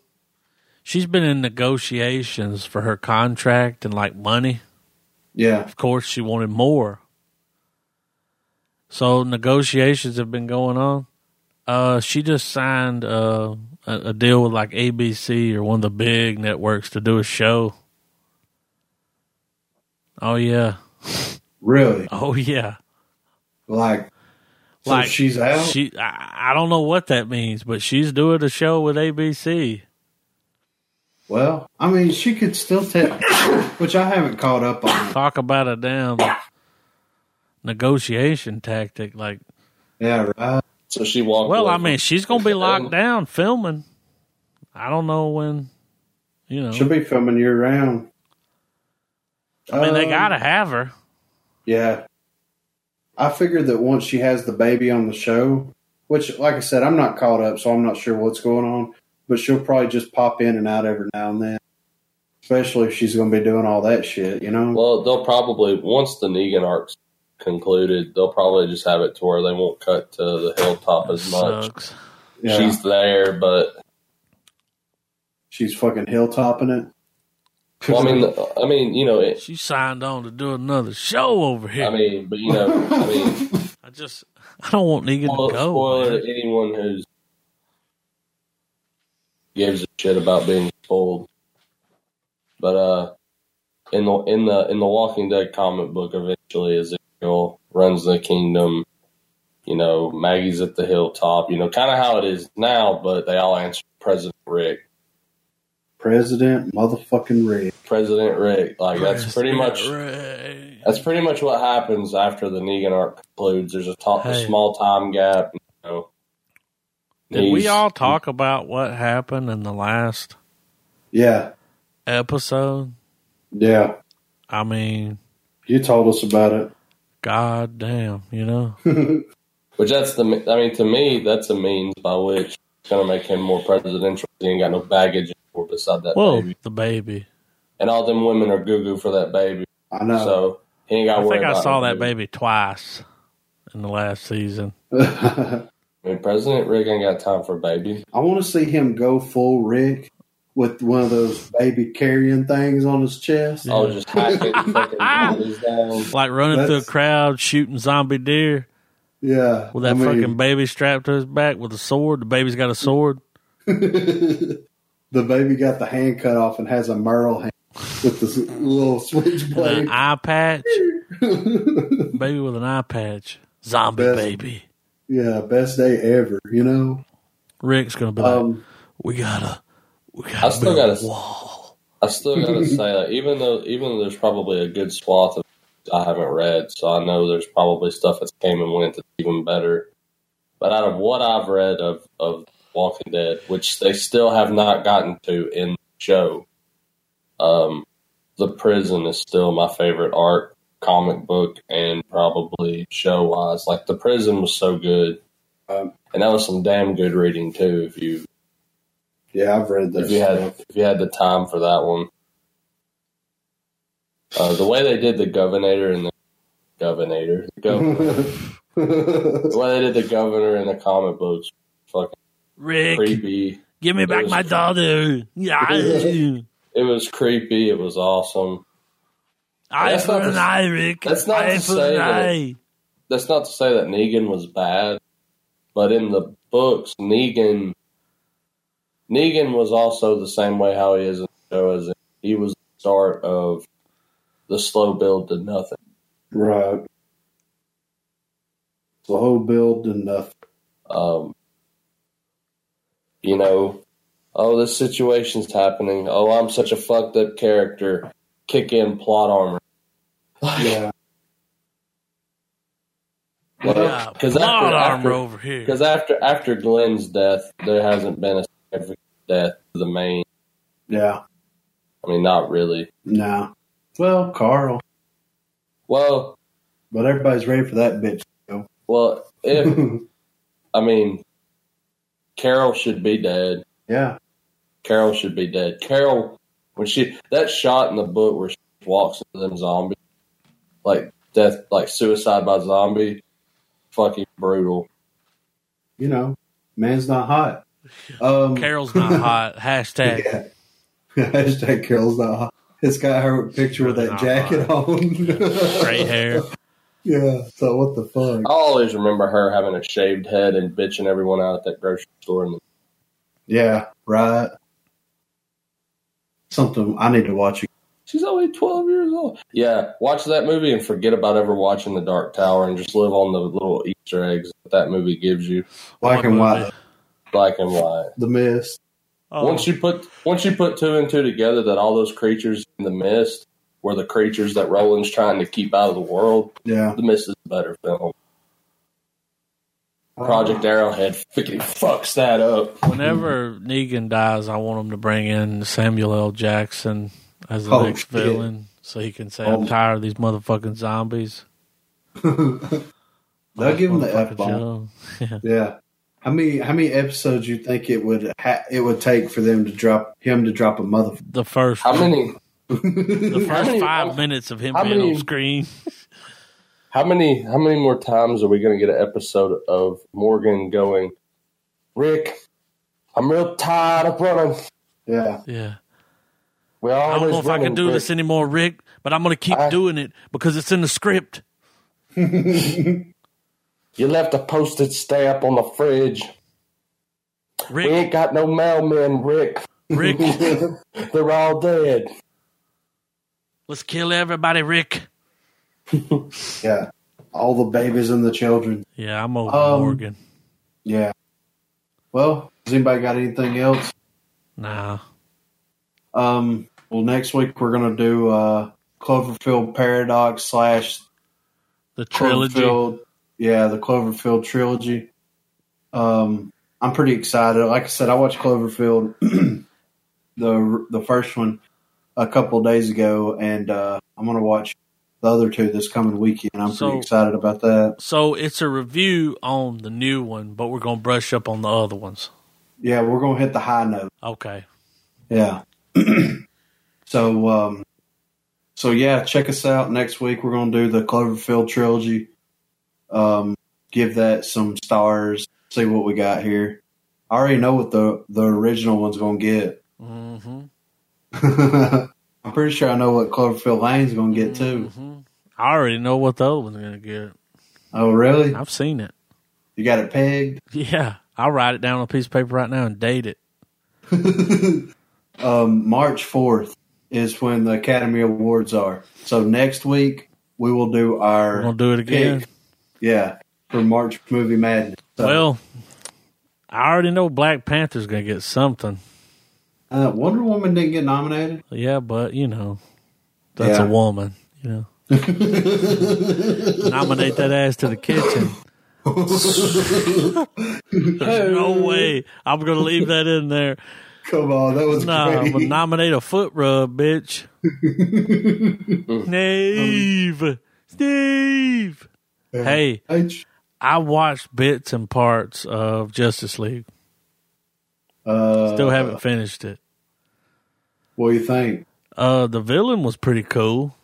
she's been in negotiations for her contract and like money. Yeah. Of course, she wanted more. So negotiations have been going on. Uh, she just signed uh, a, a deal with like ABC or one of the big networks to do a show. Oh yeah, Really? oh yeah. Like, so Like she's out? She, I, I don't know what that means, but she's doing a show with ABC. well, I mean, she could still take, which I haven't caught up on. Talk about a damn negotiation tactic. Like, Yeah, right. So she walked. well, away I mean, she's gonna be locked down filming. I don't know when. You know, She'll be filming year round. I mean, they Um, gotta have her. Yeah. I figured that once she has the baby on the show, which, like I said, I'm not caught up, so I'm not sure what's going on, but she'll probably just pop in and out every now and then, especially if she's going to be doing all that shit, you know? Well, they'll probably once the Negan arc's concluded, they'll probably just have it to where they won't cut to the hilltop as much. Sucks. yeah. She's there, but she's fucking hilltopping it. Well, I mean, I mean, you know, it, She signed on to do another show over here. I mean, but you know, I mean, I just, I don't want Negan spoil- to go. spoiler man. to anyone who's gives a shit about being spoiled. But uh, in the in the in the Walking Dead comic book, eventually Ezekiel runs the kingdom. You know, Maggie's at the hilltop. You know, kind of how it is now, but they all answer President Rick. President motherfucking Rick. President Rick. Like that's pretty much Right. that's pretty much what happens after the Negan arc concludes. There's a, top, a small time gap. You know, Did we all talk about what happened in the last Yeah. episode? Yeah. I mean, You told us about it. god damn, you know? Which that's the, I mean, to me, that's a means by which it's going to make him more presidential. He ain't got no baggage anymore beside that Well, baby. the baby. And all them women are goo goo for that baby. I know. So he ain't got I to worry think I saw that baby. baby twice in the last season. I mean, President Rick ain't got time for baby. I want to see him go full Rick with one of those baby carrying things on his chest. Oh, I was just hacking fucking bodies down. Like running through a crowd shooting zombie deer Yeah. with that I mean, fucking baby strapped to his back with a sword. The baby's got a sword. the baby got the hand cut off and has a Merle hand with this little switchblade. an eye patch. baby with an eye patch. Zombie Best- baby. yeah, best day ever, you know? Rick's gonna be like, Um, we gotta, we I gotta still gotta- a wall. I still gotta say that even though even though there's probably a good swath of I haven't read, so I know there's probably stuff that's came and went that's even better. But out of what I've read of of Walking Dead, which they still have not gotten to in the show, um, the prison is still my favorite art comic book and probably show wise. Like the prison was so good, Um, and that was some damn good reading too. If you yeah, I've read this. if you had if you had the time for that one. Uh, the way they did the governor and the governor, the, gov- the way they did the governor in the comic books, fucking Rick, creepy. give me back was- my daughter. Yeah, It was creepy. It was awesome. eye That's for not an to- eye, Rick. that's not eye to say that eye. That's not to say that Negan was bad, but in the books, Negan Negan was also the same way how he is in the show. As in, he was the start of the slow build to nothing. right. Slow build to nothing. Um, you know, Oh, this situation's happening. Oh, I'm such a fucked up character. Kick in plot armor. Yeah. Yeah, Because plot after, armor after, over here. Because after after Glenn's death, there hasn't been a significant death to the main. Yeah. I mean, not really. No. Well, Carl. Well, But everybody's ready for that bitch. to well, if. I mean, Carol should be dead. yeah. Carol should be dead. Carol, when she that shot in the book where she walks into them zombies, like death, like suicide by zombie, fucking brutal. You know, man's not hot. Um, Carol's not hot. Hashtag. Yeah. Hashtag Carol's not hot. It's got her picture with that Not jacket on. Straight hair. Yeah. So what the fuck? I always remember her having a shaved head and bitching everyone out at that grocery store. And Yeah. Right. Something I need to watch. she's only twelve years old. Yeah, watch that movie and forget about ever watching The Dark Tower and just live on the little Easter eggs that that movie gives you, Black What and white. black and white. The mist. Oh, Once you put once you put two and two together, that all those creatures in the mist were the creatures that Roland's trying to keep out of the world. Yeah. The Mist is a better film. Uh, Project Arrowhead freaking fucks that up. whenever Negan dies, I want him to bring in Samuel L. Jackson as the Oh, next shit. villain, so he can say, Oh. "I'm tired of these motherfucking zombies." They'll give him the Motherfucking F bomb. Yeah. Yeah. How many how many episodes you think it would ha- it would take for them to drop him to drop a mother? The first, How many? The first many- five how- minutes of him being many- on screen. How many? How many more times are we going to get an episode of Morgan going? Rick, I'm real tired of running. Yeah. Yeah, We I don't know if I can do Rick. this anymore, Rick, but I'm going to keep I- doing it because it's in the script. You left a postage stamp on the fridge. We ain't got no mailmen, Rick. Rick, They're all dead. Let's kill everybody, Rick. Yeah. All the babies and the children. Yeah, I'm over Um, Morgan. Yeah. Well, has anybody got anything else? Nah, Um, well, next week we're gonna do uh, Cloverfield Paradox slash the trilogy. Cloverfield. Yeah, the Cloverfield trilogy. Um, I'm pretty excited. Like I said, I watched Cloverfield, the the first one, a couple of days ago, and uh, I'm gonna watch the other two this coming weekend. I'm So- pretty excited about that. So it's a review on the new one, but we're going to brush up on the other ones. Yeah, we're gonna hit the high note. Okay. Yeah. so um so yeah, check us out next week. We're gonna do the Cloverfield trilogy. Um give that some stars, see what we got here. I already know what the the original one's gonna get. hmm I'm pretty sure I know what Cloverfield Lane's gonna get too. hmm I already know what the other one's going to get. Oh really? I've seen it. You got it pegged? Yeah. I'll write it down on a piece of paper right now and date it. um March fourth is when the Academy Awards are. So next week we will do our going to do it again. pick. Yeah, for March Movie Madness. So, Well, I already know Black Panther's going to get something. Uh, Wonder Woman didn't get nominated. Yeah, but, you know, that's Yeah. a woman, you know. Nominate that ass to the kitchen. There's no way I'm going to leave that in there. Come on, that was No, I'm gonna nominate a foot rub, bitch. Steve, Steve. Hey, H. I watched bits and parts of Justice League. Uh, Still haven't finished it. What do you think? Uh, the villain was pretty cool.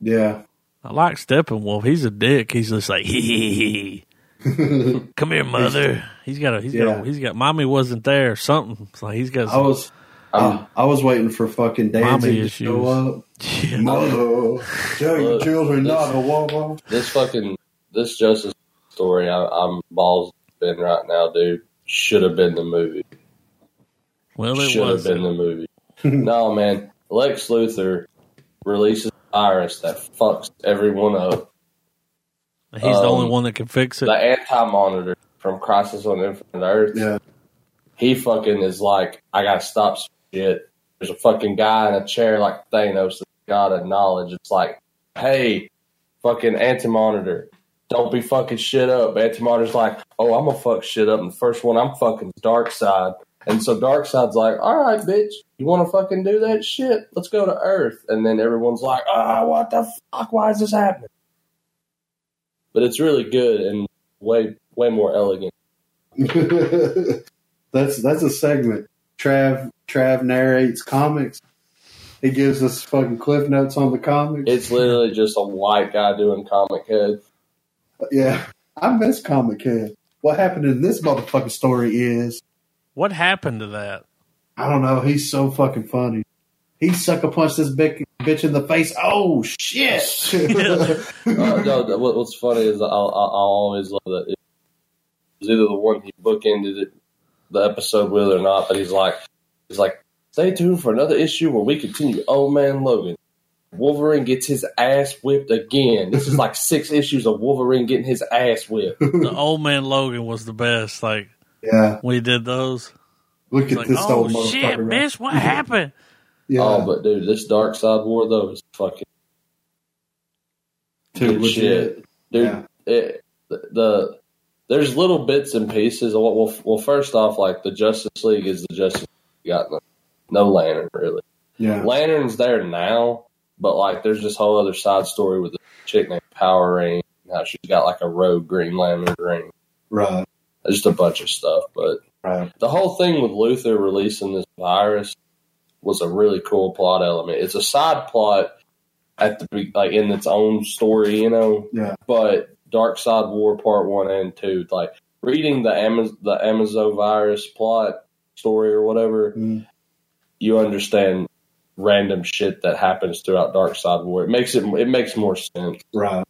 Yeah, I like Steppenwolf. He's a dick. He's just like, hee hee hee. Come here, mother. He's got a. He's got. A, he's got. Mommy wasn't there. Or something. It's like he's got. I was. uh, I was waiting for fucking Danzig Mommy to issues. show up. Yeah. Mother, tell your children this- not to walk. This fucking this Justice story, I, I'm balls in right now, dude. Should have been the movie. Well, it Should have been the movie. no, man. Lex Luthor releases a virus that fucks everyone up. He's the only um, one that can fix it. The anti monitor from Crisis on Infinite Earth. Yeah, he fucking is like, I gotta stop shit. There's a fucking guy in a chair like Thanos, the god of knowledge. It's like, hey, fucking anti-monitor, don't be fucking shit up. Anti-monitor's like, oh, I'm gonna fuck shit up. And the first one I'm fucking Darkseid. And so Darkseid's like, all right, bitch, you want to fucking do that shit? Let's go to Earth. And then everyone's like, ah, what the fuck? Why is this happening? But it's really good and way way more elegant. that's that's a segment. Trav Trav narrates comics. He gives us fucking cliff notes on the comics. It's literally just a white guy doing comic head. Yeah, I miss comic head. What happened in this motherfucking story is What happened to that? I don't know. He's so fucking funny. He sucker punched this big bitch in the face. Oh shit! Uh, no, what's funny is I'll, I'll, I'll always love that. It was either the one he bookended it, the episode with or not, but he's like, he's like, stay tuned for another issue where we continue. Old man Logan, Wolverine gets his ass whipped again. This is like six issues of Wolverine getting his ass whipped. The old man Logan was the best. Like yeah, when he did those. look at Like, this oh old motherfucker. shit, right? bitch, what happened? Yeah, Oh, but dude, this Darkseid War though is fucking too legit. shit, dude. Yeah. It, the, the there's little bits and pieces. Well, well, well, first off, like the Justice League is the Justice League. Got no, no Lantern really. Yeah, Lantern's there now, but like there's this whole other side story with a chick named Power Ring. How she's got like a rogue Green Lantern ring. right, Just a bunch of stuff, but right. the whole thing with Luthor releasing this virus was a really cool plot element. It's a side plot at the like in its own story, you know. Yeah. But Darkseid War Part One and Two, like reading the Amaz- the Amazon virus plot story or whatever, Mm. you understand random shit that happens throughout Darkseid War. It makes it it makes more sense. Right.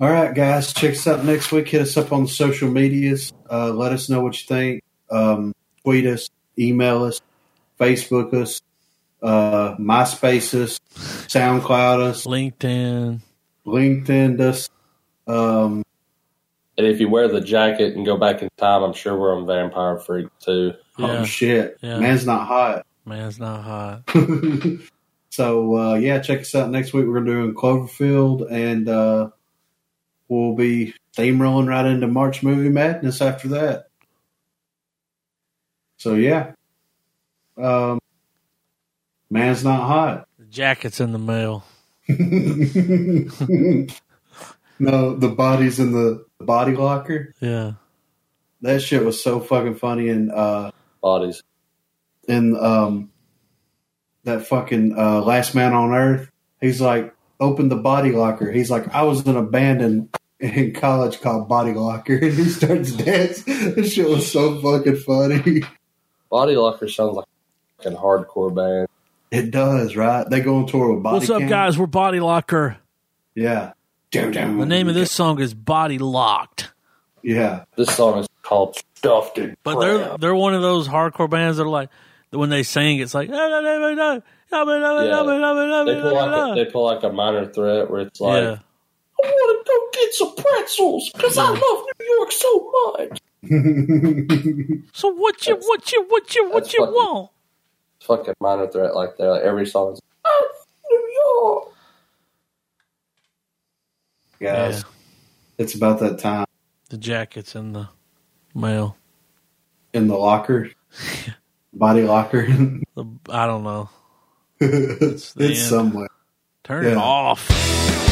All right, guys. Check us out next week. Hit us up on the social medias. Uh, let us know what you think. Um, tweet us, email us, Facebook us, uh, MySpace us, SoundCloud us, LinkedIn. LinkedIn us. Um, And if you wear the jacket and go back in time, I'm sure we're on Vampire Freak too. Yeah. Oh shit, Yeah. man's not hot. Man's not hot. so uh, yeah, check us out next week. We're gonna do in Cloverfield, and uh, we'll be steamrolling right into March movie madness after that. So yeah, um, man's not hot. The jacket's in the mail. no, the body's in the body locker. Yeah. That shit was so fucking funny, and uh, Bodies. in um that fucking uh, Last Man on Earth. He's like, open the body locker. He's like, I was in a band in, in college called Body Locker, and he starts dancing. This shit was so fucking funny. Body Locker sounds like a fucking hardcore band. It does, right? They go on tour with Body What's up, Cam. guys? We're Body Locker. Yeah. The The name of this song is Body Locked. Yeah. This song is called Stuffed in But Crap. they're they're one of those hardcore bands that are like when they sing, it's like They pull like a, they pull like a minor threat where it's like, yeah. I want to go get some pretzels because I mm. love New York so much. So what you what you what you what That's you fucking- want? Fucking minor threat like that. Like every song is I New York. Guys, Yeah. it's about that time The jacket's in the mail. in the locker. Body locker. I don't know. it's the end. somewhere. Turn it Yeah. off.